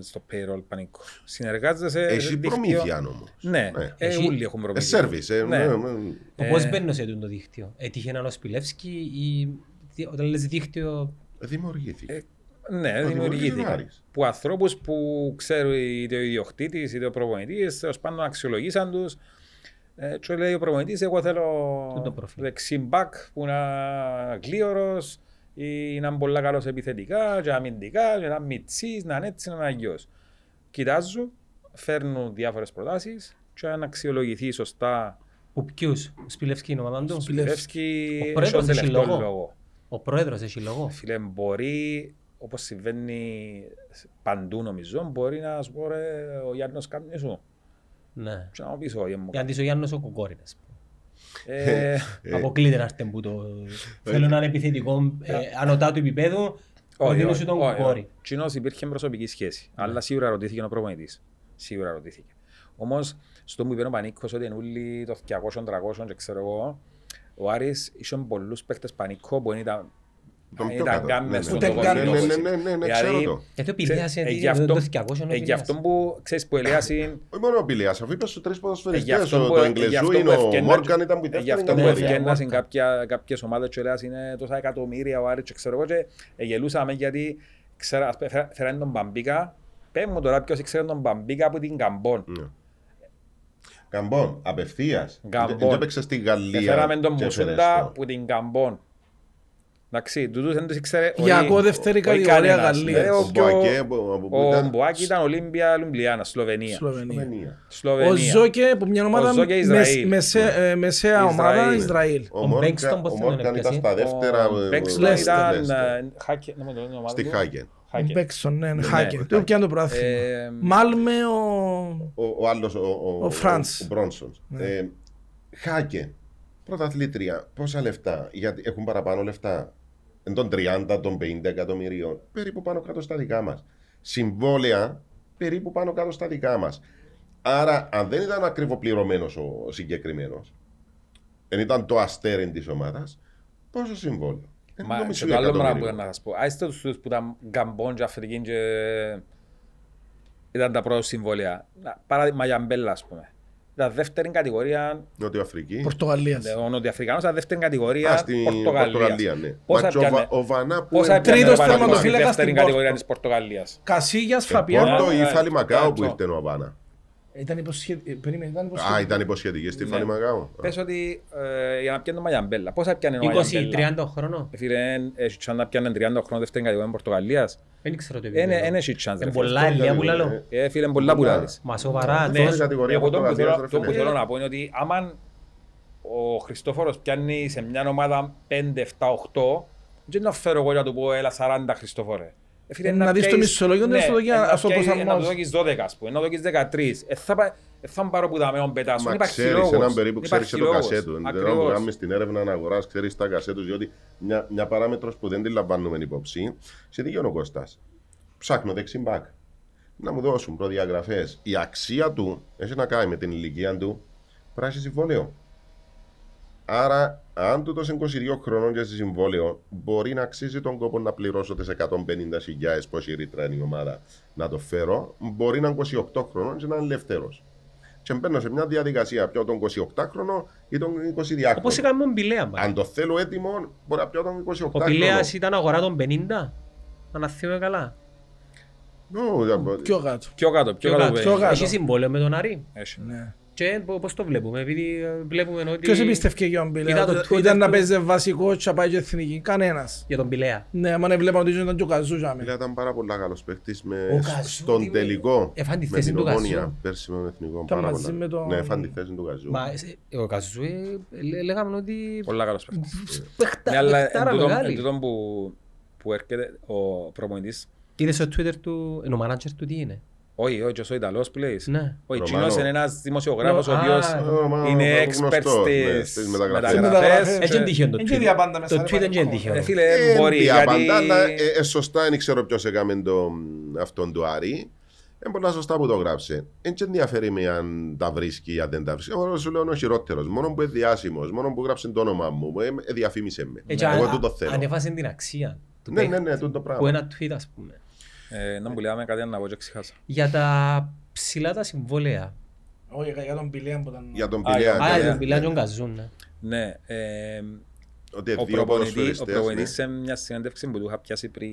στο payroll πανικό. Συνεργάζεσαι. Έχει σε δίκτυο- προμήθεια όμως. Ναι, Ναι. ε, Έχει- όλοι έχουν Ε, προμήθεια. Σέρβις. ε, Ναι. ναι, ναι. Το Ε, πώς μπαίνω σε τούτο το δίκτυο; Έτυχε έναν ο Σπιλεύσκι ή τι- όταν λες δίκτυο Δημιουργήθηκε. Ε, Ναι, Ο δημιουργήθηκε. δημιουργήθηκε. Που ανθρώπους που ξέρουν είτε ο ιδιοκτήτης είτε ο προπονητής, τέλος πάντων αξιολογήσαν τους. Ε, και λέει ο προπονητής, εγώ θέλω Τούτο προφίλ. δεξί μπακ που είναι γλίωρο ή να είναι πολύ καλός επιθετικά, και αμυντικά, και να είναι μητσής, να είναι έτσι, να είναι αγιός. Κοιτάζω, φέρνουν διάφορες προτάσεις και αν αξιολογηθεί σωστά που ποιους, ο Σπιλεύσκι είναι η ομάδας του; Σπιλεύσκι, Ο πρόεδρος έχει έχει τελευταίο λόγο. λόγο. Ο πρόεδρος έχει λόγο. Φίλε, μπορεί, όπως συμβαίνει παντού νομίζω, μπορεί να σου πω ρε, ο Γιάννος κάνει σου. Ναι. Και να μου πεις όχι, μου Για αντί ο Γιάννος ο Κοκόρινας. Ε, Αποκλείται να έρθει που το... Θέλω να είναι επιθετικό ε, ανωτά του επίπεδου. όχι, Προτείνω όχι, σου τον όχι, Κοκόρη. όχι. Κοινώς υπήρχε προσωπική σχέση. Αλλά σίγουρα ρωτήθηκε ο προπονητής. Σίγουρα ρωτήθηκε. Όμως, στο που είπε ο Πανίκος ότι είναι όλοι το 200-300 και ξέρω εγώ, ο Άρης είχε πολλούς παίκτες Πανίκο που δεν ήταν γι' το αυτό- 200 είναι ο ε, Γι' αυτό Πηλέας. που ξέρεις που Ελέας είναι Όχι μόνο ο Πηλέας, αφού είπες στους τρεις Ε, γι' ποδοσφαιριστές, αυτό ο- που- το ε, γι' Εγγλεζού αυτό είναι που ο ευκαινά- Μόρκαν ήταν που ε, Γι' δεύτερη αυτό που Ναι, κατηγορία. ευκαιρνάς σε Μόρκαν. κάποια, κάποιες ομάδες και λέει είναι τόσα εκατομμύρια ο Άρης και ξέρω εγώ και ε, γελούσαμε γιατί ξέρω, ας πούμε, φέρα- φέρανε τον Μπαμπίκα Πες μου τώρα ποιος ήξερε τον Μπαμπίκα από την Καμπόν. Ναι. Καμπόν, απευθείας. Καμπόν. Δεν έπαιξες στη Γαλλία. Έφεραμε τον και έφερες Μουσούντα το. από την Καμπόν. Εντάξει, τούτους δεν τους ήξερε Για όλοι- ακόμα δεύτερη όχι κατηγορία κανένας. Γαλλίας. Ε, Ο ο πιο- Μποακέ, που- από που Ο ήταν Μπουάκη ήταν Ολύμπια Λουμπλιάνα, Σλοβενία. Σλοβενία. Σλοβενία. Ο Σλοβενία. Ζόκε που μια ομάδα Ο Ζόκε μεσ- Ισραήλ. μεσαία- ε, μεσαία ομάδα Ισραήλ. Ισραήλ. Ο Ο Μόρκα- Μπέγκστον πώς ο τον Μόρκαν ήταν έπιασε; στα δεύτερα. Ο ε, Μπέξον Λέστερ, ήταν Λέστερ. ε, Χάκε- να μου το λένε η ομάδα Στη του. Χάγεν. Ο Χάκε. Μπέξον, ναι, Ναι, Χάκε. ναι. Του πιάνε το πρόθυμα. Ε, Μάλμε ο... Ο, ο άλλος, ο, ο, Ο Φραντς. ο Μπρόνσον. Ναι. Ε, Χάκεν. Πρωταθλήτρια. Πόσα λεφτά; Γιατί έχουν παραπάνω λεφτά; Εν των 30, των 50 εκατομμυρίων. Περίπου πάνω κάτω στα δικά μας. Συμβόλαια περίπου πάνω κάτω στα δικά μας. Άρα, αν δεν ήταν ακριβοπληρωμένος ο συγκεκριμένος, δεν ήταν το αστέρι της ομάδας, πόσο συμβόλαιο; Εν Μα το και μισό το άλλο πράγμα που εκατομμύριο. είχα να σας πω. Άιστε τους τους που ήταν Γκαμπόν και Αφρική και ήταν τα πρώτα συμβόλαια. Να, Παράδειγμα για Μπέλα, ας πούμε. Ήταν δεύτερη κατηγορία, Νότιο Αφρική. Πορτογαλίας. ο Νοτιοαφρικανός ήταν δεύτερη κατηγορία Α, στην Πορτογαλίας. Πορτογαλία, ναι. Πόσα Μα και ο Βα- πιάνε- ο Βανά που Πόσα είναι- πιάνε Τρίτος ο Παναθηναϊκός τερματοφύλακας στη δεύτερη στην κατηγορία Πόρτο. της Πορτογαλίας; Κασίγιας, Πόρτο Φαπιάνο. ή Ε, Φαλιμακάο ε, που ε, ήρθε ο Βάνα. Ήταν υποσχετική. Περίμενε, ήταν υποσχετική. Α, ήταν υποσχετική στη Ναι. Φαλιμακάο. Πες ότι ε, για να πιάνε το Μαγιαμπέλα. Πόσα πιάνε ο 20-30 Μαγιαμπέλα; χρόνο. Ε, Φίλε, έχει chance να πιάνε 30 χρόνια δεύτερη κατηγορία Πορτογαλίας. Δεν ξέρω το Είναι επίπεδο. είναι έχει chance. ρε Είναι φίλε. πολλά ηλιά που λαλώ. Ε, φίλε, πολλά που λάλλεις. Μα σοβαρά, Αυτό ναι. είναι κατηγορία Εγώ το που Πορτογαλίας, θέλω- ρε το που φίλε. θέλω να πω είναι ότι άμα ο Χριστόφορος πιάνει σε μια ομάδα 5, 7, 8, δεν να φέρω εγώ για να του πω έλα 40 Χριστόφορε. Ε, φίλε, Ε, να δεις το πιάσεις- μισθολόγιο, να ναι, στο δοκι- ε, να ας το πιάσεις- ε, Να προσαρμόσεις. του δώσεις 12 ας πούμε, να του δώσεις 13. Ε, θα πά- ε, θα μου πάρω που τα μέον πετάσουν. Μα Υπάρχει ξέρεις, λόγος. έναν περίπου Υπάρχει ξέρεις και το λόγος. κασέτου. Δεν Ακριβώς. που κάνουμε στην έρευνα αγοράς, ξέρεις τα κασέτους, διότι μια, μια παράμετρος που δεν την λαμβάνουμε υπόψη, σε τι ο Κώστας; Ψάχνω δεξί μπακ. Να μου δώσουν προδιαγραφές. Η αξία του έχει να κάνει με την ηλικία του πράσινο συμβόλαιο. Άρα, αν τούτος είναι 22 χρονών και σε συμβόλαιο, μπορεί να αξίζει τον κόπο να πληρώσω τις 150 χιλιάδες που έχει ρήτρα είναι η ομάδα να το φέρω. Μπορεί να είναι 28 χρονών και να είναι ελεύθερο. Και μπαίνω σε μια διαδικασία πιω τον 28 χρονο ή τον 22 χρονο. Όπως είχαμε τον Πηλέας. μα. Αν το θέλω έτοιμο, μπορεί να πιω τον 28 Ο χρονο. Πηλέας ήταν αγορά των 50. Αν θυμάμαι καλά. No, δεν- Πιο κάτω. Πιο κάτω, πιο κάτω. πιο παιδί. κάτω. Έχει συμβόλαιο με τον Άρη. Έχει. Ναι. Και πο- πώς το βλέπουμε, επειδή ε, βλέπουμε ότι... Ποιος εμπίστευκε για τον Πιλέα, Είδα το ότι Twitter ήταν να του. παίζει βασικός και να πάει και εθνική. Κανένας. Για τον Πηλέα. Ναι, άμα δεν βλέπαμε ότι ήταν και ο Καζού για Πηλέα μένα. ήταν πάρα πολύ καλός παίχτη Ο Καζού στον τι- τελικό. Εφάν τη με θέση την του Καζού. Ομόνια πέρσι με τον εθνικό. Ήταν Πάρα μαζί πολλά. με τον- Ναι, φαν τη θέση του Καζού. Μα ε, ο Καζού ε, λέ- λέγαμε ότι... Πολλά καλός παίκτης. Παιχτά- Ναι, αλλά παιχτάρα εν τούτον- μεγάλη. εν τούτον που που έρχεται ο προπονητής Είδες στο Twitter του, είναι ο manager του τι είναι; Όχι, όχι, ο Ιταλός που λέεις. Ναι. Ο Ρωμάνο. Τσίνος είναι ένας δημοσιογράφος ο Α, οποίος ε, Ρωμάνο, είναι γνωστός, expert ναι, στις στις μεταγραφές. μεταγραφές. μεταγραφές. Έτσι είναι τυχαίο το Είναι και Twitter. διαπάντα μέσα, Το ρε, Twitter είναι πανικό. τυχαίο. Ε, Φίλε, Ε, μπορεί, διαπαντά, γιατί... αλλά, ε, ε, σωστά δεν ξέρω ποιος έκαμε το, αυτόν του Άρη. Είναι πολλά σωστά που το γράψε. Δεν και ενδιαφέρει με αν τα βρίσκει ή αν δεν τα βρίσκει. Εγώ σου λέω είναι ο χειρότερος. Μόνο που είναι διάσημος, μόνο που γράψε το όνομα μου, ε, ε, διαφήμισε με. Έτσι, Εγώ α- τούτο θέλω. Ανέβασε την αξία του Ναι, ναι, παίκτη. ναι, τούτο το Που πράγμα. ένα tweet ας πούμε. Ε, να μου λέμε κάτι να πω και ξεχάσα. Για τα ψηλά τα συμβόλαια. Όχι, για τον Πηλέα που ήταν... Για τον Α, Πηλέα. για- Α, ναι, τον ναι, Πιλά ναι. τον Καζούν. ναι. Ναι, ε, Ότι ο δύο προπονητής, ο ποδοσφαιριστές, ναι. προπονητής σε μια συνέντευξη που του είχα πιάσει πριν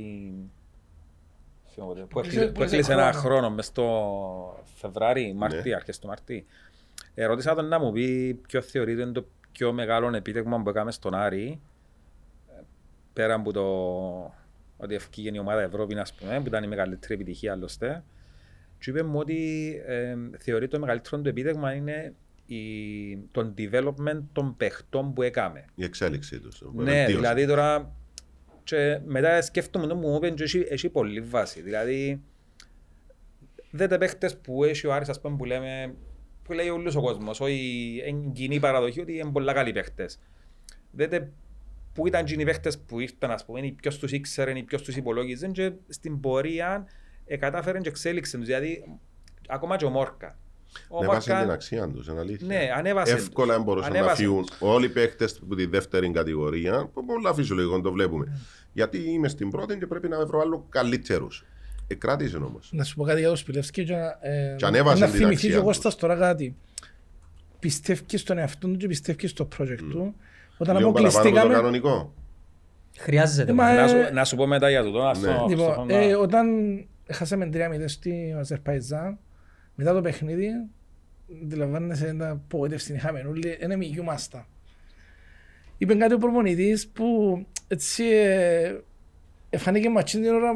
θυμάμαι πότε, που Έκλεισε- έκλεισε- που έκλεισε ένα χρόνο. χρόνο μες στο Φεβράρι, Μαρτί, Ναι. αρχές του Μαρτί. Ε, ρώτησα τον να μου πει ποιο θεωρείται είναι το πιο μεγάλο επίτευγμα που έκαμε στον Άρη ε, πέρα από το ότι ευκήγε η ομάδα Ευρώπης, ας πούμε, που ήταν η μεγαλύτερη επιτυχία άλλωστε. Και είπε μου ότι ε, θεωρεί το μεγαλύτερο του επίτευγμα είναι η, το development των παιχτών που έκαμε. Η εξέλιξή τους. Ναι, δηλαδή τώρα και μετά σκέφτομαι το μου είπε και έχει, έχει πολύ βάση. Δηλαδή δέτε παίχτες που έχει ο Άρης ας πούμε που λέμε που λέει όλος ο κόσμος, όχι εν κοινή παραδοχή ότι είναι πολλά καλοί παίχτες. Δέτε που ήταν κοινοί παίχτες που ήρθαν ας πούμε, ή ποιος τους ήξερε ή ποιος τους υπολόγιζε και στην πορεία ε, κατάφεραν και εξέλιξαν τους. Δηλαδή ακόμα και ο Μόρκα. Ο Ανέβασε Μόρκα- την αξία τους, είναι αλήθεια. Ναι, ανέβασε. Εύκολα μπορούσαν να Ανέβασε. φύγουν όλοι οι παίχτε από τη δεύτερη κατηγορία. Που πολλά φυσιολογικό το βλέπουμε. Γιατί είμαι στην πρώτη και πρέπει να βρω άλλο καλύτερους. Εκράτησε όμως. Να σου πω κάτι για το Σπιλεύσκι και να, ε, Και ανέβασε να την θυμηθείς αξία και ο του. Κώστας τώρα κάτι. Πιστεύεις στον εαυτό του και πιστεύεις στο project του. Όταν Λίγο παραπάνω από το αποκλειστήκαμε... κανονικό. Χρειάζεται. Ε, μα, μόνο. Να σου, ε, να σου πω μετά για το τώρα. Ναι. στο- Λοιπόν, στο- ε, όταν χάσαμε 3-0 στη Αζερπαϊτζάν, μετά το παιχνίδι, αντιλαμβάνεσαι ένα απογοήτευση την είχαμε όλοι, δεν μηγιούμασταν. Είπε κάτι ο προπονητής που έτσι ε, εφάνηκε ματσίν την ώρα,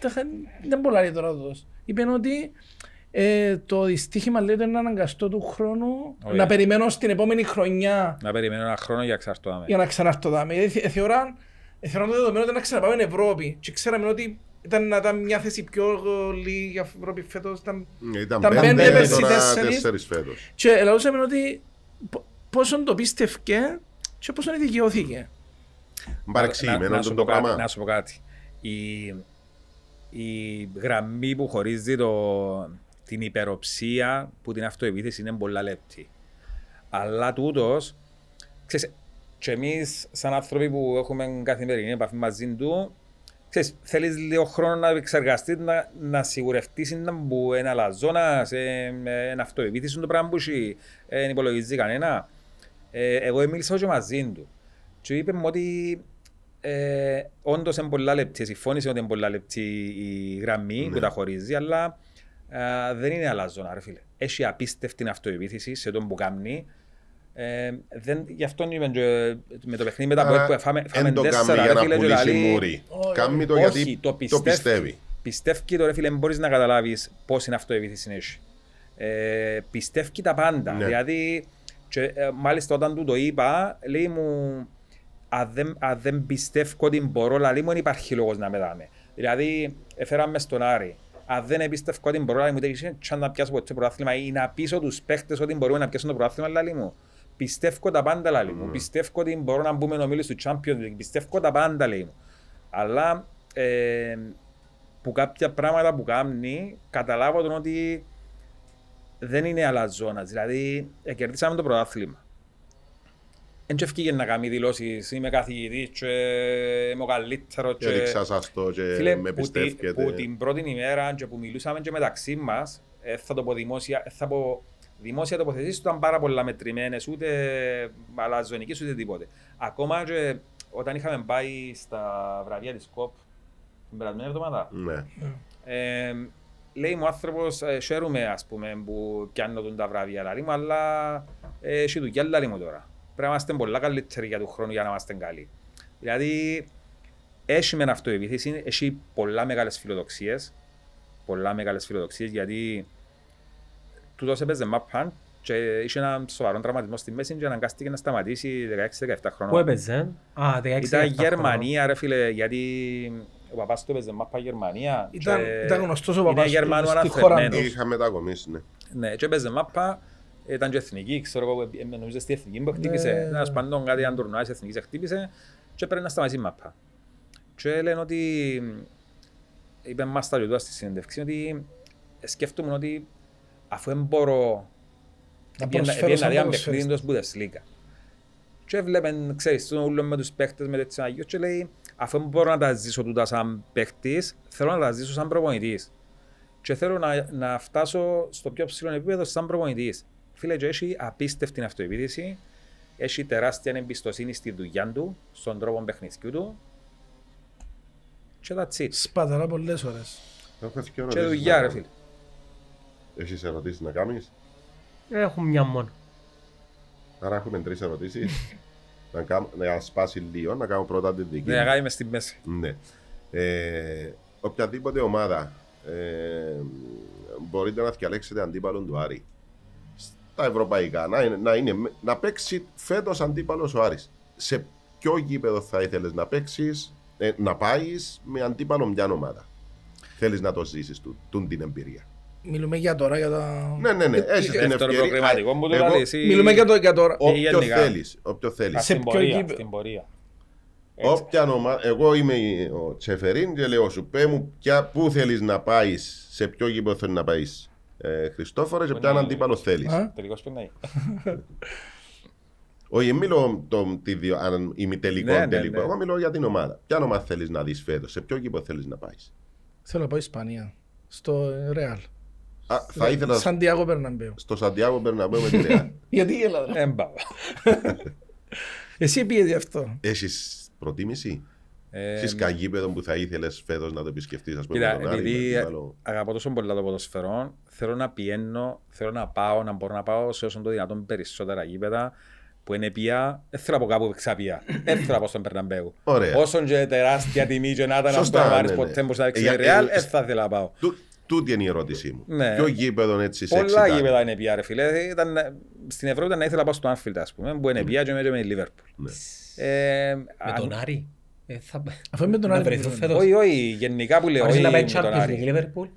τα είχα- δεν πολλά λέει τώρα τούτος. Είπε ότι ε, το δυστύχημα λέει ότι είναι αναγκαστό του χρόνου Ωραία. να περιμένω στην επόμενη χρονιά Να περιμένω ένα χρόνο για εξαρτώμαι. για να ξανάρθω δάμε. Γιατί θε- θεωράν, θεωράν το δεδομένο ότι να ξαναπάμε Ευρώπη και ξέραμε ότι ήταν να ήταν μια θέση πιο λίγη για Ευρώπη φέτος. Ήταν... Ήταν Τα πέντε, πέντε, πέρσι τώρα τέσσερις. τέσσερις φέτος. Και ελαούσαμε ότι πο- πόσο το πίστευκε και πόσο δικαιώθηκε. Παρεξηγημένο να, σου το πω κάτι, πράγμα. να σου πω κάτι. Η, η γραμμή που χωρίζει το, την υπεροψία που την αυτοεπίθεση είναι πολλά λεπτή. Αλλά τούτος, ξέρεις, και εμείς σαν άνθρωποι που έχουμε καθημερινή επαφή μαζί του, ξέρεις, θέλεις λίγο χρόνο να εξεργαστείς, να, να σιγουρευτείς να μπου ένα λαζόνας, ε, ε, ένα αυτοεπίθεση το πράγμα που έχει, ε, δεν υπολογίζει κανένα. Ε, εγώ μίλησα και μαζί του και είπε μου ότι ε, όντως είναι πολλά λεπτή, συμφώνησε ότι είναι πολλά λεπτή η γραμμή Ναι. που τα χωρίζει, αλλά ε, δεν είναι αλαζόνα ρε φίλε. Έχει απίστευτη αυτοεπίθεση σε τον που κάνει. Ε, δεν, γι' αυτό είπε και με το παιχνίδι μετά Άρα, που φάμε, φάμε εν το τέσσερα, κάνει για ρε να φίλε, και πουλήσει λαλεί, μούρι. Όχι, Κάμει το όχι, γιατί το το πιστεύει. πιστεύει. Πιστεύει το ρε φίλε, μπορείς να καταλάβεις πώς είναι αυτοεπίθεση έχει. Ε, πιστεύει τα πάντα. Ναι. Δηλαδή, και, ε, μάλιστα όταν του το είπα, λέει μου, αν δεν, αν δεν πιστεύω ότι μπορώ, λέει μου, δεν υπάρχει λόγος να με δάμε. Δηλαδή, έφεραμε στον Άρη. Αν δεν εμπιστεύω ότι μπορώ, λέει μου, δεν είσαι σαν να πιάσω ποτέ πρωτάθλημα ή να πείσω τους παίχτες ότι μπορούμε να πιάσουν το πρωτάθλημα, λέει μου. Πιστεύω τα πάντα, λέει μου. Πιστεύω ότι μπορώ να μπούμε ομίλους του Champions League. Πιστεύω τα πάντα, λέει μου. Αλλά ε, που κάποια πράγματα που κάνει, καταλάβω τον ότι δεν είναι αλαζόνα. Δηλαδή, ε, κερδίσαμε το πρωτάθλημα. Δεν ευκήγε να κάνει δηλώσεις, είμαι καθηγητής και είμαι ο καλύτερος Και και... έριξα σας το και Φίλε, με που, τη, πιστεύετε. που την πρώτη ημέρα και που μιλούσαμε και μεταξύ μας, ε, θα το πω δημόσια, ε, θα πω δημόσια τοποθετήσεις ήταν πάρα πολλά μετρημένες, ούτε αλαζονικές ούτε τίποτε. Ακόμα και όταν είχαμε πάει στα βραβεία της ΚΟΠ την περασμένη εβδομάδα, Ναι. ε, λέει μου ο άνθρωπος, ε, χαίρομαι ας πούμε που πιάνω τον τα βραβεία, λέει μου, αλλά ε, έχει δουλειά λέει μου τώρα. Πρέπει να είμαστε πολλά καλύτεροι για του χρόνου για να είμαστε καλοί. Δηλαδή, έχει μεν αυτοεπίθεση, έχει πολλά μεγάλες φιλοδοξίες, πολλά μεγάλες φιλοδοξίες, γιατί τούτος έπαιζε μάπαν και είχε έναν σοβαρό τραυματισμό στη μέση και αναγκάστηκε να σταματήσει 16-17 χρόνια. Πού έπαιζε; Α, 16 Ήταν 17 Γερμανία ρε φίλε, γιατί ο παπάς του έπαιζε μάπα Γερμανία. Ήταν, και ήταν γνωστός ο είναι παπάς του Γερμανό στη χώρα αναφερμένος. του. Είχα μετακομίσει, ναι. Ναι, και έπαιζε μάπα, ήταν και εθνική, ξέρω εγώ, ε, νομίζω στη εθνική που Ναι. χτύπησε, ένας πάντων κάτι αν τουρνουά της εθνικής χτύπησε και πρέπει να σταματήσει η μάπα. Και λένε ότι, είπε μας τα λιτούα στη συνέντευξη, ότι σκέφτομαι ότι αφού δεν μπορώ Να Πήγαινα- προσφέρω πήγαινα σαν δει ένα ποδοσφαιριστής. παιχνίδι εντός Bundesliga. Και έβλεπεν, ξέρεις, τον ούλο με τους παίχτες, με τέτοια αγιώς και λέει αφού δεν μπορώ να τα ζήσω τούτα σαν παίχτης, θέλω να τα ζήσω σαν προπονητής. Και θέλω να, να φτάσω στο πιο ψηλό επίπεδο σαν προπονητής. Φίλε, και έχει απίστευτη αυτοεπίδηση, έχει τεράστια εμπιστοσύνη στη δουλειά του, στον τρόπο παιχνιδιού του και that's it. Σπαταλά πολλές ώρες. Έχω και Και ερωτήσεις δουλειά να ρε κάνω. φίλε. Έχεις ερωτήσεις να κάνεις; Έχουν μια μόνο. Άρα έχουμε τρεις ερωτήσεις. *laughs* να, κάνω, να σπάσει λίγο, να κάνω πρώτα την δική Ναι, μου. αγάπη είμαι στη μέση. Ναι. Ε, οποιαδήποτε ομάδα ε, μπορείτε να διαλέξετε αντίπαλον του Άρη. Στα ευρωπαϊκά, να, είναι, να, είναι, να παίξει φέτος αντίπαλος ο Άρης. Σε ποιο γήπεδο θα ήθελες να παίξεις, ε, να πάεις με αντίπαλο μια ομάδα; Θέλεις να το ζήσεις τούν την εμπειρία. Μιλούμε για τώρα, για τα... Ναι, ναι, ναι. Έχεις την Δεύτερο ευκαιρία. προκριματικό που το Εγώ- λέει εσύ. Μιλούμε για, το, για τώρα. Ή Όποιο γενικά. θέλεις. Όποιο θέλεις. Σε Στην ποιο πορεία, γήπεδο. στην πορεία. Έτσι. Όποια ομάδα, εγώ είμαι ο Τσεφερίν και λέω σου, πέ μου ποια, πού θέλεις να πάεις, σε ποιο γήπεδο θέλεις να πάεις ε, Χριστόφορε και Πού ποιον είναι, αντίπαλο είναι. θέλεις. Α; Τελικώς πριν να είναι. Όχι, μιλώ το, τη διο, αν ημιτελικό, Ναι, ναι, τελικό. ναι. Εγώ μιλώ για την ομάδα. Ποια ομάδα θέλεις να δεις φέτος, σε ποιο γήπεδο θέλεις να πάεις. Θέλω να πάω Ισπανία. Στο Ρεάλ. Α, θα ήθελα Σαντιάγο Περναμπέου. στο Σαντιάγο Μπερναμπέου με τη Ρεάλ. *laughs* Γιατί γελά. ρε. Δεν πάω. Εσύ πήγες γι' αυτό. Έχεις προτίμηση; Ε, Έχεις κανένα γήπεδο που θα ήθελες φέτος να το επισκεφτείς, ας πούμε, Κοίτα, με τον Άρη, με επειδή αντίπαλο. αγαπώ τόσο πολύ το ποδοσφαιρό, θέλω να πιένω, θέλω να πάω, να μπορώ να πάω σε όσο το δυνατόν περισσότερα γήπεδα που είναι πια, δεν θέλω να πω κάπου ξαπία, δεν θέλω να πάω στον Περναμπέου. Ωραία. Όσον και τεράστια τιμή και να ήταν αυτό Σωστά, να πάρεις ναι, ναι. ποτέ μπορείς να Ε, δείξεις για- ρεάλ, ε, δεν θα ήθελα να πάω. Τού- Τούτη είναι η ερώτησή μου. Ναι. Ποιο γήπεδο έτσι σε Πολλά εξητάρει. γήπεδα είναι πια ρε φίλε, Ήταν, στην Ευρώπη ήταν να ήθελα να πάω στο Anfield ας πούμε, που είναι πια και με και με τη Liverpool. Ναι. Ε, Με αν- τον Άρη; Ε, θα... Αφού είμαι τον Να Άρη βρεθούν μιλούμε. φέτος. Όχι, όχι, γενικά που λέω, Μπορείς όχι να πάει με τον Champions Άρη. League Liverpool.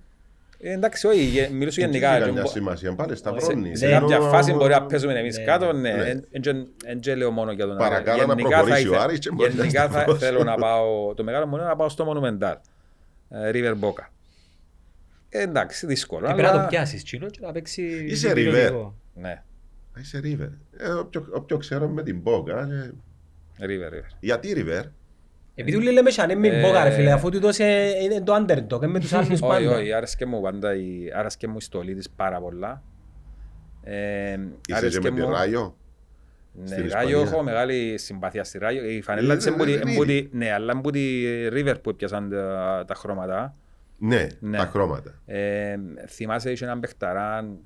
Ε, Εντάξει, όχι, γε- μιλούσα Δεν γενικά. έχει και καμιά μπο- σημασία. Πάλι Σε, σταυρώνει. σε κάποια φάση μπορεί να παίζουμε εμείς Ναι, κάτω, ναι. ναι. Ναι. Δεν λέω μόνο για τον Παρακάλα να Γενικά προχωρήσει θα ο ήθε- Άρης και μπορεί να Γενικά θα σταυρώσει. θέλω να πάω, το μεγάλο μου είναι να πάω στο Monumental. ε, River Boca. Ε, Εντάξει, δύσκολο. Και πρέπει να το αλλά- πιάσεις τσίνο και να παίξει... Είσαι διπλό. Ναι, Α, Είσαι River. Ε, όποιο, όποιο ξέρω με την Μπόκα. ε, River, River. γιατί River; Επειδή ούλοι λέμε σαν μην Ε, μπόκα ρε φίλε, αφού τούτος ε, είναι το underdog, είναι με τους άλλους *laughs* Όχι, πάντα. όχι, άρεσκε μου πάντα η, άρεσκε μου η στολή της πάρα πολλά. Ε, Είσαι και άρεσκε με τη μου- Ράγιο; Ναι, στην Ράγιο Ισπανία. έχω μεγάλη συμπάθεια στη Ράγιο. Η φανέλα Ε, της δεν- εμπούτη, δεν εμπούτη, ναι, αλλά εμπούτη River που έπιασαν τα, τα χρώματα. Ναι, Ναι. τα χρώματα. Ε, θυμάσαι είχε έναν παιχταράν,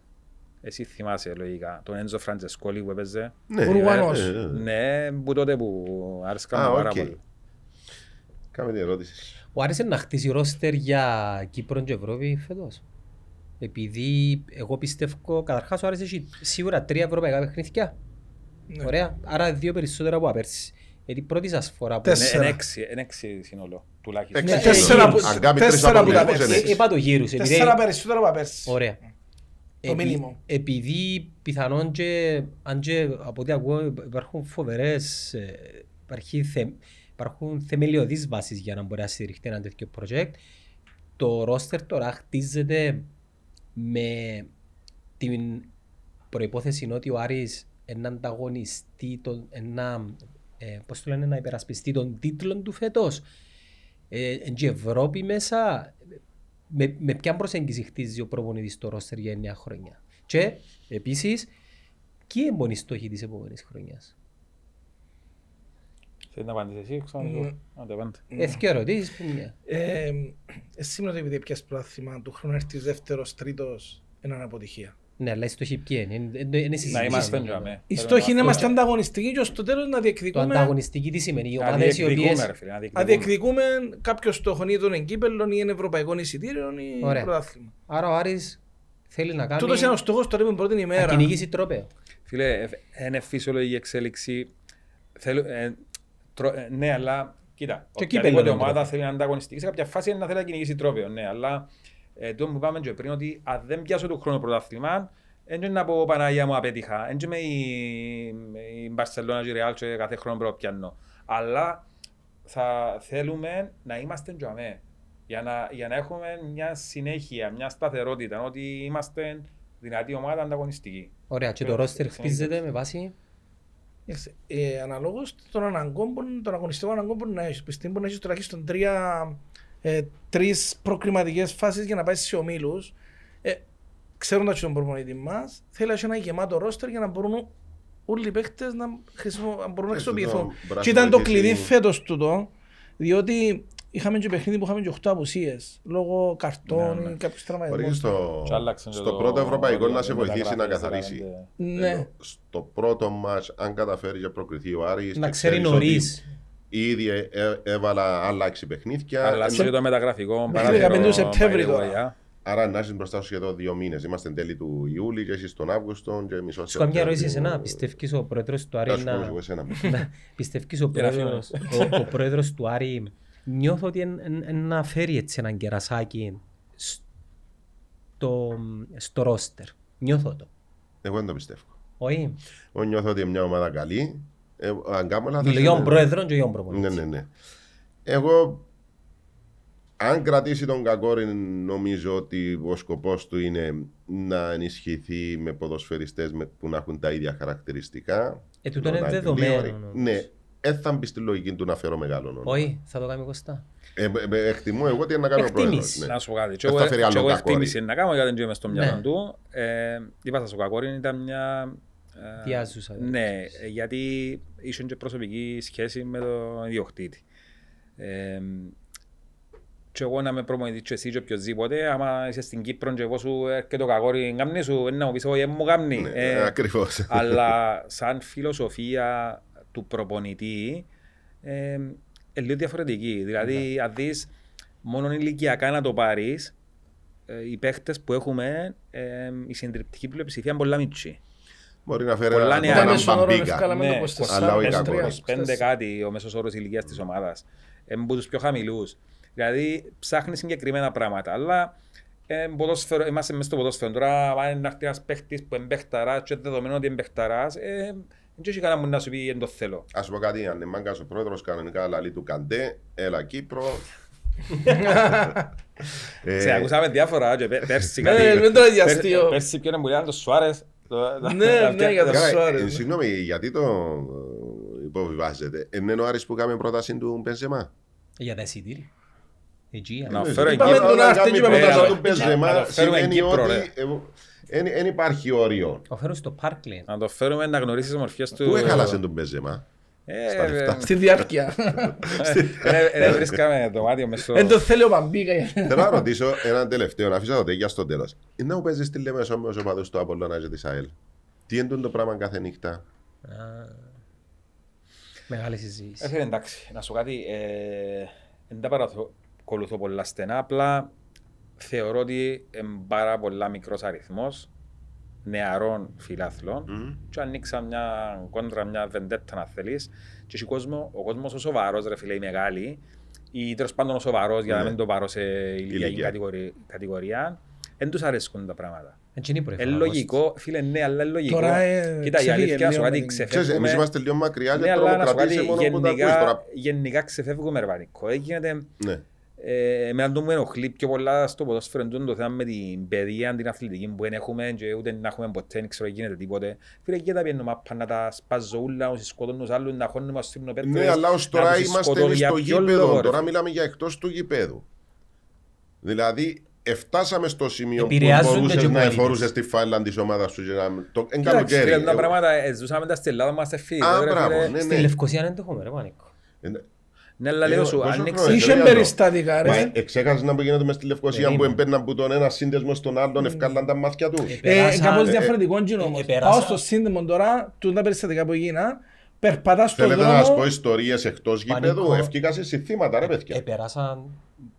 εσύ θυμάσαι λογικά, τον Έντζο Φραντζεσκόλη που έπαιζε. Ναι, Ουρουγουανός. ε, ε, ε. Ναι, που τότε που άρεσκα Α, μου πάρα οκ. πολύ. Κάμε την ερώτηση. Ο Άρης είναι να χτίσει ρόστερ για Κύπρο και Ευρώπη φέτος. Επειδή εγώ πιστεύω, καταρχάς ο Άρης έχει σίγουρα τρία ευρωπαϊκά παιχνίδια. Ναι. Ωραία, άρα δύο περισσότερα από πέρσι. Γιατί η πρώτη σας φορά που... Τέσσερα. Είναι είναι έξι, είναι έξι σύνολο, τουλάχιστον. Ναι, Έξι τέσσερα γύρους. που- Αν κάνει τρεις τέσσερα που τα αποκλεισμούς, πέρσι. είναι Ε, έξι. Είπα το γύρους. επειδή- Τέσσερα περισσότερα από πέρσι. Ωραία. Το Επει- μήνυμο. Επειδή πιθανόν και, αν και από ό,τι ακούω υπάρχουν φοβερές, ε, υπάρχει θε, υπάρχουν θεμελιωδείς βάσεις για να μπορεί να στηριχτεί ένα τέτοιο project. Το roster τώρα χτίζεται με την προϋπόθεση ότι ο Άρης να ανταγωνιστεί, τον, να, ε, πώς το λένε, να υπερασπιστεί τον τίτλο του φέτος. Ε, εν και η Ευρώπη μέσα, με, με ποια προσέγγιση χτίζει ο προπονητής το ρόστερ για 9 χρόνια. Και επίσης, ποιοι είναι οι στόχοι της επόμενης χρονιάς; Θέλεις να απαντήσεις εσύ, ξέρω Mm. να το απάντε. Εθιό ερωτήσεις που μια. Ε, Εσύ σήμερα το επειδή πιάσεις πρωτάθλημα του χρόνου έρθεις δεύτερος, τρίτος, είναι αποτυχία. Ναι, αλλά οι στόχοι ποιοι είναι; Είναι- είναι- είναι Να συζήτηση. είμαστε Ναι, τζαμέ. ναι. Οι στόχοι είναι να είμαστε ανταγωνιστικοί και στο τέλος να Το διεκδικούμε, ανταγωνιστική τι σημαίνει; Οι Να ομάδες οι διεκδικούμε, οποίες... ρε φίλε, να να διεκδικούμε. διεκδικούμε κάποιο στόχο ή τον εγκύπελο ή ένα ευρωπαϊκό εισιτήριο ή Ωραία. πρωτάθλημα. Άρα ο Άρης θέλει να κάνει Τούτος είναι ο στόχος τώρα με πρώτη να ημέρα. κυνηγήσει τρόπαιο. Φίλε, ε, είναι φυσιολογική εξέλιξη. Θέλω, ε, τρο- ε, ναι, αλλά κοίτα, Και οποιαδήποτε κύπελλο είναι ομάδα τρόπο. θέλει να ανταγωνιστεί σε κάποια φάση είναι να θέλει να κυνηγήσει τρόπαιο. Ναι, αλλά ε, το που είπαμε και πριν ότι αν δεν πιάσω του χρόνου πρωτάθλημα, δεν είναι να πω Παναγία μου απέτυχα. Δεν είμαι η, η Μπαρσελόνα και η Ρεάλ και κάθε χρόνο πρέπει να πιάνω. Αλλά θα θέλουμε να είμαστε τζαμέ. Για να, για να έχουμε μια συνέχεια, μια σταθερότητα, ότι είμαστε δυνατή ομάδα ανταγωνιστική. Ωραία, και το Ε, ρόστερ συνήθως. χτίζεται με βάση... Κοιτάξτε, Ε, αναλόγως των αναγκών, που- των αγωνιστικών αναγκών που να έχεις. Πιστεύω μπορεί να έχεις τουλάχιστον τρία, ε, τρεις προκριματικές φάσεις για να πάεις σε ομίλους. Ε, ξέροντας και τον προπονητή μας, θέλει να έχει ένα γεμάτο ρόστερ για να μπορούν όλοι οι παίχτες να, χρησιμο... να μπορούν να Έτσι, το χρησιμοποιηθούν. μπορεί να Και ήταν το βοηθήσει- κλειδί φέτος τούτο, διότι είχαμε και παιχνίδι που είχαμε και 8 απουσίες, λόγω καρτών Ναι, ναι. ή κάποιους Μπορεί τραυματισμούς. στο, Και άλλαξαν και στο το- πρώτο ευρωπαϊκό το- να σε το βοηθήσει να μεταγράφες, καθαρίσει. έκαναν- Ναι. Ενώ Στο πρώτο μάτς, αν καταφέρει και προκριθεί ο Άρης Να και ξέρει ξέρεις νωρίς. ότι Ήδη ε, ε, έβαλα άλλα έξι παιχνίδια. Αλλά ενώ- και το μεταγραφικό Μέχρι 15 Σεπτέμβρη by the way, τώρα. α. Άρα να είσαι μπροστά σου σχεδόν δύο μήνες. Είμαστε τέλη του Ιούλη και εσείς τον Αύγουστο και μισό Σου κάνω μια ερώτηση Σεπτέμβριο. εσένα. Πιστεύεις ο πρόεδρος του Θα Άρη σου πω να... εγώ εσένα. να- *laughs* Πιστεύεις ο Για να πρόεδρος, ο, ο πρόεδρος του Άρη νιώθω ότι εν- εν- εν να φέρει έτσι έναν κερασάκι στο, στο ρόστερ. Νιώθω το. Εγώ δεν το πιστεύω. Όχι; Εγώ νιώθω ότι είναι μια ομάδα καλή. Ε, αν κάνω λάθος, Μιλώ για τον είναι- πρόεδρο και για τον Ναι, προπονητής. ναι, ναι. Εγώ, αν κρατήσει τον Κακόρη, νομίζω ότι ο σκοπός του είναι να ενισχυθεί με ποδοσφαιριστές με- που να έχουν τα ίδια χαρακτηριστικά. Ε, τούτο είναι Να δεδομένο, γλύωρει. όμως. Ναι, δεν θα μπει στη λογική του να φέρω μεγάλο όνομα. Όχι, θα το κάνει Κωστά. Ε, ε, ε, εκτιμώ εγώ τι είναι να κάνω ο Εκτιμείς. πρόεδρος. Ναι. Να σου πω κάτι. Και Δεν εγώ, θα φέρει και άλλο εγώ κακόρι. εκτίμηση να κάνω γιατί δεν είμαι στο μυαλό Ναι. του. Ε, είπα σας, ο Κακόριν ήταν μια... ε, Διάζουσα, Ναι, ε, γιατί είχε και προσωπική σχέση με τον ιδιοκτήτη. Ε, και εγώ να με προμονητής και εσύ και οποιοςδήποτε, άμα είσαι στην Κύπρο και εγώ σου έρχεται το κακόρι γάμνη σου, είναι να μου πεις όχι, δεν μου γάμνη. Ναι, Ε, ακριβώς. αλλά σαν φιλοσοφία του προπονητή ε, είναι λίγο διαφορετική. Δηλαδή, αν δεις μόνο ηλικιακά να το πάρεις, ε, οι παίχτες που έχουμε, ε, η συντριπτική πλειοψηφία είναι πολλά μικρή. Μπορεί να φέρει πολλά ένα- νέα έναν μέσο όρο μπαμπίκα. ευκάλαμε Ναι, το 24, αλλά όχι 23, κακό. 25 κάτι ο μέσος όρος ηλικίας της ομάδας. Είναι από τους πιο χαμηλούς. Δηλαδή ψάχνει συγκεκριμένα πράγματα. Αλλά ε, ποδόσφαιρο, είμαστε μέσα στο ποδόσφαιρο. Τώρα αν είναι να έρθει ένας παίχτης που είναι παίχταρας και δεδομένο ότι είναι παίχταρας, ε, δεν έχει κανένα μου να σου πει δεν το θέλω. Ας πω κάτι, αν είναι μάγκας ο πρόεδρος κανονικά λαλεί του Καντέ, έλα Κύπρο. *laughs* Ε, Σε ακούσαμε διάφορα και πέ- πέρσι *laughs* Ναι, κάτι. μην το ίδιο πέρ- αστείο. Πέρσι ποιον μου το Σουάρες. το- τα- Ναι, τα- ναι, τα- για το τα- Καλά, Σουάρες, ε, ναι. Συγγνώμη, γιατί το ε, υποβιβάζετε. Είναι ο Άρης που κάμε πρόταση του Μπενζεμά. Για τα εισιτήρια. Εκεί, Να α. φέρω Είπαμε εκεί. τον Όταν Άρτη κάνει και είπαμε πρόταση τον του Άρτη. Να Μπενζεμά το φέρουμε σημαίνει Κύπρο, ότι ρε. Δεν υπάρχει όριο. Ο φέρω στο Parkland. Να το φέρουμε να γνωρίσεις τις μορφές του. Πού έχαλασες τον Μπενζεμά. Ε, Στα λεφτά. Στη διάρκεια. *laughs* ε, Δεν βρίσκαμε δωμάτιο μες στο... Δεν το θέλει ο Παμπίκα. Θέλω να ρωτήσω έναν τελευταίο, να αφήσω το τέτοια στο τέλος. Είναι να μου παίζεις τη Λέμεσο με τους οπαδούς του Απολλώνα και της ΑΕΛ. Τι είναι το πράγμα κάθε νύχτα; Α, Μεγάλη συζήτηση. Έφερε εντάξει, να σου πω κάτι, ε, δεν τα παρακολουθώ πολλά στενά, απλά θεωρώ ότι είναι πάρα πολλά μικρός αριθμός νεαρών φιλάθλων Μμ. και ανοίξα μια κόντρα, μια βεντέτα να θέλεις και έχει κόσμο, ο κόσμος ο σοβαρός ρε φίλε οι μεγάλοι ή τέλος πάντων ο σοβαρός για να Ναι. μην το πάρω σε ηλικιακή Ηλικία. κατηγορία, κατηγορία δεν τους αρέσκουν τα πράγματα. Έτσι είναι η Είναι προεφάγωση. λογικό, φίλε, ναι, αλλά είναι λογικό. Τώρα, ε, Κοίτα, η ξεφύγε αλήθεια σου λίγο κάτι με την- Ξέρεις, ξεφεύγουμε. εμείς είμαστε λίγο μακριά και Ναι, αλλά να σου πω τρομοκρατήσει κάτι, μόνο που τα ακούεις γενικά, τώρα. γενικά ξεφεύγουμε ρβανικό. Ε, γίνεται, Ναι. ε, εμένα το μου ενοχλεί πιο πολλά στο ποδόσφαιρο είναι το θέμα με την παιδεία, την αθλητική που δεν έχουμε και ούτε να έχουμε ποτέ, δεν ξέρω γίνεται τίποτε. Φίλε, και τα πιένουμε μάπα να τα σπάζω ούλα, να σκοτώνουν τους άλλους, να χώνουμε στους τριμνοπέτρες. Ναι, αλλά ως να τώρα τους είμαστε σκοτώ. Για στο ποιο λόγο, γήπεδο. ρε Τώρα φίλε. μιλάμε για εκτός του γήπεδου. Δηλαδή, εφτάσαμε στο σημείο που Επηρεάζονται και μπορούσες οι να πολίτες. εφορούσες τη φάιλα της ομάδας σου. και να- Το εν Κοίταξε, καλοκαίρι. φίλε, τα Εγώ- πράγματα ε, ζούσαμε τα στην Ελλάδα μας σε φίλοι. Α, ρε, μπράβο, φίλε. ναι, Στη ναι. Λευκοσία δεν το έχουμε ρε Πανίκο. Ε, Ναι, αλλά λέω σου, πόσο άνοιξε... χρόνο Είχε είναι, περιστατικά Μα ρε. εξέχασες να που γίνεται μες στη Λευκοσία που Περίμενε. έμπαιρναν που τον ένα σύνδεσμο στον άλλον ευκάλαν τα μάτια τους. Ε, Ε, Περάσαν- κάπως ε, διαφορετικό ε, γίνο ε, όμως. επέρασα- Πάω στο σύνδεμο τώρα, του τα περιστατικά που έγιναν, περπατάς στον Θέλετε να σας πω δρόμο, ιστορίες εκτός Πανικό. γήπεδου; Ευκήκασαι σε θύματα ρε παιδιά. Επεράσαν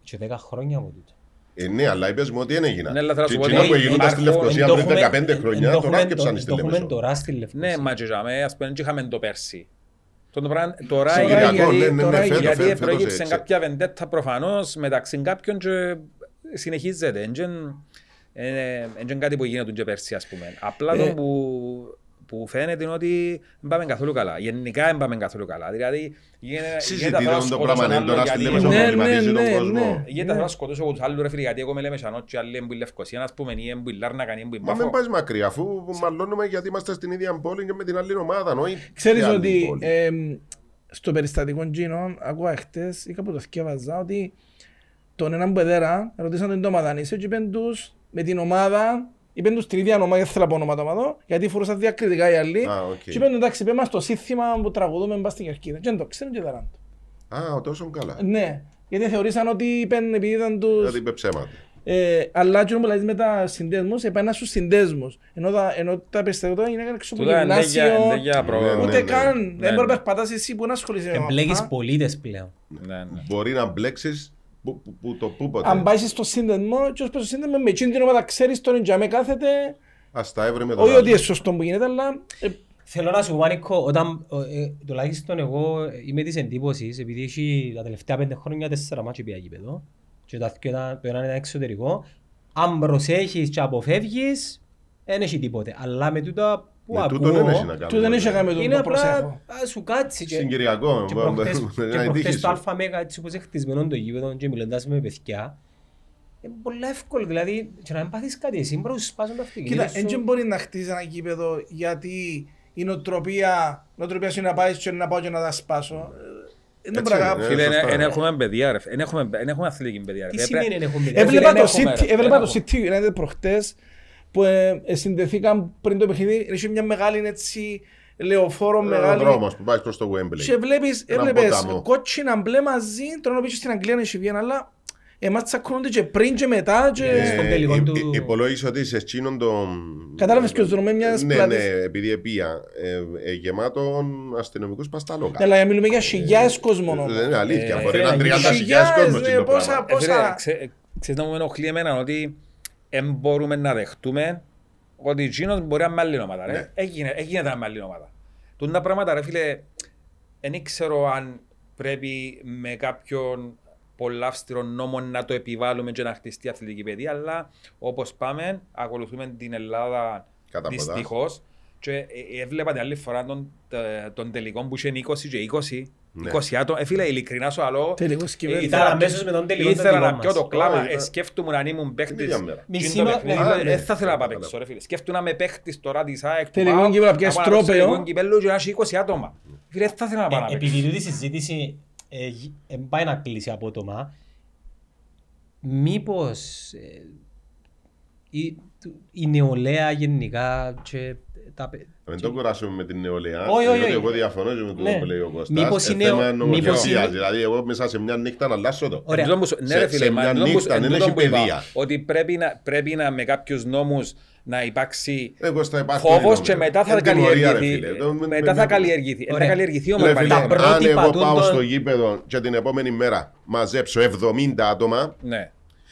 και 10 χρόνια από τούτο. Ε, ναι, αλλά είπες μου ότι δεν έγιναν. Ναι, αλλά θα σου Και πω εκείνα ότι που έγιναν στη υπάρχουν- Λευκοσία Εν το πριν έχουμε- 15 εν- χρόνια, εν το τώρα έχουμε- έκεψαν το- στη Το έχουμε Λεμεσό. τώρα στη Λευκοσία. Ναι, μα και τζάμε, ας πούμε, δεν είχαμε το πέρσι. Το πράγμα τώρα Συγκυριακό, γιατί- ναι, ναι, τώρα ναι, φέτος, γιατί φέτος, προέκυψε έτσι. κάποια βεντέτα προφανώς μεταξύ κάποιων και συνεχίζεται. Δεν είναι κάτι που γίνεται και πέρσι ας πούμε. Απλά Ε. το που που φαίνεται είναι ότι δεν πάμε καθόλου καλά. Γενικά δεν πάμε καθόλου καλά. Δηλαδή, γίνεται- Συζητείτε γίνεται το να πράγμα σκοτώσουν έντονα άλλο στη γιατί- Λέμεσο, Ναι, προβληματίζει ναι, τον ναι, κόσμο. ναι. Γιατί θα σκοτώσω εγώ τους άλλους ρε φίλε, γιατί εγώ με λέμε Σανότσι, άλλοι έμπου η Λευκοσία, ας πούμε, ή έμπου η Λάρνακα, ή έμπου η Μα μην Πάφο. πας μακριά, αφού μαλώνουμε γιατί είμαστε στην ίδια πόλη και με την άλλη ομάδα. όχι Ξέρεις σε άλλη ότι πόλη. εμ, στο περιστατικό Τζίνο, ακούω χτες ή κάπου το θυκεύαζα ότι τον έναν που έδερα, ρωτήσαν τον το ομάδα αν είσαι και είπαν τους με την ομάδα, είπαν τους την ίδια ομάδα, δεν θέλω να πω ονόματα ομάδο, γιατί φορούσαν διακριτικά οι άλλοι. Α, οκ. Και είπαν εντάξει, πέ μας το σύνθημα που τραγουδούμε μπας στην Κερκίδα. Και δεν το ξέρουν και δέραν το. Α, τόσο καλά. Ναι, γιατί θεωρήσαν ότι είπαν επειδή ήταν τους... Δηλαδή είπε ψέματα. Ε, αλλά και που λέει με τα συνδέσμους, επένα στους συνδέσμους. Ενώ τα, ενώ τα περιστατικά είναι έξω από Τούτα είναι γυμνάσιο, για- είναι για Ναι, πρόβλημα. ναι, ούτε ναι. καν. Ναι, Δεν μπορεί να ναι. περπατάς εσύ που να ασχολείσαι με Εμπλέκεις μαπά. πολίτες πλέον. Ναι, ναι. Μπορεί να μπλέξεις που, που, που το πού ποτέ. Αν πάει στο σύνδεσμο και ως προς το σύνδεσμο με εκείνη την ομάδα ξέρεις τον εντιαμέ κάθεται, Α τα έβρε με τον όχι άλλο. ότι είναι σωστό που γίνεται, αλλά ε, Θέλω να σου πω, Νίκο, όταν ε, ε, τουλάχιστον εγώ είμαι της εντύπωσης, επειδή έχει τα τελευταία πέντε χρόνια τέσσερα μάτια πήγα γήπεδο και τα δυο ήταν- το ένα ήταν εξωτερικό, αν προσέχεις και αποφεύγεις, δεν έχει τίποτε. Αλλά με τούτα που Με τούτον δεν ακούω, έχει να κάνει. του δεν έχει να κάνει με τον είναι το απλά προσέχω. ας, σου κάτσει και... Συγκυριακό. Και μπο- προχτές, μπο- και να είναι προχτές τύχη το σου. ΑΜΕΓΑ έτσι όπως είναι χτισμένο το γήπεδο και μιλώντας με παιδιά, είναι πολύ εύκολο, δηλαδή και να μην πάθεις κάτι εσύ, μπορείς να σου σπάσουν τα αυτοκίνητα Κοίτα, σου. δεν μπορεί να χτίσει ένα γήπεδο γιατί η νοοτροπία, η νοοτροπία σου είναι να πάεις και να πάω και να τα σπάσω. Ε, Δεν Έτσι μπορεί να είναι, κάνω. Φίλε, σωστά, δεν ναι. έχουμε παιδεία ρε. Δεν έχουμε, εν έχουμε αθλητική παιδεία ρε. Τι Ε, σημαίνει πρέπει- να έχουμε Ε, Έβλεπα δεν το έχουμε, City, ρε. έβλεπα Δεν το City United προχτές που ε, ε, συνδεθήκαν πριν το παιχνίδι, είχε μια μεγάλη έτσι λεωφόρο Ο μεγάλη δρόμος που πάει προς το Wembley. και βλέπεις, Ένα έβλεπες ποταμό. κότσινα μπλε μαζί, τώρα νομίζω στην Αγγλία είναι Σιβιέν, αλλά εμάς τσακώνονται και πριν και μετά και... Ε, στον τελικό Ε, του- ε, Υπολόγισα ότι σε εκείνον το. Κατάλαβες ποιος δρομέ μιας Ναι, πλάτης. ναι, επειδή επία. ε, ε, Γεμάτο αστυνομικούς παστάλογα. Αλλά μιλούμε για χιλιάδες κόσμο όμως. Δεν είναι αλήθεια. Ε, Μπορεί να φίλε, είναι 30 χιλιάδες, χιλιάδες κόσμος. ναι, εκείνο το πόσα- πράγμα. Ε, φίλε, πόσα- ξέ- Ξέρεις να μου ενοχλεί εμένα ότι δεν μπορούμε να δεχτούμε ότι εκείνος μπορεί να είναι με άλλη ομάδα. Ναι. ρε. Έγινε, έγινε να είναι με άλλη ομάδα. Τούν τα πράγματα ρε φίλε, δεν ξέρω αν πρέπει με κάποιον πολλά αυστηρό νόμο να το επιβάλλουμε και να χτιστεί αθλητική παιδεία, αλλά όπως πάμε, ακολουθούμε την Ελλάδα Κατά ποδά. δυστυχώς και ε, ε, έβλεπα την άλλη φορά τον, τε- τον τελικό που είχε 20 και 20, Ναι. 20 άτομα. Ε, φίλε, ειλικρινά σου άλλο, Τελικός κυβέρνηση. Ήταν αμέσως με τον τελικό Ήθελα το να δικό πιω το μας. κλάμα, Ωραία, ε, σκέφτομαι αν ήμουν Την παίχτης. ίδια μέρα. Μισή Εκείνο το μα- παιχνίδι, Α, ε, ναι. Δεν θα ήθελα να πάω Κατάλαβα. παίξω ρε φίλε. Σκέφτομαι να είμαι παίχτης τώρα της ΑΕΚ. Τελικό που πάω, κύπελλο, να πιάσεις να πάω να παίξω τρόπαιο. τελικό κύπελλο και να έχει 20 άτομα. Φίλε, δεν θα ήθελα να πάω να Ε, παίξω. Επειδή τούτη η συζήτηση ε, γι- ε, πάει να κλείσει απότομα, μήπως ε, η, του- η νεολαία γενικά και τα, παι- Να Μην το κουράσουμε με την νεολαία. Όχι, όχι, διότι όχι. Εγώ διαφωνώ και με το Ναι. που λέει ο Κωστάς. Μήπως Ε, είναι- θέμα μήπως νομοθεσίας. είναι- Δηλαδή, εγώ μέσα σε μια νύχτα να αλλάσω το. Ωραία. Εν τούτον που σου- Ναι Σε- ρε φίλε, σε μα μια εν τούτον που- νύχτα εν δεν τούτον έχει που είπα, παιδεία. Ότι πρέπει να, πρέπει να με κάποιους νόμους να υπάρξει Εγώ στα υπάρχει φόβος νόμο. και μετά θα Εν τιμωρία, ρε καλλιεργηθεί. φίλε. Το- με- Μετά με- θα καλλιεργηθεί. Ε, Θα Ωραία. καλλιεργηθεί όμως. Ρε πάλι. φίλε, Τα αν πρότυπα εγώ τούτων- πάω στο γήπεδο και την επόμενη μέρα μαζέψω 70 άτομα, Ναι.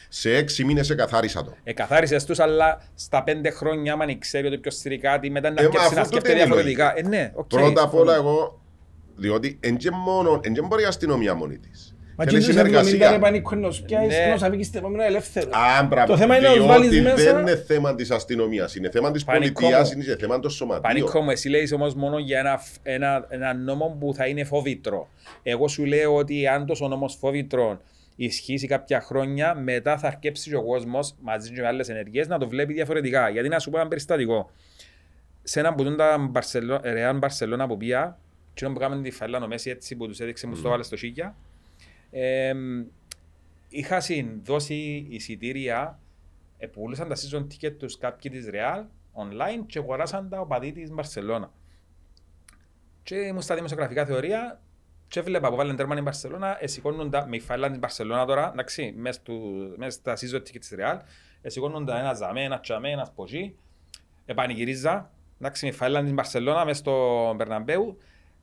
Σε 6 μήνες εκαθάρισα το. Εκαθάρισες τους, αλλά στα πέντε χρόνια, άμα ξέρει ότι ποιος θέλει κάτι, μετά να Ε, μα σκέφτεται αφού να τότε σκέφτεται είναι η διαφορετικά. Ε, λογική. ναι, οκ. Πρώτα απ' όλα εγώ, διότι εν και μόνο, εν και μπορεί η αστυνομία μόνη της. Μα Θέλει και τους 70 ρε συνεργασία. πανίκο ενός πιάσεις, Ναι. ενός αφήκεις την επόμενη ελεύθερο. Α, μπράβο. Το θέμα είναι να τους Διότι βάλεις μέσα- δεν είναι θέμα της αστυνομίας, είναι θέμα της Πανικό πολιτείας, μου. είναι θέμα των σωματείων. Πανίκο μου, εσύ λέει όμως μόνο για ένα, ένα, ένα νόμο που θα είναι φόβητρο. Εγώ σου λέω ότι αν τόσο νόμος φόβητρο ισχύσει κάποια χρόνια, μετά θα αρκέψει και ο κόσμος μαζί με άλλες ενεργείε να το βλέπει διαφορετικά. Γιατί να σου πω ένα περιστατικό. Σε ένα που τον τα Μπαρσελο- Ρεάν Μπαρσελώνα που πήγα, και που κάνουμε τη φαλά νομέση έτσι που τους έδειξε μου στο βάλε στο σίγια, εμ, είχα δώσει εισιτήρια ε, που πουλούσαν τα season ticket τους κάποιοι της Real online και αγοράσαν τα οπαδοί της Μπαρσελώνα. Και ήμουν στα δημοσιογραφικά θεωρία και έβλεπα που βάλουν τέρμα η Μπαρσελώνα, εσηκώνουν τα, με η φάιλα της Μπαρσελώνα τώρα, εντάξει, μέσα, του, μέσα στα season ticket της Real, εσηκώνουν τα ένα ζαμέ, ένα τσαμέ, ένα σποτζί, επανηγυρίζα, εντάξει, με η φάιλα της Μπαρσελώνα μέσα στο Μπερναμπέου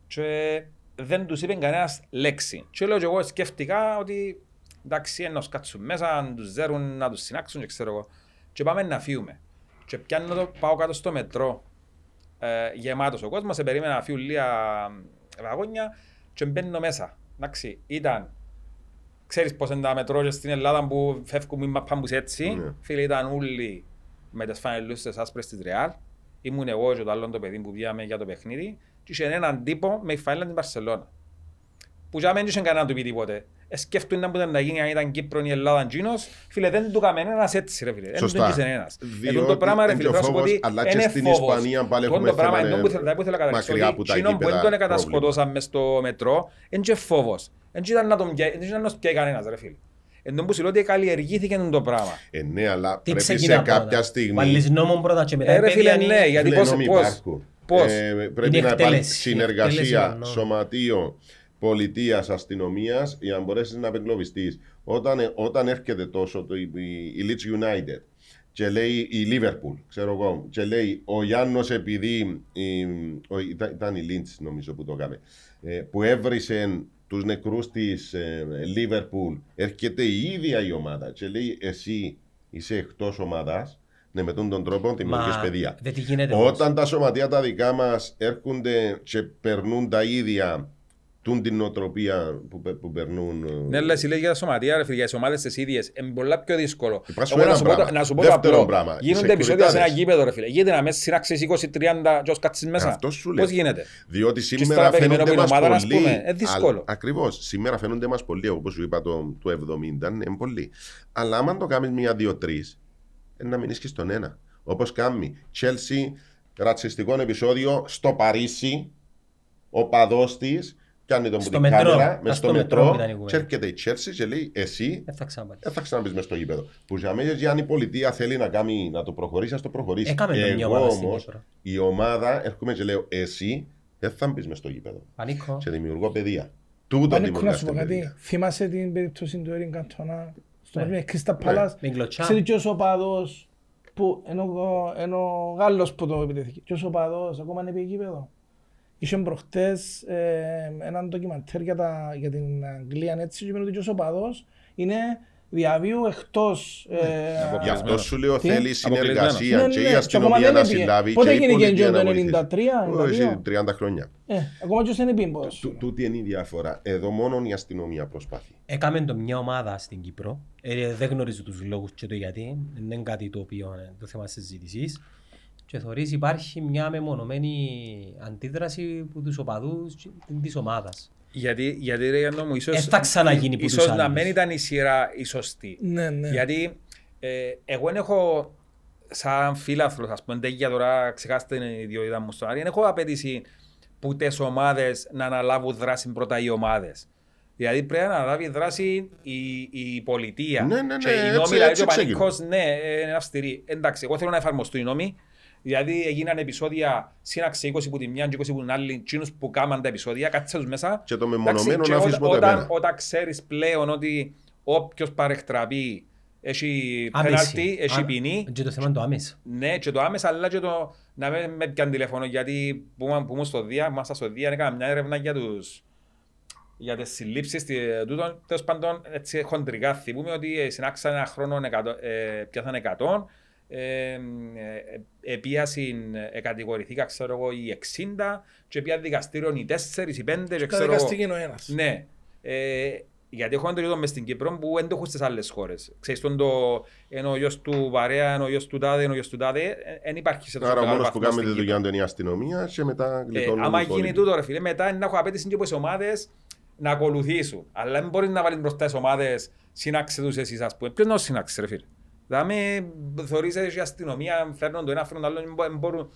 και δεν τους είπε κανένας λέξη. Και λέω και εγώ σκέφτηκα ότι εντάξει, ενώ σκάτσουν μέσα, να τους ζέρουν, να τους συνάξουν και ξέρω εγώ. Και πάμε να φύγουμε. Και πιάνω το, πάω κάτω στο μετρό, ε, γεμάτος ο κόσμος, σε περίμενα να φύγουν λίγα βαγόνια και μπαίνω μέσα. Εντάξει, ήταν, ξέρεις πώς είναι τα μετρό και στην Ελλάδα που φεύγουν με μαπάμπους έτσι, Ναι. φίλοι ήταν όλοι με τις φανελούς της άσπρες της Ρεάλ, ήμουν εγώ και το άλλο το παιδί που πήγαμε για το παιχνίδι και είχε έναν τύπο με η φανέλα της Μπαρσελώνα. Που για μένα δεν είχε κανένα του πει τίποτε. Ε, σκέφτομαι να μπορεί να γίνει αν ήταν Κύπρο ή Ελλάδα Τζίνος, φίλε δεν του κάμε ένας έτσι ρε φίλε, δεν του Σωστά. είχε ένας. Διότι Εδώ το πράγμα ρε είναι φίλε και ο πρέπει να σου πω φόβος, ότι αλλά και είναι στην φόβος. Ισπανία πάλι Τούτο έχουμε το πράγμα, θέμα, ενώ ε, που ήθελα- που ήθελα να καταλήξω, μακριά ότι από τα εκείνον που γήπεδα δεν τον πρόβλημα. κατασκοτώσαν μες στο μετρό, είναι και φόβος. Δεν ήταν να τον πιάει, δεν ήταν να τον πιάει κανένας ρε φίλε. Εν τω που σου λέω ότι καλλιεργήθηκε το πράγμα. Ε, ναι, αλλά Τι πρέπει ξεκινά σε πρώτα; κάποια στιγμή. Βάλεις νόμον πρώτα και μετά Ε, ρε φίλε, επέμβει ναι, γιατί Φίλε, πώς, νόμοι πώς, υπάρχουν. πώς. Ε, Είναι πρέπει να υπάρχει εκτέλεση, εκτέλεση συνεργασία των νόμων. σωματείων πολιτείας αστυνομίας για να μπορέσεις να απεγκλωβιστείς. Όταν, όταν έρχεται τόσο το, η, η Leeds United και λέει η Liverpool, ξέρω εγώ, και λέει ο Γιάννος επειδή. η- ο- ήταν, ήταν η Leeds νομίζω που το έκανε. ε, που έβρισε τους νεκρούς της Liverpool, έρχεται η ίδια η ομάδα και λέει εσύ είσαι εκτός ομάδας. Ναι, με τον τον τρόπο δημιουργεί Μα παιδεία. δεν τι γίνεται όμως. Όταν τα σωματεία τα δικά μας έρχονται και περνούν τα ίδια τούν την νοοτροπία που, πε- που περνούν. ε, Ναι, αλλά εσύ λέει για τα σωματεία, ρε φίλε, για τις ομάδες τις ίδιες, είναι πολλά πιο δύσκολο. Υπάρχει Εγώ ένα να σου πω το- πράγμα. να σου πω το Δεύτερο απλό. πράγμα, οι Γίνονται επεισόδια σε ένα securities. γήπεδο, ρε φίλε. Γίνεται να μέσα σειράξεις 20-30 και ως κάτσεις μέσα. Αυτό σου λέω. Πώς γίνεται; Διότι ύστερα σήμερα περιμένω φαίνονται από μας την ομάδα, ας πολύ. πούμε, ε, δύσκολο. Ακριβώς. Σήμερα φαίνονται μας πολύ, όπως σου είπα το, το 70, ναι, είναι πολύ. Αλλά άμα το κάνεις μία-δύο-τρει, να μείνεις και στον ένα. Όπως κάνει Chelsea, ρατσιστικό επεισόδιο στο Παρίσι, ο παδός της, κάνει τον που Στο την μετρό. κάμερα, Α, με στο στο μετρό μετρό, ήταν η και κουβέντα. έρχεται η Chelsea και λέει εσύ Δεν θα ξαναπάρει. δεν θα ξαναμπεί μέσα στο γήπεδο. Που για μένα, αν η πολιτεία θέλει να, κάνει, να το προχωρήσει, ας το προχωρήσει. Έκαμε το μια Εγώ ομάδα στην όμως, Κύπρο. η ομάδα, έρχομαι και λέω, εσύ δεν θα μπεις μέσα στο γήπεδο. Πανίκο. Και δημιουργώ παιδεία. Τούτο Πανίκο να δημιουργά σου πω την κάτι. παιδεία. Θυμάσαι την περίπτωση του Έριν Καντώνα στο Ναι. παιχνίδι Κρίστα Ναι. Παλάς. Με γκλωτσά. Ξέρεις και ο Σοπαδός που ενώ, ενώ ο Γάλλος που το επιτέθηκε. Και ο Σοπαδός ακόμα είναι πήγε γήπεδο. Είχε προχτές ε, έναν ντοκιμαντέρ για, τα, για την Αγγλία έτσι και είπε ότι και ο Σοπαδός είναι διαβίου εκτός. Ε, αποκλεισμένος. Γι' αυτό σου λέω Τι; θέλει συνεργασία Ναι, και ναι, η και αστυνομία ακόμα να δεν έπιε. συλλάβει Πότε και η έγινε πολιτεία το να βοηθήσει. 93, Όχι, 92. 30 χρόνια. Ε, ακόμα και δεν είναι πίμπος. Τού- Τούτη είναι η διαφορά. Εδώ μόνο η αστυνομία προσπαθεί. Έκαμε το μια ομάδα στην Κύπρο. Ε, δεν γνωρίζω τους λόγους και το γιατί. Δεν είναι κάτι το οποίο είναι το θέμα συζήτησης. Και θεωρείς υπάρχει μια μεμονωμένη αντίδραση από τους οπαδούς της ομάδας. Γιατί, γιατί ρε Γιάννο μου, ίσως, Ε, θα ξαναγίνει που τους ίσως να άλλους. μην ήταν η σειρά η σωστή. Ναι, ναι. Γιατί ε, εγώ δεν έχω σαν φίλαθλος, ας πούμε, για τώρα ξεχάστε την ιδιότητα μου στον Άρη, δεν έχω απαιτήσει που τις ομάδες να αναλάβουν δράση πρώτα οι ομάδες. Δηλαδή πρέπει να αναλάβει δράση η, η πολιτεία. Ναι, ναι, ναι, Και οι έτσι- νόμοι, δηλαδή έτσι ο Πανικός, ναι, ε, είναι αυστηροί. Εντάξει, εγώ θέλω να εφαρμοστούν οι νόμοι. Δηλαδή έγιναν επεισόδια σύναξε 20 που τη μια και 20 που την άλλη, τσίνους που κάμαν τα επεισόδια, κάτσε τους μέσα. Και το Εντάξει, μεμονωμένο και να όταν- αφήσουμε το όταν, εμένα. όταν ξέρεις πλέον ότι όποιος παρεκτραπεί έχει Άμεση. πέναλτι, έχει Α- ποινή, Και το θέμα είναι το άμεσα. ναι, και το άμεσα, αλλά και το να μην με πιάνει τηλέφωνο, γιατί που ήμουν- που ήμουν στο Δία, που ήμασταν στο Δία, έκανα μια έρευνα για τους για τις συλλήψεις τι- τούτων, τέλος πάντων, έτσι χοντρικά θυμούμε ότι ε, συνάξαν ένα χρόνο, εκατό, ε, πιάσαν 100, ε, ε, επίαση ε, κατηγορηθήκα, ξέρω εγώ, οι 60 και πια δικαστήριο οι 4, οι 5 και ξέρω εγώ. Καταδικαστήκε ο ένας. Ναι. Ε, γιατί έχω ένα μες στην Κύπρο που δεν το έχουν στις άλλες χώρες. Ξέρεις τον το είναι ο γιος του Βαρέα, είναι ο γιος του Τάδε, είναι ο γιος του Τάδε. Δεν υπάρχει σε τόσο Άρα ο μεγάλο μόνος που βαθμό κάνει στην τη Κύπρο. δουλειά του είναι η αστυνομία και μετά Ε, γλιτώνουν άμα οι γίνει υπόλοιποι. τούτο ρε φίλε, μετά να έχω απέτηση και από τις ομάδες να ακολουθήσουν. Αλλά δεν μπορείς να βάλεις μπροστά τις ομάδες συνάξε τους εσείς ας πούμε. Ποιος να τους συνάξει ρε φίλε; Δηλαδή θεωρείς ότι η αστυνομία φέρνουν το ένα, φέρνουν το άλλο, δεν μπο- δεν μπορούν,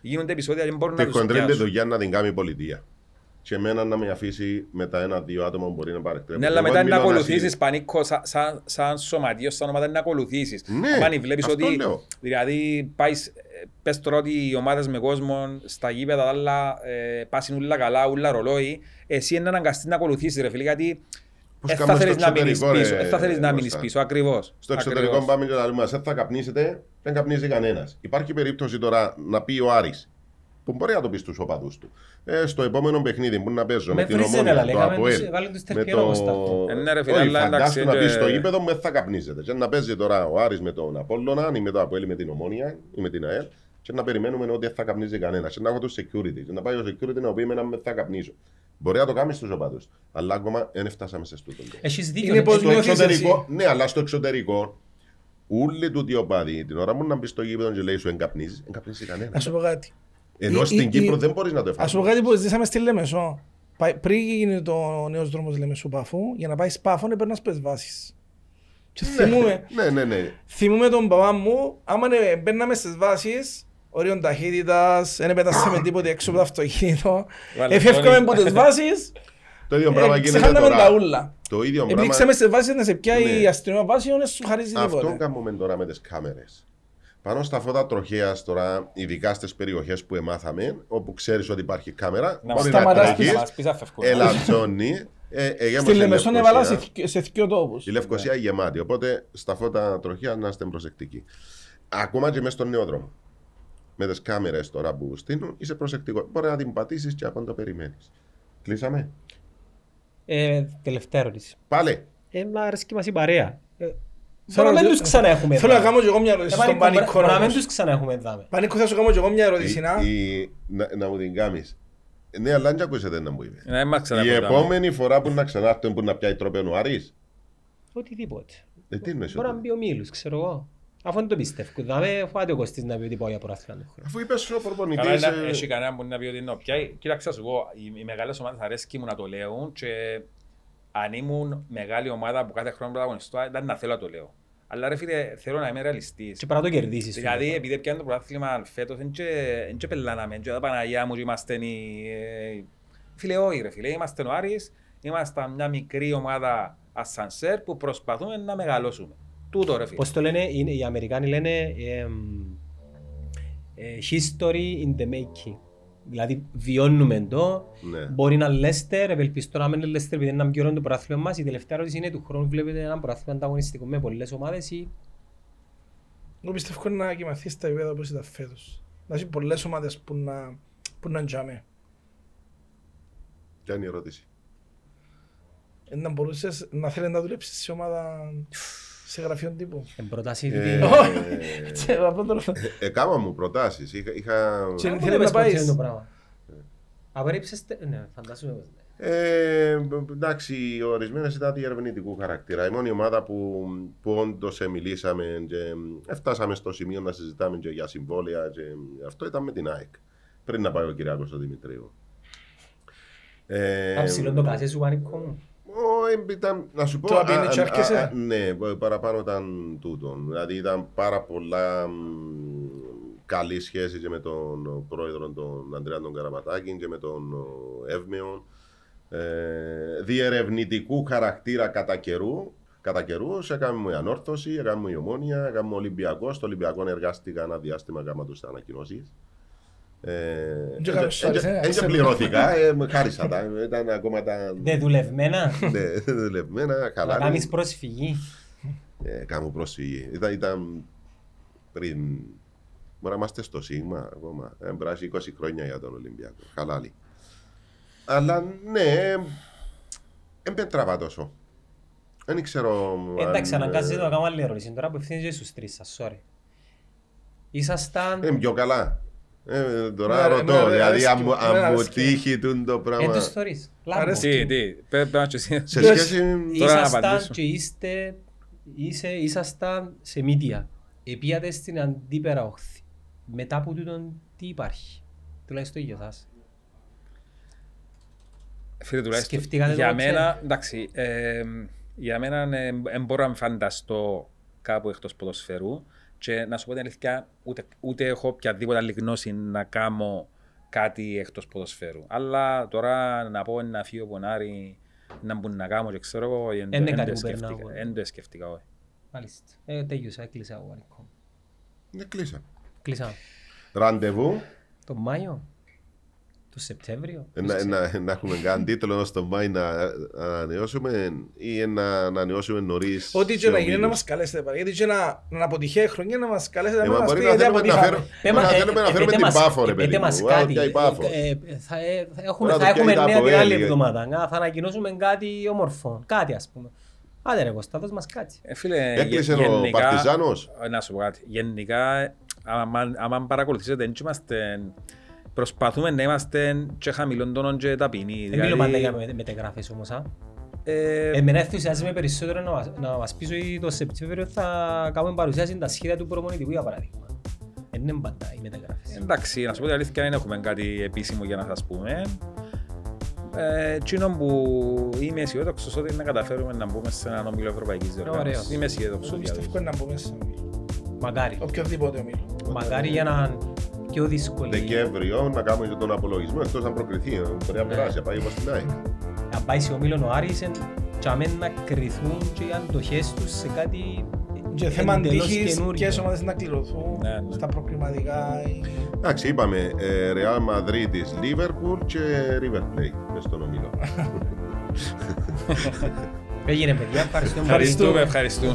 γίνονται επεισόδια και δεν μπορούν να Τη τους χοντρέντε πιάσουν. δουλειά να την κάνει η πολιτεία. Και εμένα να με αφήσει με τα ένα-δύο άτομα που μπορεί να παρεκτρέπουν. Ναι, αλλά Εγώ μετά να μιλώ ακολουθήσεις ασύλληπτα. πανίκο σαν, σαν, σαν σωματείο, σαν ομάδα να ακολουθήσεις. Ναι, Αν βλέπεις αυτό ότι, λέω. δηλαδή, πάεις, πες τώρα ότι οι ομάδες με κόσμο στα γήπεδα τα άλλα ε, πάσουν ούλα καλά, ούλα ρολόι, εσύ είναι αναγκαστείς να ακολουθήσεις ρε φίλε, γιατί Πώς δεν θα κάνουμε θέλεις στο να μείνεις εξωτερικό, πίσω, ρε, δεν θα θέλεις να μείνεις Κώστα. πίσω, ακριβώς. Στο εξωτερικό Ακριβώς. πάμε και λέμε μας, δεν θα καπνίσετε, δεν καπνίζει κανένας. Υπάρχει περίπτωση τώρα να πει ο Άρης, που μπορεί να το πει στους οπαδούς του. Ε, στο επόμενο παιχνίδι που να παίζω με, Με την βρίζετε, Ομόνια, αλλά το λέγαμε ΑΠΟΕΛ, τους- βάλε τους με τερκερό, Κώστα. το... Ε, ναι, ρε φίλε, Όχι, αλλά εντάξει, φαντάσου να πεις και- στο γήπεδο μου δεν θα καπνίζετε. Και να παίζει τώρα ο Άρης με τον Απόλλωνα ή με το ΑΠΟΕΛ ή με την Ομόνια ή με την ΑΕΛ και να περιμένουμε ότι δεν θα καπνίζει κανένας. Και να έχω το security. Και να πάει ο security να πει εμένα δεν θα καπνίζω. Μπορεί να το κάνεις στους οπαδούς. Αλλά ακόμα δεν φτάσαμε σε στούτο. Έχεις δίκιο. Είναι ναι. πως Στο νιώθεις εξωτερικό, εσύ. ναι, αλλά στο εξωτερικό Ούλοι τούτοι οπαδοί, την ώρα μου να μπεις στο γήπεδο και λέει σου εγκαπνίζεις, εγκαπνίζει Να κανένα. σου πω κάτι. Ενώ η- στην η- Κύπρο η- δεν μπορείς να το Ας σου πω εφαρμόσεις. κάτι που ζήσαμε στη Λεμεσό. Πάει- Πριν γίνει το νέος δρόμος Λεμεσού Παφού, για να πάεις Σπάφο έπαιρνα σπες βάσεις. Και θυμούμαι, Ναι, ναι, ναι. θυμούμαι τον παπά μου, άμα ναι, μπαίναμε στις βάσεις, όριον ταχύτητας, δεν πέτασαμε *coughs* τίποτε έξω από το αυτοκίνητο, Βάλε εφεύκαμε τόνι. από τις βάσεις, Το ίδιο πράγμα ε, γίνεται ξεχάναμε τα τώρα. ούλα. Το ίδιο Επειδή πράγμα. ξέρουμε στις βάσεις να σε πιάει Ναι. η αστυνομία βάση, δεν σου χαρίζει Αυτό τίποτε. κάνουμε τώρα με τις κάμερες. Πάνω στα φώτα τροχέας τώρα, ειδικά στις περιοχές που εμάθαμε, όπου ξέρεις ότι υπάρχει κάμερα, Να μπορεί μας να σταματάς να τρέχει, μας πεις αφευκούν. ελατζώνει. Ε, ε, γέμωσε Στη η Λεμεσόν Λευκοσία. έβαλα σε θκυ- σε δυο τόπους. Η Λευκοσία γεμάτη. Οπότε στα φώτα τροχέα να είστε προσεκτικοί. Ακόμα και μέσα στον νέο δρόμο. Με τις κάμερες τώρα που στείλουν, είσαι προσεκτικό. Μπορεί να την πατήσεις και από το περιμένεις. Κλείσαμε; Ε, τελευταία ερώτηση. Πάλι. Ε, να αρέσκει μας η παρέα. Ε, Θέλω Μπορεί να να- μην τους ξαναέχουμε. Θέλω να δάμε. κάνω και εγώ μια Ε, ερώτηση στον Πανίκο, Πανίκο. μπορεί να μην όμως. τους ξαναέχουμε. δάμε. Πανίκο, θα σου κάνω και εγώ μια ερώτηση. Η- να. η- να, να μου την κάνεις. Ναι, αλλά δεν ακούσετε να μου είπες. Να μην μας Η ξαναποτάμε. επόμενη φορά που να ξανάρθουν που να πιάει τρόπεν ο Άρης. Οτιδήποτε. Ε, τι εννοείς Μπορεί να ότι- μπει ο Μίλους, ξέρω εγώ. Αφού δεν το πιστεύω. Δάμε, φάτε ο Κωστής να πει ότι πάω για προάθλημα του χρόνου. Αφού είπες σου ο Καλά, προπονητής... είναι- ε, έχει κανένα που να πει ότι είναι πια. Κοίταξε να σου πω, οι, οι μεγάλες ομάδες αρέσκει μου να το λέω και αν ήμουν μεγάλη ομάδα που κάθε χρόνο πρωταγωνιστώ, ήταν να θέλω να το λέω. Αλλά ρε φίλε, θέλω να είμαι ρεαλιστής. Και πρέπει να το κερδίσεις. Δηλαδή, επειδή πιάνε το πρωτάθλημα φέτος, δεν και- δεν και πελάναμε, και εδώ Παναγιά μου και είμαστε οι... ε, Φίλε, όχι ρε φίλε, είμαστε ο Άρης, είμαστε μια μικρή ομάδα ασανσέρ που προσπαθούμε να μεγαλώσουμε. Τούτο ρε φίλε. Πώς το λένε, είναι, οι Αμερικάνοι λένε εμ, ε, history in the making. Δηλαδή βιώνουμε το, Ναι. μπορεί να Λέστερ, ευελπιστώ να μην είναι Λέστερ επειδή είναι ένα πιο ωραίο το πρωτάθλημα μας. Η τελευταία ερώτηση είναι του χρόνου βλέπετε ένα πρωτάθλημα ανταγωνιστικό με πολλές ομάδες ή Εγώ πιστεύω να κοιμαθείς στα επίπεδα όπως ήταν φέτος. Να έχει πολλές ομάδες που να, που να τζάμε. Ποια είναι η ερώτηση; Ε, Να μπορούσες να θέλεις να δουλέψεις σε ομάδα σε γραφείο τύπου. εν προτάσει Ε, τι- Όχι. Και αυτό το λέω. ε, Έκανα μου προτάσεις. Είχα... είχα... Και- Πού θέλει δεν να πες πάεις. πώς είναι το πράγμα. Απορρίψες, τε- ναι, φαντάζομαι πως ναι. Ε, εντάξει, ορισμένε ήταν διερευνητικού χαρακτήρα. Η μόνη ομάδα που, που όντως μιλήσαμε και έφτασαμε στο σημείο να συζητάμε και για συμβόλαια και αυτό ήταν με την ΑΕΚ. Πριν να πάει ο Κυριάκο ο Δημητρίου. Ε, Θα ψηλώ το κασέ σου πανικό μου. Ο, ε, ήταν, να σου πω. Το απεινεί α, και α, έρχεσαι. α, ναι, παραπάνω ήταν τούτο. Δηλαδή ήταν πάρα πολλά μ, καλή σχέση και με τον πρόεδρο τον Αντρέα τον Καραματάκη και με τον ο, Εύμεον. Ε, διερευνητικού χαρακτήρα κατά καιρού. Κατά καιρούς έκαμε μου η ανόρθωση, έκαμε μου η ομόνια, έκαμε μου Ολυμπιακό. Στο Ολυμπιακό εργάστηκα ένα διάστημα κάμα τους ανακοινώσεις. Έτσι άρεσε. πληρώθηκα, ε, με χάρισα τα. Ήταν ακόμα τα. Δεν δουλευμένα; Ναι, *laughs* δουλευμένα, Να καλά. κάνεις πρόσφυγη. Ε, κάμω πρόσφυγη. Ήταν, ήταν πριν. Μπορεί να είμαστε στο Σίγμα ακόμα. Ε, Μπράζει 20 χρόνια για τον Ολυμπιακό. Χαλάλι. Αλλά ναι, δεν με τραβά τόσο. Δεν ξέρω. αν, Εντάξει, ε, αναγκάζεσαι να κάνω άλλη ερώτηση. Τώρα απευθύνεσαι και στους τρεις σας, sorry. Ήσασταν... Είναι πιο καλά. Ε, τώρα Εμένα- ρωτώ, εμένα δεν δηλαδή αν αρέσκει μου- μου, εμένα αν μου αρέσκει. τύχει τούτο το Εν πράγμα. τους θωρείς. Λάμπω. Αρέσκει. Τι, τι, πρέπει να είσαι εσύ. Σε Ποιος- σχέση. Τώρα να Ήσασταν απαντήσω. και είστε... Είσαι, ήσασταν σε μύτια. Επίατε στην αντίπερα όχθη. Μετά από τούτον τι υπάρχει; Τουλάχιστον για εσάς. Φίλε, τουλάχιστον Σκεφτήκατε για το, μένα, εντάξει, ε, για μένα δεν μπορώ να φανταστώ κάπου εκτός ποδοσφαιρού και να σου πω την αλήθεια, ούτε, ούτε έχω οποιαδήποτε άλλη γνώση να κάνω κάτι εκτός ποδοσφαίρου. Αλλά τώρα να πω να φύγω από Νάρη, να μπουν να κάνω και ξέρω εγώ, δεν το- Είναι δεν κάτι το που περνάω σκέφτηκα. εγώ. Δεν το σκέφτηκα, όχι. Μάλιστα. Ε, τέλειωσα, έκλεισα εγώ πανικό. Ναι, κλείσα. Κλείσα. Ραντεβού. Το Μάιο. Το Σεπτέμβριο. Ε, Να, να, να έχουμε κάνει τίτλο στο Μάη να ανανεώσουμε ή να ανανεώσουμε νωρίς. Ό,τι και να γίνει να μας καλέσετε πάλι. Γιατί και να, να αποτυχεί η χρονιά να μας καλέσετε Ε, να μα μας μπορεί πει να γιατί θέλουμε να αποτύχαμε. φέρουμε- Πέμα- Μα ε, θέλουμε να ε, φέρουμε πέτε την μας- Πάφο, ρε ε, πέτε παιδί μας μου. κάτι. Ποια η Πάφο. Ε, ε, θα, ε, θα έχουμε, Τώρα θα το έχουμε πιάνει νέα τα την από άλλη Έλλη. εβδομάδα. Να, Θα ανακοινώσουμε κάτι όμορφο. Κάτι ας πούμε. Άντε ρε Κώστα, δώσ' μας κάτι. Ε, φίλε, Έκλεισε γε- ο γενικά- Παρτιζάνος. Ε, Να σου πω κάτι. Γενικά, άμα, άμα παρακολουθήσετε, δεν είμαστε... Προσπαθούμε να είμαστε και χαμηλών τόνων και ταπεινοί. Δεν μιλώ πάντα Δηλαδή, για με- μετεγράφες όμως. α. ε, Ε, Εμένα ενθουσιάζει με περισσότερο να μας, να μας πεις ότι το Σεπτέμβριο θα κάνουμε παρουσιάση τα σχέδια του προπονητικού για παράδειγμα. Δεν είναι πάντα οι μεταγράφες. εντάξει, να σου πω την αλήθεια, δεν έχουμε κάτι επίσημο για να σας πούμε. Ε, Εκείνο που είμαι αισιόδοξος ότι να καταφέρουμε να μπούμε σε έναν όμιλο Ευρωπαϊκής Διοργάνωσης. Ωραίος. Είμαι αισιόδοξος Εγώ για πιστεύω αυτό. να μπούμε σε ομίλο. Μακάρι. Οποιοδήποτε ομίλο. Μακάρι για να πιο δύσκολη. Δεκέμβριο να κάνουμε και τον απολογισμό εκτός αν προκριθεί. ε, Μπορεί να Ναι. περάσει, να πάει όπως την ΑΕΚ. Να πάει σε ομίλον ο Άρης εν- και αμέν να κρυθούν και οι αντοχές τους σε κάτι Και θέμα εντελώς αντίχης καινούριο. ποιες ομάδες να κληρωθούν Ναι, ναι. στα προκριματικά. ή- Εντάξει, είπαμε ε, Real Madrid, Liverpool και River Plate μες στον ομίλο. Έγινε παιδιά, ευχαριστούμε πολύ. Ευχαριστούμε, ευχαριστούμε.